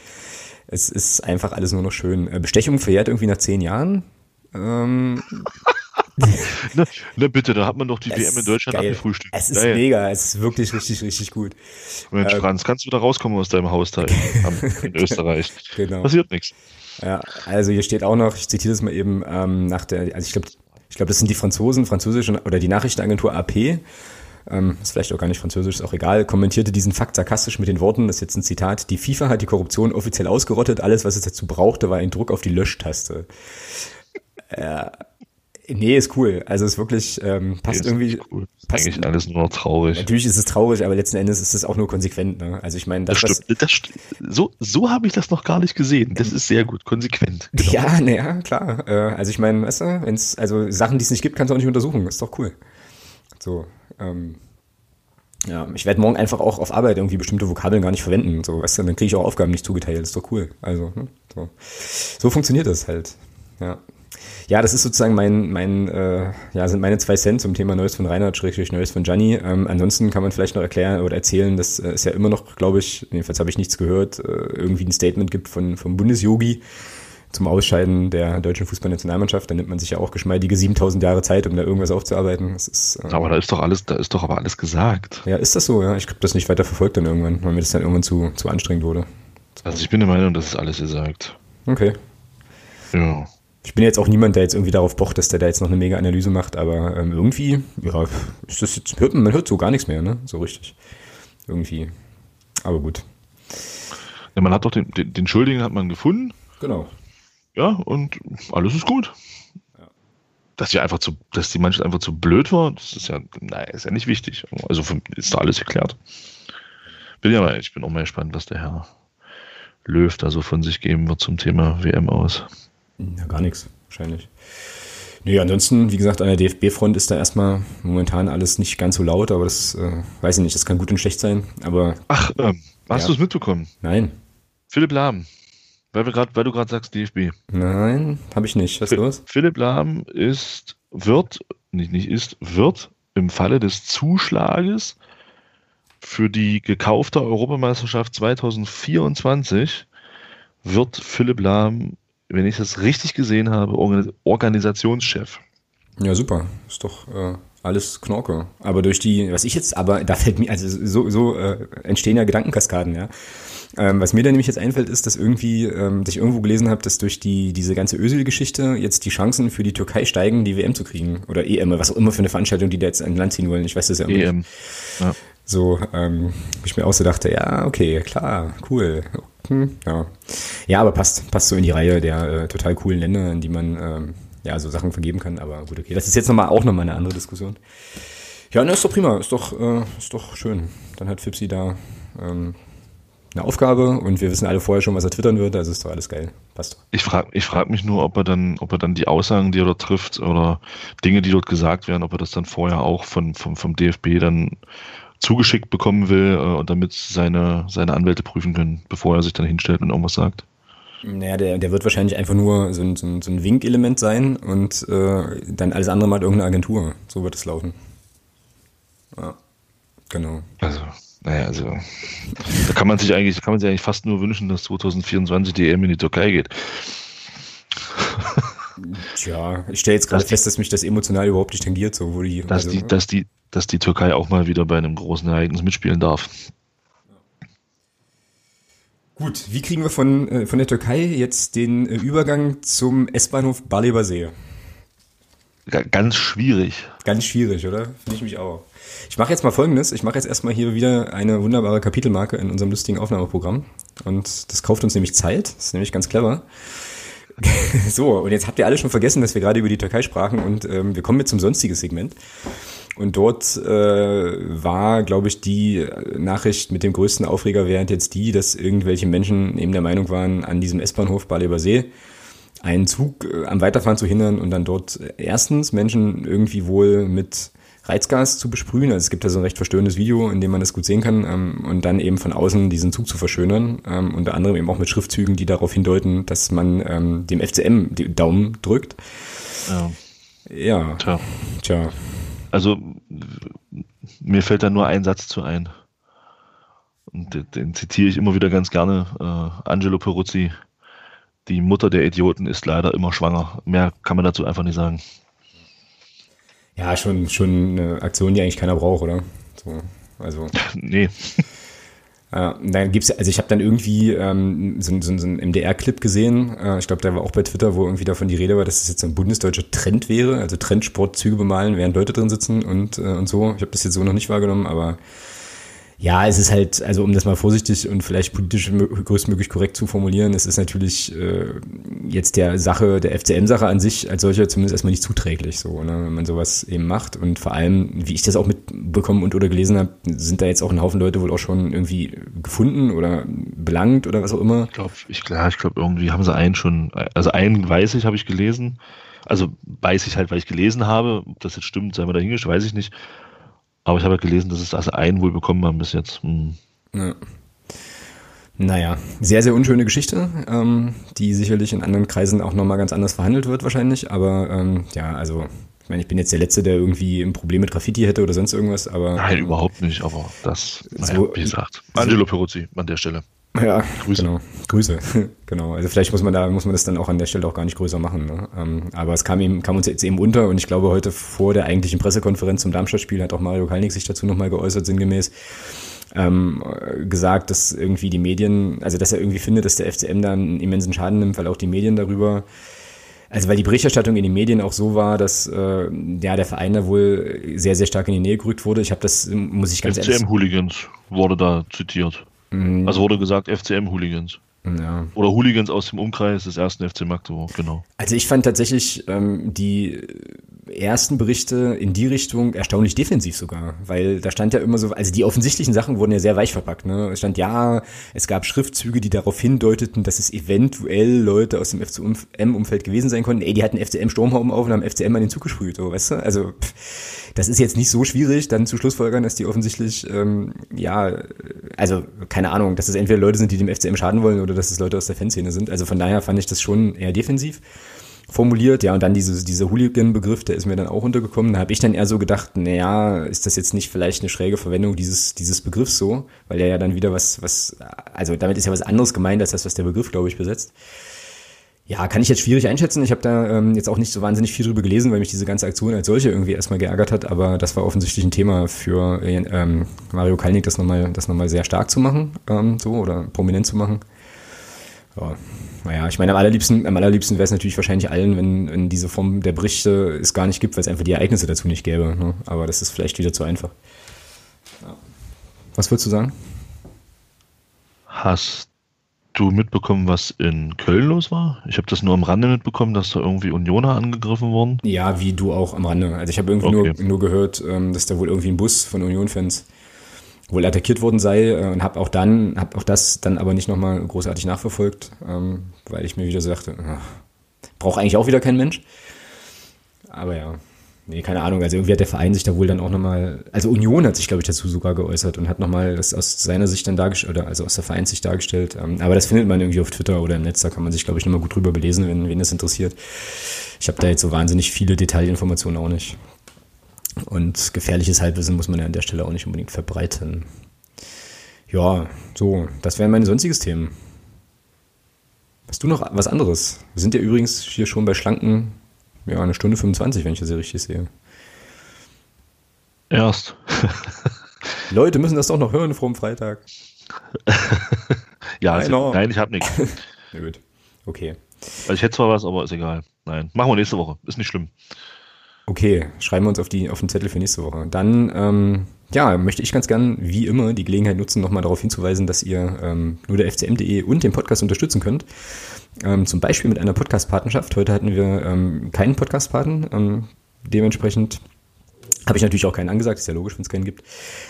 Es ist einfach alles nur noch schön. Äh, Bestechung verjährt irgendwie nach zehn Jahren. Ähm, na, na, bitte, da hat man doch die es WM in Deutschland geil. abgefrühstückt. Es ist geil. mega, es ist wirklich richtig, richtig gut. Mensch, ähm, Franz, kannst du da rauskommen aus deinem Hausteil in Österreich? Genau. Passiert nichts. Ja, also hier steht auch noch, ich zitiere das mal eben, ähm, nach der, also ich glaube, ich glaube, das sind die Franzosen, französische oder die Nachrichtenagentur AP, ähm, ist vielleicht auch gar nicht französisch, ist auch egal, kommentierte diesen Fakt sarkastisch mit den Worten, das ist jetzt ein Zitat, die FIFA hat die Korruption offiziell ausgerottet, alles, was es dazu brauchte, war ein Druck auf die Löschtaste. Äh, Nee, ist cool. Also ist wirklich, ähm, passt nee, irgendwie. Cool. Passt, eigentlich alles nur noch traurig. Natürlich ist es traurig, aber letzten Endes ist es auch nur konsequent. Ne? Also ich meine, das, das stimmt. Das, so so habe ich das noch gar nicht gesehen. Das ist sehr gut, konsequent. Genau. Ja, naja, klar. Äh, also ich meine, weißt du, wenn's, also Sachen, die es nicht gibt, kannst du auch nicht untersuchen. Ist doch cool. So, ähm, ja, ich werde morgen einfach auch auf Arbeit irgendwie bestimmte Vokabeln gar nicht verwenden. So, weißt du, dann kriege ich auch Aufgaben nicht zugeteilt. Ist doch cool. Also, hm, so, so funktioniert das halt. Ja. Ja, das ist sozusagen mein, mein äh, ja, sind meine zwei Cent zum Thema Neues von Reinhard, Schrägstrich Neues von Gianni. Ähm, ansonsten kann man vielleicht noch erklären oder erzählen, dass äh, es ja immer noch, glaube ich, jedenfalls habe ich nichts gehört, äh, irgendwie ein Statement gibt von, vom Bundesyogi zum Ausscheiden der deutschen Fußballnationalmannschaft. Da nimmt man sich ja auch geschmeidige 7000 Jahre Zeit, um da irgendwas aufzuarbeiten. Das ist, äh, aber da ist doch alles, da ist doch aber alles gesagt. Ja, ist das so? Ja, ich habe das nicht weiter verfolgt dann irgendwann, weil mir das dann irgendwann zu, zu anstrengend wurde. Also ich bin der Meinung, das ist alles gesagt. Okay. Ja. Ich bin jetzt auch niemand, der jetzt irgendwie darauf pocht, dass der da jetzt noch eine mega Analyse macht, aber ähm, irgendwie, ja, ist das jetzt, hört man, man hört so gar nichts mehr, ne? So richtig. Irgendwie. Aber gut. Ja, man hat doch den, den, den Schuldigen hat man gefunden. Genau. Ja, und alles ist gut. Ja. Dass die einfach zu, dass die Mannschaft einfach zu blöd war, das ist ja, naja, ist ja nicht wichtig. Also ist da alles erklärt. Bin ja mal, ich bin auch mal gespannt, was der Herr Löw da so von sich geben wird zum Thema WM aus. Ja, gar nichts, wahrscheinlich. Nee, ansonsten, wie gesagt, an der DFB-Front ist da erstmal momentan alles nicht ganz so laut, aber das äh, weiß ich nicht, das kann gut und schlecht sein. Aber. Ach, ähm, hast ja. du es mitbekommen? Nein. Philipp Lahm, weil, wir grad, weil du gerade sagst DFB. Nein, habe ich nicht. Was ist los? Philipp Lahm ist, wird, nicht, nicht ist, wird im Falle des Zuschlages für die gekaufte Europameisterschaft 2024 wird Philipp Lahm wenn ich das richtig gesehen habe, Organisationschef. Ja, super. Ist doch äh, alles Knorke. Aber durch die, was ich jetzt, aber da fällt mir, also so, so äh, entstehen ja Gedankenkaskaden, ja. Ähm, was mir da nämlich jetzt einfällt, ist, dass irgendwie, ähm, dass ich irgendwo gelesen habe, dass durch die diese ganze Ösel-Geschichte jetzt die Chancen für die Türkei steigen, die WM zu kriegen. Oder EM, was auch immer für eine Veranstaltung, die da jetzt ein Land ziehen wollen. Ich weiß das ja immer EM. Ja. So, ähm, ich mir auch so dachte, ja, okay, klar, cool. Hm, ja. ja, aber passt, passt so in die Reihe der äh, total coolen Länder, in die man ähm, ja so Sachen vergeben kann. Aber gut, okay. Das ist jetzt nochmal auch nochmal eine andere Diskussion. Ja, ne, ist doch prima, ist doch, äh, ist doch schön. Dann hat Fipsi da ähm, eine Aufgabe und wir wissen alle vorher schon, was er twittern wird, also ist doch alles geil. Passt doch. Ich frage ich frag mich nur, ob er dann, ob er dann die Aussagen, die er dort trifft oder Dinge, die dort gesagt werden, ob er das dann vorher auch von, vom, vom DFB dann zugeschickt bekommen will äh, und damit seine, seine Anwälte prüfen können, bevor er sich dann hinstellt und irgendwas sagt. Naja, der, der wird wahrscheinlich einfach nur so ein, so ein, so ein Wink-Element sein und äh, dann alles andere mal irgendeine Agentur. So wird es laufen. Ja, genau. Also, naja, also da kann man sich eigentlich, kann man sich eigentlich fast nur wünschen, dass 2024 die EM in die Türkei geht. Tja, ich stelle jetzt gerade fest, dass mich das emotional überhaupt nicht tangiert, so wo die. Dass, also, die, dass, die, dass die Türkei auch mal wieder bei einem großen Ereignis mitspielen darf. Gut, wie kriegen wir von, äh, von der Türkei jetzt den äh, Übergang zum S-Bahnhof Balibasee? Ganz schwierig. Ganz schwierig, oder? Finde ich mich auch. Ich mache jetzt mal folgendes. Ich mache jetzt erstmal hier wieder eine wunderbare Kapitelmarke in unserem lustigen Aufnahmeprogramm. Und das kauft uns nämlich Zeit. Das ist nämlich ganz clever. so, und jetzt habt ihr alle schon vergessen, dass wir gerade über die Türkei sprachen und ähm, wir kommen jetzt zum sonstigen Segment. Und dort äh, war, glaube ich, die Nachricht mit dem größten Aufreger während jetzt die, dass irgendwelche Menschen eben der Meinung waren, an diesem S-Bahnhof Baleber See einen Zug äh, am Weiterfahren zu hindern und dann dort erstens Menschen irgendwie wohl mit Reizgas zu besprühen. Also es gibt da so ein recht verstörendes Video, in dem man das gut sehen kann. Ähm, und dann eben von außen diesen Zug zu verschönern. Ähm, unter anderem eben auch mit Schriftzügen, die darauf hindeuten, dass man ähm, dem FCM die Daumen drückt. Ja. Ja. Tja. Tja. Also mir fällt da nur ein Satz zu ein. Und den, den zitiere ich immer wieder ganz gerne. Äh, Angelo Peruzzi. Die Mutter der Idioten ist leider immer schwanger. Mehr kann man dazu einfach nicht sagen. Ja, schon, schon eine Aktion, die eigentlich keiner braucht, oder? So, also. nee. Äh, dann gibt's, also ich habe dann irgendwie ähm, so, so, so einen MDR-Clip gesehen. Äh, ich glaube, der war auch bei Twitter, wo irgendwie davon die Rede war, dass es jetzt ein bundesdeutscher Trend wäre, also Trendsportzüge bemalen, während Leute drin sitzen und äh, und so. Ich habe das jetzt so noch nicht wahrgenommen, aber ja, es ist halt, also um das mal vorsichtig und vielleicht politisch größtmöglich korrekt zu formulieren, es ist natürlich äh, jetzt der Sache, der FCM-Sache an sich als solcher zumindest erstmal nicht zuträglich, so, ne, wenn man sowas eben macht. Und vor allem, wie ich das auch mitbekommen und oder gelesen habe, sind da jetzt auch ein Haufen Leute wohl auch schon irgendwie gefunden oder belangt oder was auch immer. Ich glaube, ich, klar, ich glaube, irgendwie haben sie einen schon, also einen weiß ich, habe ich gelesen. Also weiß ich halt, weil ich gelesen habe. Ob das jetzt stimmt, sei mal dahingestellt, weiß ich nicht. Aber ich habe ja gelesen, dass es also einen wohl bekommen haben bis jetzt. Hm. Ja. Naja, sehr, sehr unschöne Geschichte, ähm, die sicherlich in anderen Kreisen auch nochmal ganz anders verhandelt wird wahrscheinlich. Aber ähm, ja, also ich meine, ich bin jetzt der Letzte, der irgendwie ein Problem mit Graffiti hätte oder sonst irgendwas, aber. Nein, überhaupt nicht, aber das, naja, so, wie gesagt, Angelo Peruzzi an der Stelle. Ja, Grüße. genau. Grüße. genau. Also vielleicht muss man da, muss man das dann auch an der Stelle auch gar nicht größer machen. Ne? Ähm, aber es kam ihm, kam uns jetzt eben unter und ich glaube, heute vor der eigentlichen Pressekonferenz zum Darmstadt-Spiel hat auch Mario Kalnick sich dazu nochmal geäußert, sinngemäß. Ähm, gesagt, dass irgendwie die Medien, also dass er irgendwie findet, dass der FCM da einen immensen Schaden nimmt, weil auch die Medien darüber also weil die Berichterstattung in den Medien auch so war, dass äh, ja der Verein da wohl sehr, sehr stark in die Nähe gerückt wurde. Ich habe das, muss ich ganz FCM ehrlich FCM-Hooligans wurde da zitiert. Mhm. Also wurde gesagt FCM-Hooligans. Ja. Oder Hooligans aus dem Umkreis des ersten FC Magdeburg, genau. Also ich fand tatsächlich ähm, die ersten Berichte in die Richtung erstaunlich defensiv sogar, weil da stand ja immer so, also die offensichtlichen Sachen wurden ja sehr weich verpackt. Ne? Es stand ja, es gab Schriftzüge, die darauf hindeuteten, dass es eventuell Leute aus dem FCM-Umfeld gewesen sein konnten. Ey, die hatten FCM-Sturmhaum auf und haben FCM an den Zug gesprüht, so, weißt du? Also pff, das ist jetzt nicht so schwierig, dann zu Schlussfolgern, dass die offensichtlich, ähm, ja, also keine Ahnung, dass es entweder Leute sind, die dem FCM schaden wollen oder dass es Leute aus der Fanszene sind. Also von daher fand ich das schon eher defensiv formuliert. Ja, und dann diese, dieser Hooligan-Begriff, der ist mir dann auch untergekommen. Da habe ich dann eher so gedacht, naja, ist das jetzt nicht vielleicht eine schräge Verwendung dieses, dieses Begriffs so? Weil der ja dann wieder was, was, also damit ist ja was anderes gemeint als das, was der Begriff, glaube ich, besetzt. Ja, kann ich jetzt schwierig einschätzen. Ich habe da ähm, jetzt auch nicht so wahnsinnig viel drüber gelesen, weil mich diese ganze Aktion als solche irgendwie erstmal geärgert hat. Aber das war offensichtlich ein Thema für ähm, Mario Kalnick, das nochmal das noch sehr stark zu machen, ähm, so oder prominent zu machen. Ja, naja, ich meine, am allerliebsten, am allerliebsten wäre es natürlich wahrscheinlich allen, wenn, wenn diese Form der Berichte es gar nicht gibt, weil es einfach die Ereignisse dazu nicht gäbe. Ne? Aber das ist vielleicht wieder zu einfach. Ja. Was würdest du sagen? Hast du mitbekommen, was in Köln los war? Ich habe das nur am Rande mitbekommen, dass da irgendwie Unioner angegriffen wurden. Ja, wie du auch am Rande. Also ich habe irgendwie okay. nur, nur gehört, ähm, dass da wohl irgendwie ein Bus von Union-Fans wohl attackiert worden sei äh, und habe auch dann, habe auch das dann aber nicht nochmal großartig nachverfolgt, ähm, weil ich mir wieder so dachte, braucht eigentlich auch wieder kein Mensch. Aber ja, nee, keine Ahnung. Also irgendwie hat der Verein sich da wohl dann auch nochmal, also Union hat sich, glaube ich, dazu sogar geäußert und hat nochmal das aus seiner Sicht dann dargestellt, oder also aus der Vereinssicht dargestellt. Ähm, aber das findet man irgendwie auf Twitter oder im Netz, da kann man sich, glaube ich, nochmal gut drüber belesen, wenn, wen das interessiert. Ich habe da jetzt so wahnsinnig viele Detailinformationen auch nicht. Und gefährliches Halbwissen muss man ja an der Stelle auch nicht unbedingt verbreiten. Ja, so, das wären meine sonstiges Themen. Hast du noch was anderes? Wir sind ja übrigens hier schon bei schlanken, ja, eine Stunde 25, wenn ich das hier richtig sehe. Erst. Leute müssen das doch noch hören vor dem Freitag. ja, also, nein, ich habe nichts. Na gut, okay. Also ich hätte zwar was, aber ist egal. Nein, machen wir nächste Woche. Ist nicht schlimm. Okay, schreiben wir uns auf, die, auf den Zettel für nächste Woche. Dann ähm, ja, möchte ich ganz gern, wie immer, die Gelegenheit nutzen, nochmal darauf hinzuweisen, dass ihr ähm, nur der FCM.de und den Podcast unterstützen könnt. Ähm, zum Beispiel mit einer Podcast-Partnerschaft. Heute hatten wir ähm, keinen Podcast-Partner. Ähm, dementsprechend habe ich natürlich auch keinen angesagt, ist ja logisch, wenn es keinen gibt.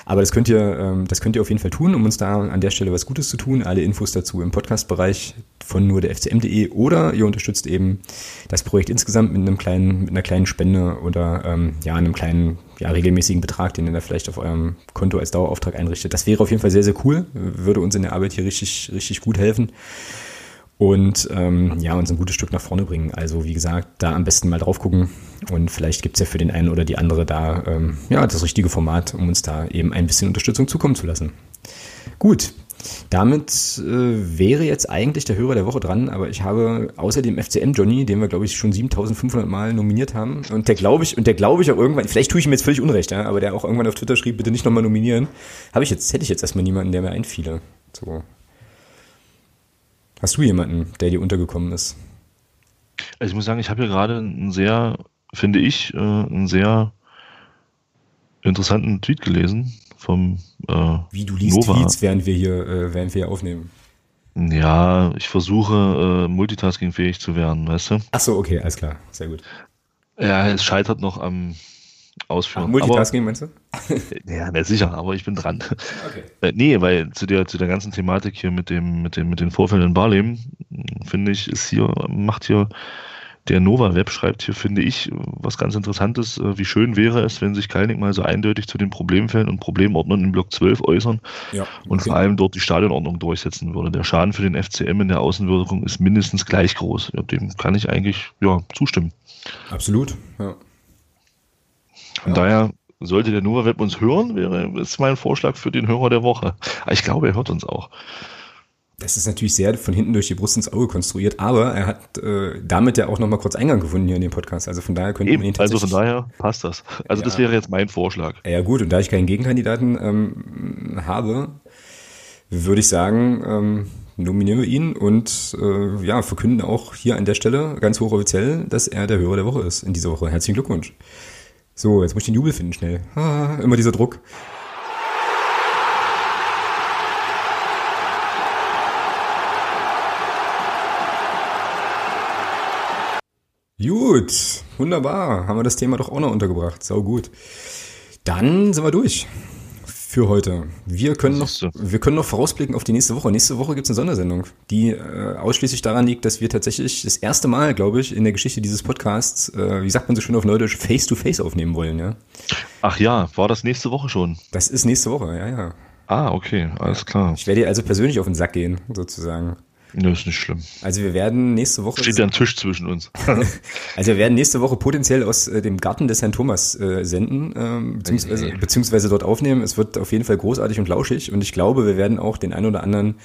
Aber das könnt ihr, ähm, das könnt ihr auf jeden Fall tun, um uns da an der Stelle was Gutes zu tun. Alle Infos dazu im Podcast-Bereich von nur der FCM.de oder ihr unterstützt eben das Projekt insgesamt mit einem kleinen, mit einer kleinen Spende oder ähm, ja, einem kleinen, ja, regelmäßigen Betrag, den ihr da vielleicht auf eurem Konto als Dauerauftrag einrichtet. Das wäre auf jeden Fall sehr, sehr cool. Würde uns in der Arbeit hier richtig, richtig gut helfen und ähm, ja, uns ein gutes Stück nach vorne bringen. Also wie gesagt, da am besten mal drauf gucken und vielleicht gibt es ja für den einen oder die andere da ähm, ja, das richtige Format, um uns da eben ein bisschen Unterstützung zukommen zu lassen. Gut, damit äh, wäre jetzt eigentlich der Hörer der Woche dran, aber ich habe außer dem FCM Johnny, den wir glaube ich schon 7500 Mal nominiert haben und der glaube ich und der glaube ich auch irgendwann, vielleicht tue ich ihm jetzt völlig unrecht, ja, aber der auch irgendwann auf Twitter schrieb, bitte nicht nochmal nominieren, habe ich jetzt hätte ich jetzt erstmal niemanden, der mir einfiele. So, Hast du jemanden, der dir untergekommen ist? Also ich muss sagen, ich habe hier gerade einen sehr, finde ich, äh, einen sehr interessanten Tweet gelesen vom äh, Wie du liest Nova. Tweets, während wir hier, äh, während wir hier aufnehmen. Ja, ich versuche äh, multitaskingfähig zu werden, weißt du? Ach so, okay, alles klar, sehr gut. Ja, es scheitert noch am ausführen. Ach, Multitasking aber, meinst du? ja, na, sicher, aber ich bin dran. Okay. Äh, nee, weil zu der, zu der ganzen Thematik hier mit dem, mit dem, mit den Vorfällen in Barleben, finde ich, ist hier, macht hier der Nova Web schreibt hier, finde ich, was ganz Interessantes. Äh, wie schön wäre es, wenn sich Kalnick mal so eindeutig zu den Problemfällen und Problemordnern in Block 12 äußern ja, okay. und vor allem dort die Stadionordnung durchsetzen würde. Der Schaden für den FCM in der Außenwirkung ist mindestens gleich groß. Ja, dem kann ich eigentlich ja, zustimmen. Absolut, ja. Von ja. daher sollte der Nova Web uns hören, wäre ist mein Vorschlag für den Hörer der Woche. Ich glaube, er hört uns auch. Das ist natürlich sehr von hinten durch die Brust ins Auge konstruiert, aber er hat äh, damit ja auch nochmal kurz Eingang gefunden hier in den Podcast. Also von daher könnte man ihn tatsächlich... Also von daher passt das. Also ja. das wäre jetzt mein Vorschlag. Ja gut, und da ich keinen Gegenkandidaten ähm, habe, würde ich sagen, ähm, nominieren wir ihn und äh, ja, verkünden auch hier an der Stelle ganz hochoffiziell, dass er der Hörer der Woche ist in dieser Woche. Herzlichen Glückwunsch. So, jetzt muss ich den Jubel finden schnell. Immer dieser Druck. Gut, wunderbar. Haben wir das Thema doch auch noch untergebracht. Sau gut. Dann sind wir durch für heute. Wir können noch, wir können noch vorausblicken auf die nächste Woche. Nächste Woche gibt es eine Sondersendung, die äh, ausschließlich daran liegt, dass wir tatsächlich das erste Mal, glaube ich, in der Geschichte dieses Podcasts, äh, wie sagt man so schön auf Neudeutsch, face-to-face -face aufnehmen wollen, ja. Ach ja, war das nächste Woche schon? Das ist nächste Woche, ja, ja. Ah, okay, alles klar. Ich werde dir also persönlich auf den Sack gehen, sozusagen. Das ist nicht schlimm. Also wir werden nächste Woche. Steht ja ein Tisch zwischen uns. also wir werden nächste Woche potenziell aus äh, dem Garten des Herrn Thomas äh, senden, ähm, beziehungsweise, hey, beziehungsweise dort aufnehmen. Es wird auf jeden Fall großartig und lauschig und ich glaube, wir werden auch den ein oder anderen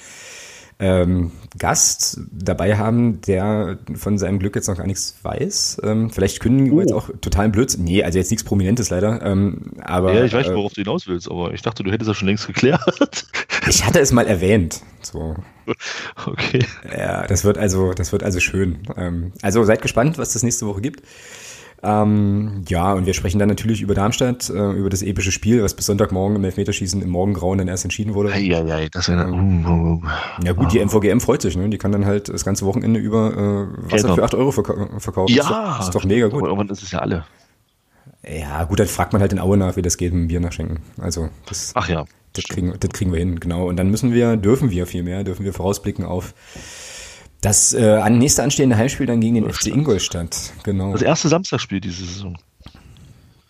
ähm, Gast dabei haben, der von seinem Glück jetzt noch gar nichts weiß. Ähm, vielleicht kündigen wir oh. jetzt auch totalen Blödsinn. Nee, also jetzt nichts Prominentes leider. Ähm, aber, ja, ich weiß, äh, worauf du hinaus willst, aber ich dachte, du hättest das schon längst geklärt. ich hatte es mal erwähnt. So. Okay. Ja, das wird also, das wird also schön. Ähm, also seid gespannt, was das nächste Woche gibt. Ähm, ja, und wir sprechen dann natürlich über Darmstadt, äh, über das epische Spiel, was bis Sonntagmorgen im Elfmeterschießen im Morgengrauen dann erst entschieden wurde. Ja, ja, das wäre ähm, uh, uh, Ja gut, die MVGM freut sich, ne? Die kann dann halt das ganze Wochenende über äh, Wasser genau. für 8 Euro verk verkaufen. Ja, ist doch, ist doch mega gut. Aber irgendwann ist es ja alle. Ja, gut, dann fragt man halt in Aue nach, wie das geht mit dem Bier nachschenken. Also, das, Ach ja. Das kriegen, das kriegen wir hin, genau. Und dann müssen wir, dürfen wir viel mehr, dürfen wir vorausblicken auf das äh, nächste anstehende Heimspiel dann gegen den FC Ingolstadt. Genau. Das erste Samstagspiel diese Saison.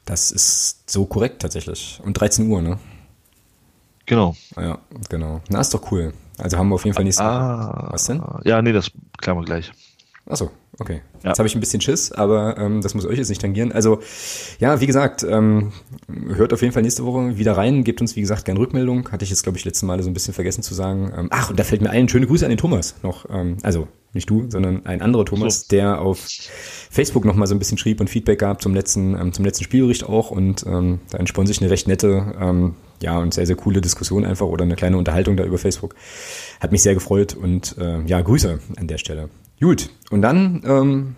Das ist so korrekt tatsächlich. Und 13 Uhr, ne? Genau. Ja, genau. Na, ist doch cool. Also haben wir auf jeden Fall nächste ah, Was denn? Ja, nee, das klären wir gleich. Achso, okay. Ja. Jetzt habe ich ein bisschen Schiss, aber ähm, das muss euch jetzt nicht tangieren. Also, ja, wie gesagt, ähm, hört auf jeden Fall nächste Woche wieder rein, gebt uns, wie gesagt, gerne Rückmeldung. Hatte ich jetzt, glaube ich, letzte Male so ein bisschen vergessen zu sagen. Ähm, ach, und da fällt mir ein, schöne Grüße an den Thomas noch. Ähm, also, nicht du, sondern ein anderer Thomas, so. der auf Facebook noch mal so ein bisschen schrieb und Feedback gab zum letzten, ähm, zum letzten Spielbericht auch. Und ähm, da entspann sich eine recht nette, ähm, ja, und sehr, sehr coole Diskussion einfach oder eine kleine Unterhaltung da über Facebook. Hat mich sehr gefreut und äh, ja, Grüße an der Stelle. Gut, und dann ähm,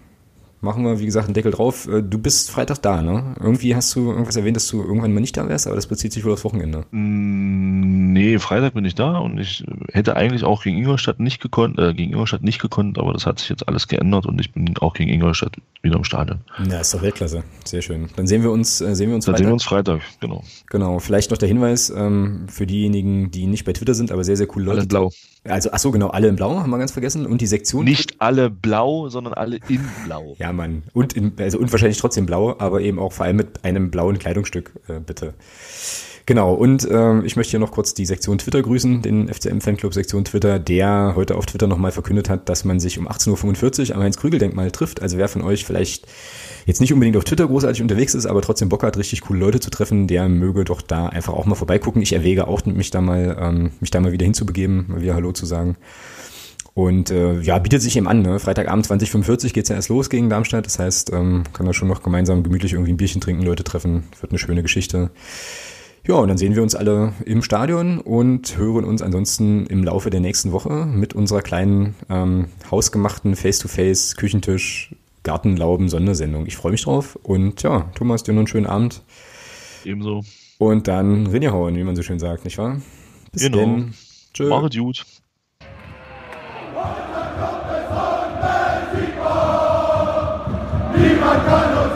machen wir, wie gesagt, einen Deckel drauf. Äh, du bist Freitag da, ne? Irgendwie hast du irgendwas erwähnt, dass du irgendwann mal nicht da wärst, aber das bezieht sich wohl aufs Wochenende. Mm, nee, Freitag bin ich da und ich hätte eigentlich auch gegen Ingolstadt nicht gekonnt, äh, gegen Ingolstadt nicht gekonnt, aber das hat sich jetzt alles geändert und ich bin auch gegen Ingolstadt wieder im Stadion. Ja, ist doch Weltklasse. Sehr schön. Dann sehen wir uns, äh, sehen wir uns Dann Freitag. sehen wir uns Freitag, genau. Genau. Vielleicht noch der Hinweis ähm, für diejenigen, die nicht bei Twitter sind, aber sehr, sehr coole Leute. Alle blau. Also, ach so, genau, alle in blau, haben wir ganz vergessen. Und die Sektion. Nicht alle blau, sondern alle in blau. ja, Mann. Und in, also und wahrscheinlich trotzdem blau, aber eben auch vor allem mit einem blauen Kleidungsstück, äh, bitte. Genau, und äh, ich möchte hier noch kurz die Sektion Twitter grüßen, den FCM-Fanclub Sektion Twitter, der heute auf Twitter nochmal verkündet hat, dass man sich um 18.45 Uhr am Heinz-Krügel-Denkmal trifft. Also wer von euch vielleicht jetzt nicht unbedingt auf Twitter großartig unterwegs ist, aber trotzdem Bock hat, richtig coole Leute zu treffen, der möge doch da einfach auch mal vorbeigucken. Ich erwäge auch, mich da mal, ähm, mich da mal wieder hinzubegeben, mal wieder Hallo zu sagen. Und äh, ja, bietet sich eben an, ne? Freitagabend 2045 geht's ja erst los gegen Darmstadt. Das heißt, ähm, kann da schon noch gemeinsam gemütlich irgendwie ein Bierchen trinken, Leute treffen. Wird eine schöne Geschichte. Ja, und dann sehen wir uns alle im Stadion und hören uns ansonsten im Laufe der nächsten Woche mit unserer kleinen ähm, hausgemachten Face-to-Face Küchentisch Gartenlauben Sondersendung. Ich freue mich drauf und ja, Thomas, dir noch einen schönen Abend. Ebenso. Und dann Rinnehauen, wie man so schön sagt, nicht wahr? Bis genau. dann. Tschö. Macht gut. Niemand kann